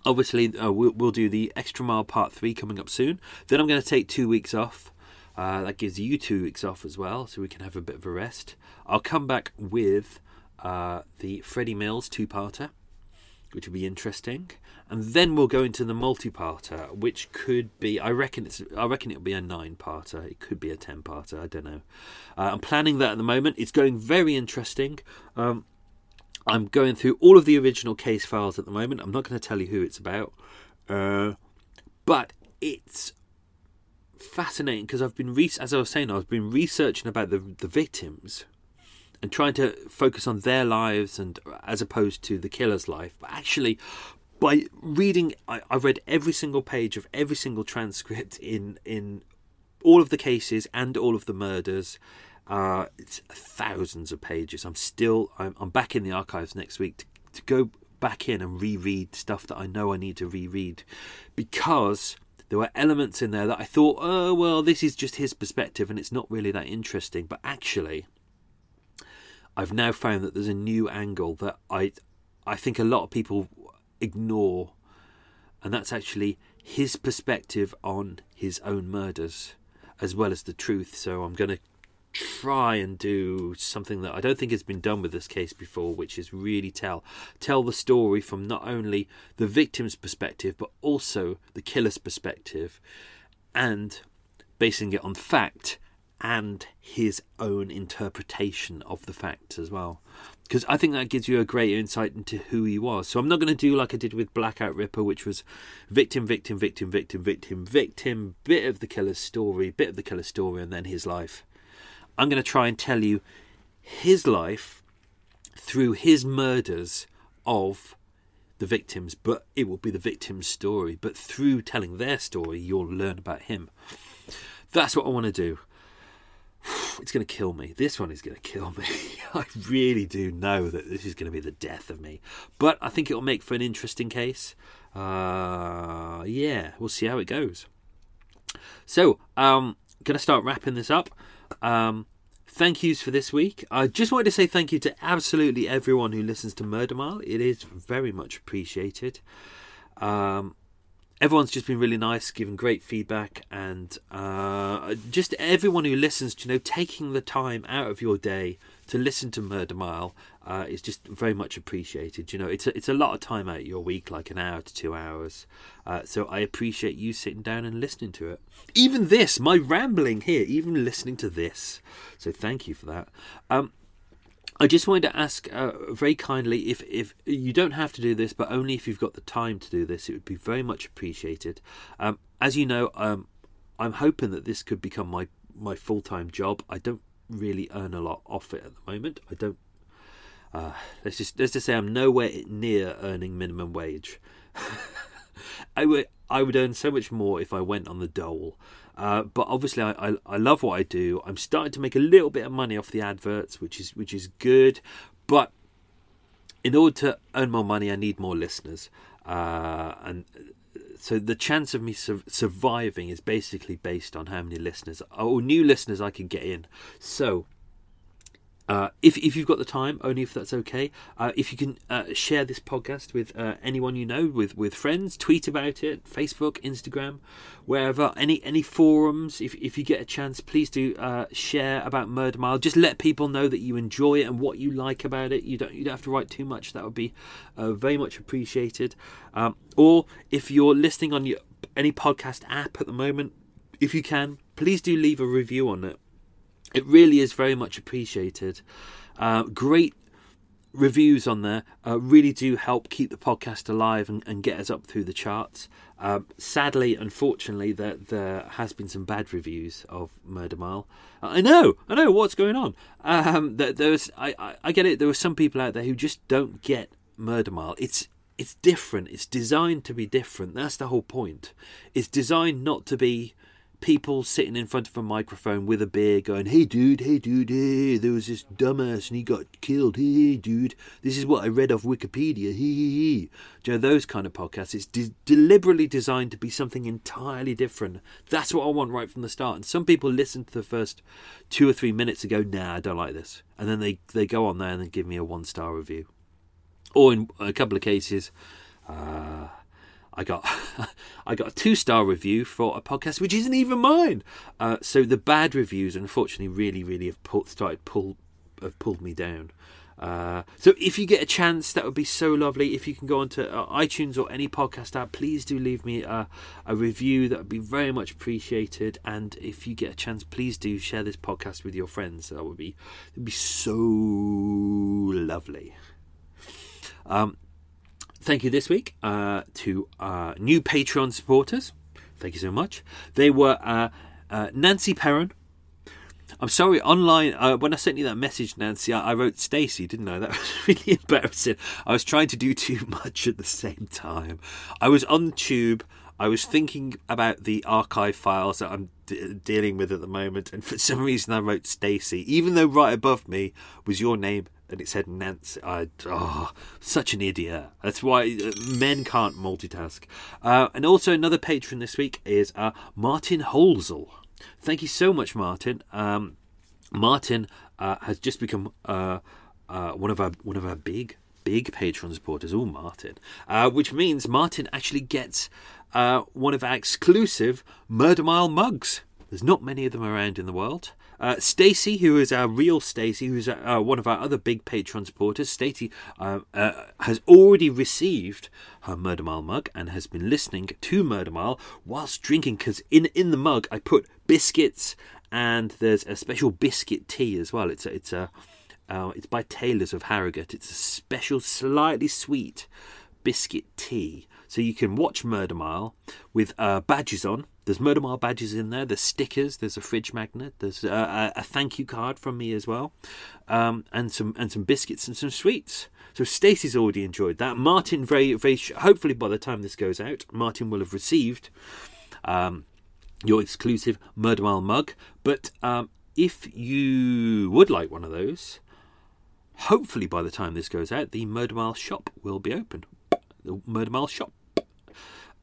obviously uh, we'll, we'll do the extra mile part three coming up soon. Then I'm going to take two weeks off. Uh, that gives you two weeks off as well, so we can have a bit of a rest. I'll come back with uh, the Freddie Mills two-parter, which will be interesting, and then we'll go into the multi-parter, which could be. I reckon it's. I reckon it'll be a nine-parter. It could be a ten-parter. I don't know. Uh, I'm planning that at the moment. It's going very interesting. Um, I'm going through all of the original case files at the moment. I'm not going to tell you who it's about, uh, but it's fascinating because I've been, re- as I was saying, I've been researching about the the victims and trying to focus on their lives and as opposed to the killer's life. But actually, by reading, I, I read every single page of every single transcript in in all of the cases and all of the murders. Uh, it's thousands of pages. I'm still I'm, I'm back in the archives next week to, to go back in and reread stuff that I know I need to reread because there were elements in there that I thought, oh well, this is just his perspective and it's not really that interesting. But actually, I've now found that there's a new angle that I I think a lot of people ignore, and that's actually his perspective on his own murders as well as the truth. So I'm going to try and do something that I don't think has been done with this case before, which is really tell tell the story from not only the victim's perspective but also the killer's perspective, and basing it on fact and his own interpretation of the facts as well. Because I think that gives you a great insight into who he was. So I'm not going to do like I did with Blackout Ripper, which was victim, victim, victim, victim, victim, victim, bit of the killer's story, bit of the killer's story, and then his life. I'm going to try and tell you his life through his murders of the victims, but it will be the victim's story. But through telling their story, you'll learn about him. That's what I want to do. (sighs) It's going to kill me. This one is going to kill me. (laughs) I really do know that this is going to be the death of me. But I think it'll make for an interesting case. Uh, yeah, we'll see how it goes. So, um, going to start wrapping this up. Um, thank yous for this week. I just wanted to say thank you to absolutely everyone who listens to Murder Mile. It is very much appreciated. Um, everyone's just been really nice, giving great feedback, and uh, just everyone who listens, you know, taking the time out of your day to listen to Murder Mile uh, is just very much appreciated. You know, it's a, it's a lot of time out your week, like an hour to two hours. Uh, so I appreciate you sitting down and listening to it. Even this, my rambling here, even listening to this. So thank you for that. Um, I just wanted to ask uh, very kindly if if you don't have to do this, but only if you've got the time to do this, it would be very much appreciated. Um, as you know, um, I'm hoping that this could become my my full time job. I don't really earn a lot off it at the moment. I don't. Uh, let's just let's just say I'm nowhere near earning minimum wage. (laughs) I would I would earn so much more if I went on the dole. Uh, but obviously, I, I, I love what I do. I'm starting to make a little bit of money off the adverts, which is which is good. But in order to earn more money, I need more listeners, uh, and so the chance of me su- surviving is basically based on how many listeners or new listeners I can get in. So uh, if, if you've got the time, only if that's okay, uh, if you can uh, share this podcast with uh, anyone you know, with, with friends, tweet about it, Facebook, Instagram, wherever, any any forums. If, if you get a chance, please do uh, share about Murder Mile. Just let people know that you enjoy it and what you like about it. You don't you don't have to write too much. That would be uh, very much appreciated. Um, or if you're listening on your, any podcast app at the moment, if you can, please do leave a review on it it really is very much appreciated. Uh, great reviews on there uh, really do help keep the podcast alive and, and get us up through the charts. Uh, sadly, unfortunately, there, there has been some bad reviews of Murder Mile. I know, I know what's going on. Um, there, there's, I, I, I get it. There are some people out there who just don't get Murder Mile. It's it's different. It's designed to be different. That's the whole point. It's designed not to be people sitting in front of a microphone with a beer going, hey dude, hey dude, hey, there was this dumbass and he got killed, hey dude, this is what I read off Wikipedia, hey, hey, hey. Do you know, those kind of podcasts, it's de- deliberately designed to be something entirely different. That's what I want right from the start. And some people listen to the first two or three minutes and go, nah, I don't like this. And then they, they go on there and then give me a one star review. or in a couple of cases, uh, I got (laughs) I got a two star review for a podcast which isn't even mine. Uh, so the bad reviews, unfortunately, really, really have pulled, started pull have pulled me down. Uh, so if you get a chance, that would be so lovely. If you can go onto uh, iTunes or any podcast app, please do leave me a, a review. That would be very much appreciated. And if you get a chance, please do share this podcast with your friends. That would be would be so lovely. Um, thank you this week uh, to uh, new Patreon supporters. Thank you so much. They were uh, uh, Nancy Perrin, I'm sorry, online, uh, when I sent you that message, Nancy, I, I wrote Stacy, didn't I? That (laughs) was really embarrassing. I was trying to do too (laughs) much at the same time. I was on the tube. I was thinking about the archive files that I'm d- dealing with at the moment, and for some reason I wrote Stacy, even though right above me was your name and it said Nancy. I, oh, such an idiot. That's why uh, men can't multitask. Uh, and also another patron this week is uh, Martin Holzel. Thank you so much, Martin. Um, Martin uh, has just become uh, uh, one of our one of our big big patron supporters. Oh, Martin, which means Martin actually gets uh, one of our exclusive Murder Mile mugs. There's not many of them around in the world. Uh, Stacy, who is our real Stacy, who's uh, one of our other big Patreon supporters, Stacy uh, uh, has already received her Murder Mile mug and has been listening to Murder Mile whilst drinking. Because in in the mug, I put biscuits and there's a special biscuit tea as well. It's a, it's a uh, it's by Taylors of Harrogate. It's a special, slightly sweet biscuit tea. So you can watch Murder Mile with uh, badges on. There's Murder Mile badges in there. There's stickers. There's a fridge magnet. There's uh, a thank you card from me as well, um, and some and some biscuits and some sweets. So Stacey's already enjoyed that. Martin, very very hopefully by the time this goes out, Martin will have received um, your exclusive Murder Mile mug. But um, if you would like one of those, hopefully by the time this goes out, the Murder Mile shop will be open. The Murder Mile shop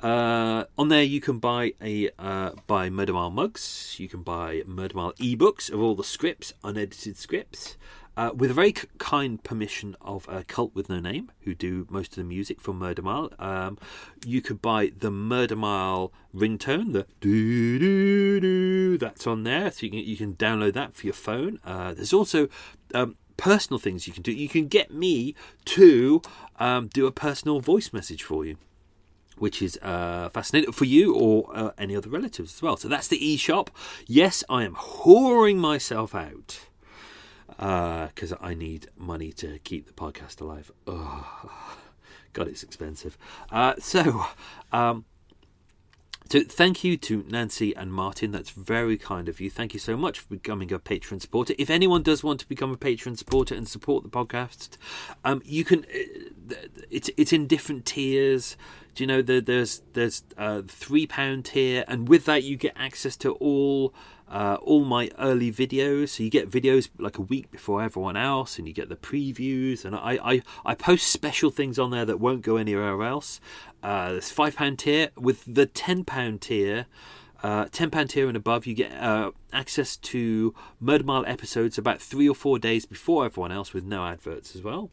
uh, on there, you can buy a uh, buy Murder Mile mugs. You can buy Murder Mile ebooks of all the scripts, unedited scripts, uh, with a very kind permission of a cult with no name, who do most of the music for Murder Mile. Um, you could buy the Murder Mile ringtone, the doo doo doo. That's on there, so you can you can download that for your phone. Uh, there's also um, personal things you can do. You can get me to um, do a personal voice message for you which is uh, fascinating for you or uh, any other relatives as well. So that's the eShop. Yes, I am whoring myself out because uh, I need money to keep the podcast alive. God, it's expensive. Uh, so, um, so thank you to Nancy and Martin. That's very kind of you. Thank you so much for becoming a patron supporter. If anyone does want to become a patron supporter and support the podcast, um, you can. Uh, it's it's in different tiers. Do you know the, there's there's a three pound tier, and with that you get access to all uh, all my early videos. So you get videos like a week before everyone else, and you get the previews. And I I, I post special things on there that won't go anywhere else. Uh, there's five pound tier with the ten pound tier. Uh, ten pound tier and above, you get uh, access to Murder Mile episodes about three or four days before everyone else, with no adverts as well.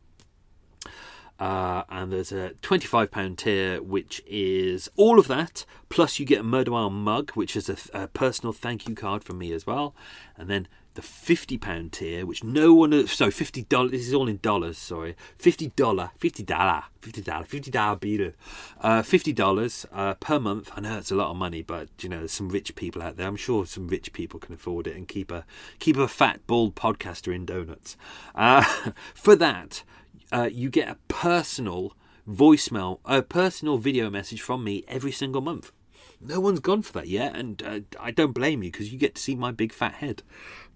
Uh, and there's a £25 tier, which is all of that, plus you get a Murder Mile mug, which is a, a personal thank you card from me as well. And then the £50 tier, which no one, so $50, this is all in dollars, sorry, $50, $50, $50, $50 beater, uh, $50 uh, per month. I know it's a lot of money, but you know, there's some rich people out there. I'm sure some rich people can afford it and keep a, keep a fat, bald podcaster in donuts. Uh, (laughs) for that, uh, you get a personal voicemail, a personal video message from me every single month. No one's gone for that yet, and uh, I don't blame you because you get to see my big fat head.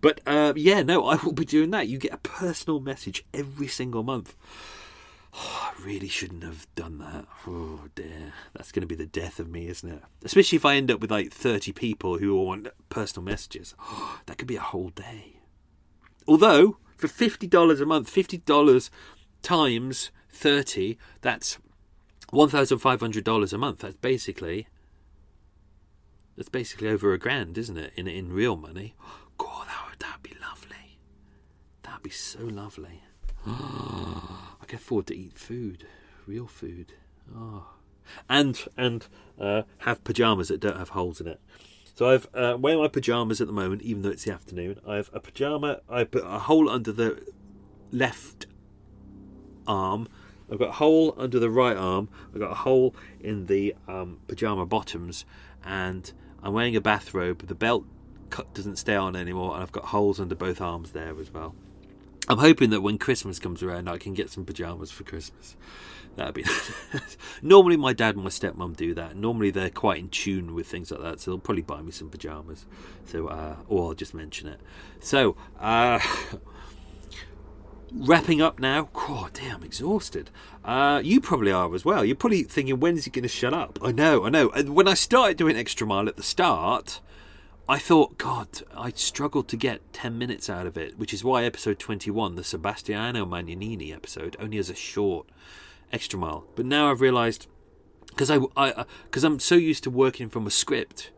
But uh, yeah, no, (laughs) I will be doing that. You get a personal message every single month. (sighs) Oh, I really shouldn't have done that. Oh dear, that's going to be the death of me, isn't it? Especially if I end up with like thirty people who all want personal messages. Oh, (gasps) that could be a whole day. Although for fifty dollars a month, fifty dollars times 30, that's $1,500 a month. That's basically that's basically over a grand, isn't it? In in real money. (gasps) God, that would that'd be lovely. That'd be so lovely. (gasps) I can afford to eat food, real food. Oh. And and uh, have pajamas that don't have holes in it. So I've uh, wearing my pajamas at the moment, even though it's the afternoon. I have a pajama. I put a hole under the left arm. I've got a hole under the right arm. I've got a hole in the um, pajama bottoms, and I'm wearing a bathrobe. The belt cut doesn't stay on anymore, and I've got holes under both arms there as well. I'm hoping that when Christmas comes around, I can get some pajamas for Christmas. That'd be (laughs) normally my dad and my stepmom do that. Normally they're quite in tune with things like that, so they'll probably buy me some pajamas. So, uh, or I'll just mention it. So, uh, (laughs) wrapping up now. God damn, I'm exhausted. Uh, you probably are as well. You're probably thinking, when's he going to shut up? I know, I know. And when I started doing extra mile at the start, I thought, God, I struggled to get 10 minutes out of it, which is why episode 21, the Sebastiano Magnanini episode, only has a short extra mile. But now I've realised, because I, I, because I'm so used to working from a script,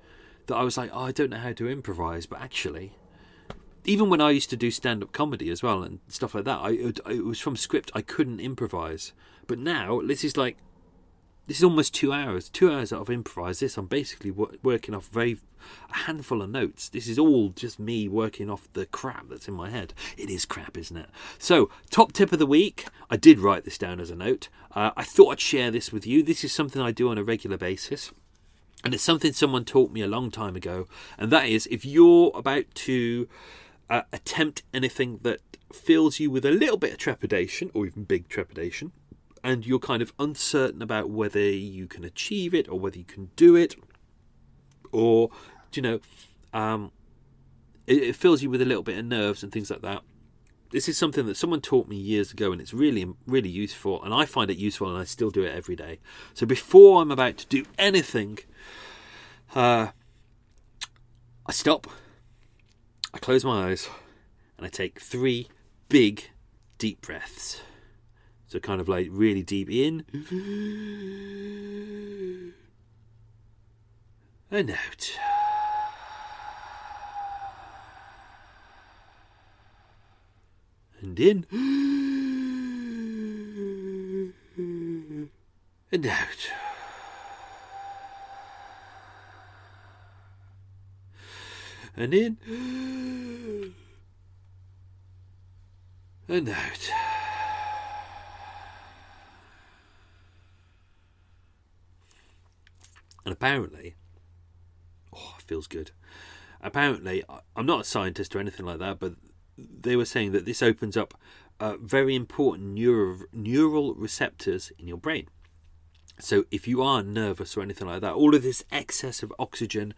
that I was like, oh, I don't know how to improvise. But actually, even when I used to do stand up comedy as well and stuff like that, I it, it was from script. I couldn't improvise. But now this is like this is almost two hours. Two hours that I've improvised this. I'm basically working off very a handful of notes. This is all just me working off the crap that's in my head. It is crap, isn't it? So, top tip of the week. I did write this down as a note. Uh, I thought I'd share this with you. This is something I do on a regular basis. And it's something someone taught me a long time ago. And that is if you're about to uh, attempt anything that fills you with a little bit of trepidation, or even big trepidation, and you're kind of uncertain about whether you can achieve it or whether you can do it, or, you know, um, it, it fills you with a little bit of nerves and things like that. This is something that someone taught me years ago, and it's really, really useful. And I find it useful, and I still do it every day. So before I'm about to do anything, uh, I stop I close my eyes and I take three big, deep breaths. So, kind of like really deep in and out. And in and out. And in and out. And apparently, oh, it feels good. Apparently, I'm not a scientist or anything like that, but they were saying that this opens up uh, very important neural, neural receptors in your brain. So, if you are nervous or anything like that, all of this excess of oxygen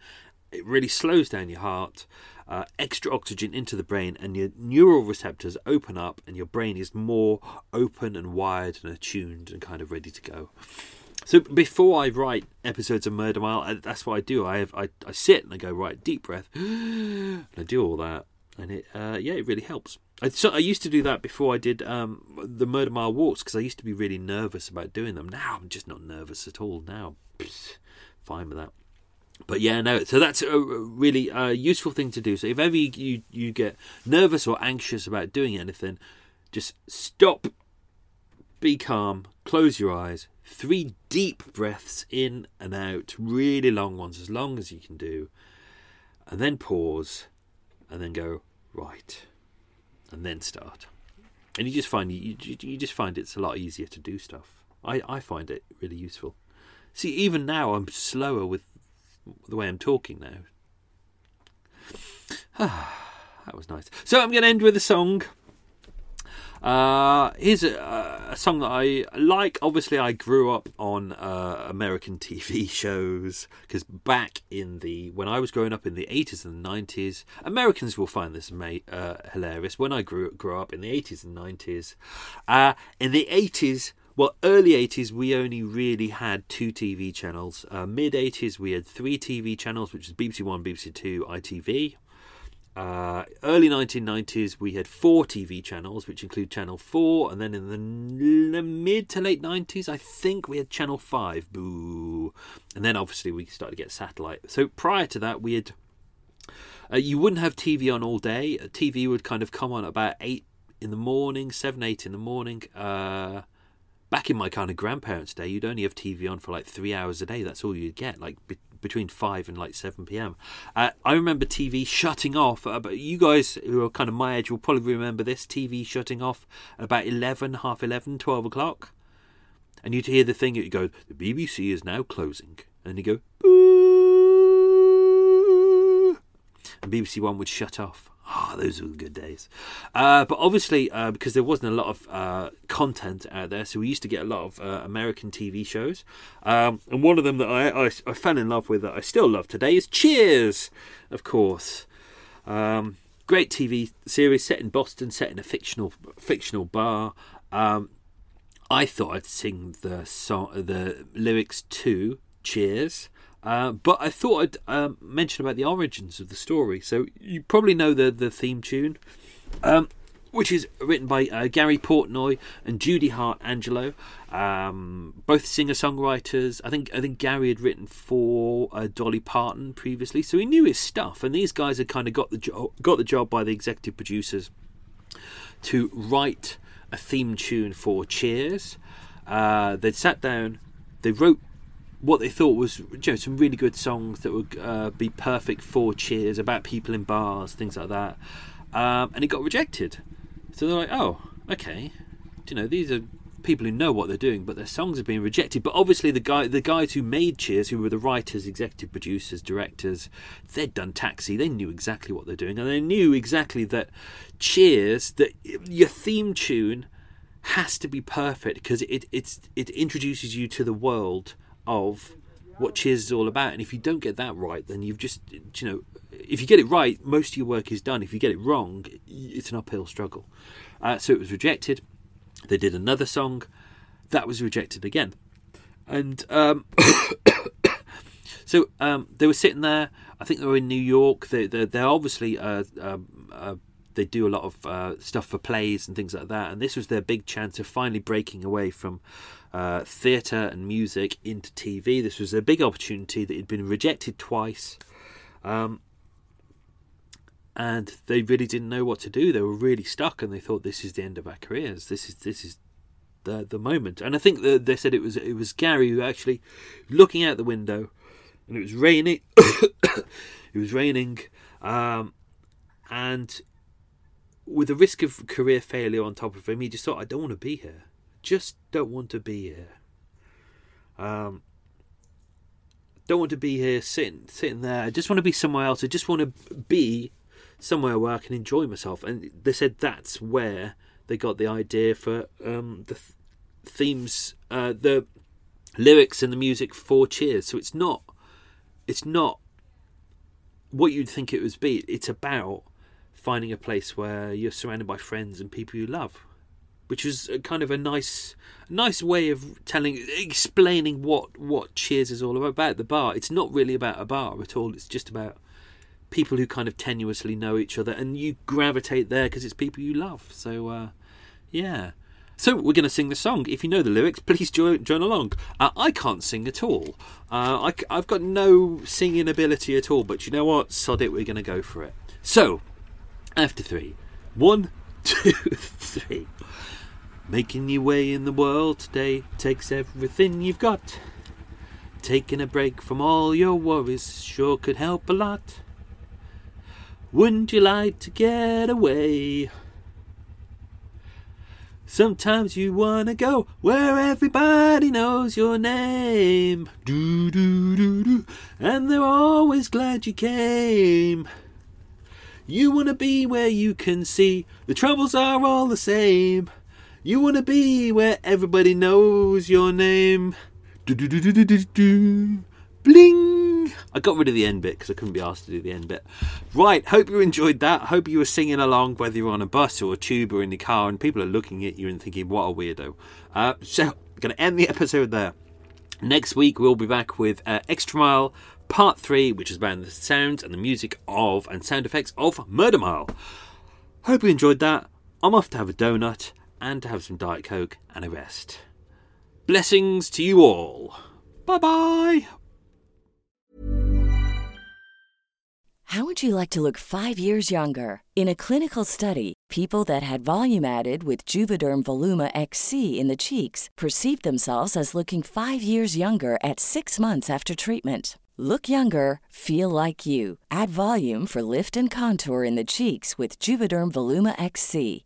it really slows down your heart, uh, extra oxygen into the brain, and your neural receptors open up, and your brain is more open and wired and attuned and kind of ready to go. So before I write episodes of Murder Mile, that's what I do. I have I, I sit and I go right deep breath, (gasps) and I do all that, and it uh, yeah it really helps. I, so I used to do that before I did um, the Murder Mile walks because I used to be really nervous about doing them. Now I'm just not nervous at all. Now, fine with that but yeah, no. So that's a really uh, useful thing to do. So if ever you you get nervous or anxious about doing anything, just stop, be calm, close your eyes, three deep breaths in and out, really long ones, as long as you can do, and then pause, and then go right, and then start. And you just find you, you, just find it's a lot easier to do stuff. I, I find it really useful. See, even now I'm slower with the way I'm talking now. (sighs) that was nice. So I'm going to end with a song. Uh, here's a, a, song that I like. Obviously, I grew up on uh, American TV (laughs) shows because back in the when I was growing up in the 80s and 90s, Americans will find this uh, hilarious. When I grew grew up in the 80s and 90s, uh, in the 80s well, early 80s, we only really had two TV channels. Uh, Mid 80s, we had three TV channels, which is BBC One, BBC Two, ITV. Uh, early 1990s, we had four TV channels, which include Channel 4. And then in the, the mid to late 90s, I think we had Channel 5. Boo. And then obviously we started to get satellite. So prior to that, we had. Uh, you wouldn't have TV on all day. TV would kind of come on about 8 in the morning, seven, eight in the morning. Uh, back in my kind of grandparents' day, you'd only have TV on for like three hours a day. That's all you'd get, like be- between five and like seven p.m. Uh, I remember TV shutting off. Uh, but you guys who are kind of my age will probably remember this TV shutting off at about eleven, half 11, 12 o'clock, and you'd hear the thing. You go, the BBC is now closing, and you go, boo, and BBC One would shut off. Ah, oh, those were good days. Uh, but obviously, uh, because there wasn't a lot of uh, content out there, so we used to get a lot of uh, American TV shows. Um, and one of them that I, I, I, fell in love with that I still love today is Cheers, of course. Um, great TV series set in Boston, set in a fictional fictional bar. Um, I thought I'd sing the song, the lyrics to Cheers. Uh, but I thought I'd um, mention about the origins of the story. So you probably know the the theme tune, um, which is written by uh, Gary Portnoy and Judy Hart Angelo, um, both singer songwriters. I think I think Gary had written for uh, Dolly Parton previously, so he knew his stuff. And these guys had kind of got the job got the job by the executive producers to write a theme tune for Cheers. Uh, they'd sat down, they wrote what they thought was you know, some really good songs that would uh, be perfect for cheers about people in bars, things like that. Um, and it got rejected. So they're like, oh, okay. You know, these are people who know what they're doing, but their songs have been rejected. But obviously, the guy, the guys who made Cheers, who were the writers, executive producers, directors, they'd done Taxi. They knew exactly what they're doing, and they knew exactly that Cheers, that your theme tune has to be perfect because it it's it introduces you to the world of what Cheers is all about. And if you don't get that right, then you've just, you know, if you get it right, most of your work is done. If you get it wrong, it's an uphill struggle. Uh, so it was rejected. They did another song that was rejected again. And um, (coughs) so um, they were sitting there. I think they were in New York. They, they're, they're obviously uh, um, uh, they do a lot of uh, stuff for plays and things like that. And this was their big chance of finally breaking away from uh, theatre and music into TV. This was a big opportunity that had been rejected twice. Um, and they really didn't know what to do. They were really stuck, and they thought, "This is the end of our careers. This is this is the the moment." And I think that they said it was it was Gary who actually looking out the window, and it was raining. (coughs) it was raining, um, and with the risk of career failure on top of him, he just thought, "I don't want to be here." Just don't want to be here. Um, don't want to be here sitting sitting there. I just want to be somewhere else. I just want to be somewhere where I can enjoy myself. And they said that's where they got the idea for um, the th- themes, uh, the lyrics and the music for Cheers. So it's not, it's not what you'd think it would be. It's about finding a place where you're surrounded by friends and people you love which was kind of a nice nice way of telling explaining what what cheers is all about the bar it's not really about a bar at all it's just about people who kind of tenuously know each other and you gravitate there because it's people you love so uh, yeah so we're going to sing the song. If you know the lyrics, please join, join along. Uh, I can't sing at all. Uh, I, have got no singing ability at all. But you know what? Sod it. We're going to go for it. So, after three, one, (laughs) two, three. Making your way in the world today takes everything you've got. Taking a break from all your worries sure could help a lot. Wouldn't you like to get away? Sometimes you wanna go where everybody knows your name. Do do do do, and they're always glad you came. You wanna be where you can see the troubles are all the same. You want to be where everybody knows your name. Do, do, do. Bling! I got rid of the end bit because I couldn't be asked to do the end bit. Right, hope you enjoyed that. Hope you were singing along, whether you're on a bus or a tube or in the car, and people are looking at you and thinking, what a weirdo. Uh, so, going to end the episode there. Next week, we'll be back with uh, Extra Mile Part 3, which is about the sounds and the music of and sound effects of Murder Mile. Hope you enjoyed that. I'm off to have a donut and to have some Diet Coke and a rest. Blessings to you all. Bye bye. How would you like to look five years younger? In a clinical study, people that had volume added with Juvederm Voluma XC in the cheeks perceived themselves as looking five years younger at six months after treatment. Look younger, feel like you. Add volume for lift and contour in the cheeks with Juvederm Voluma XC.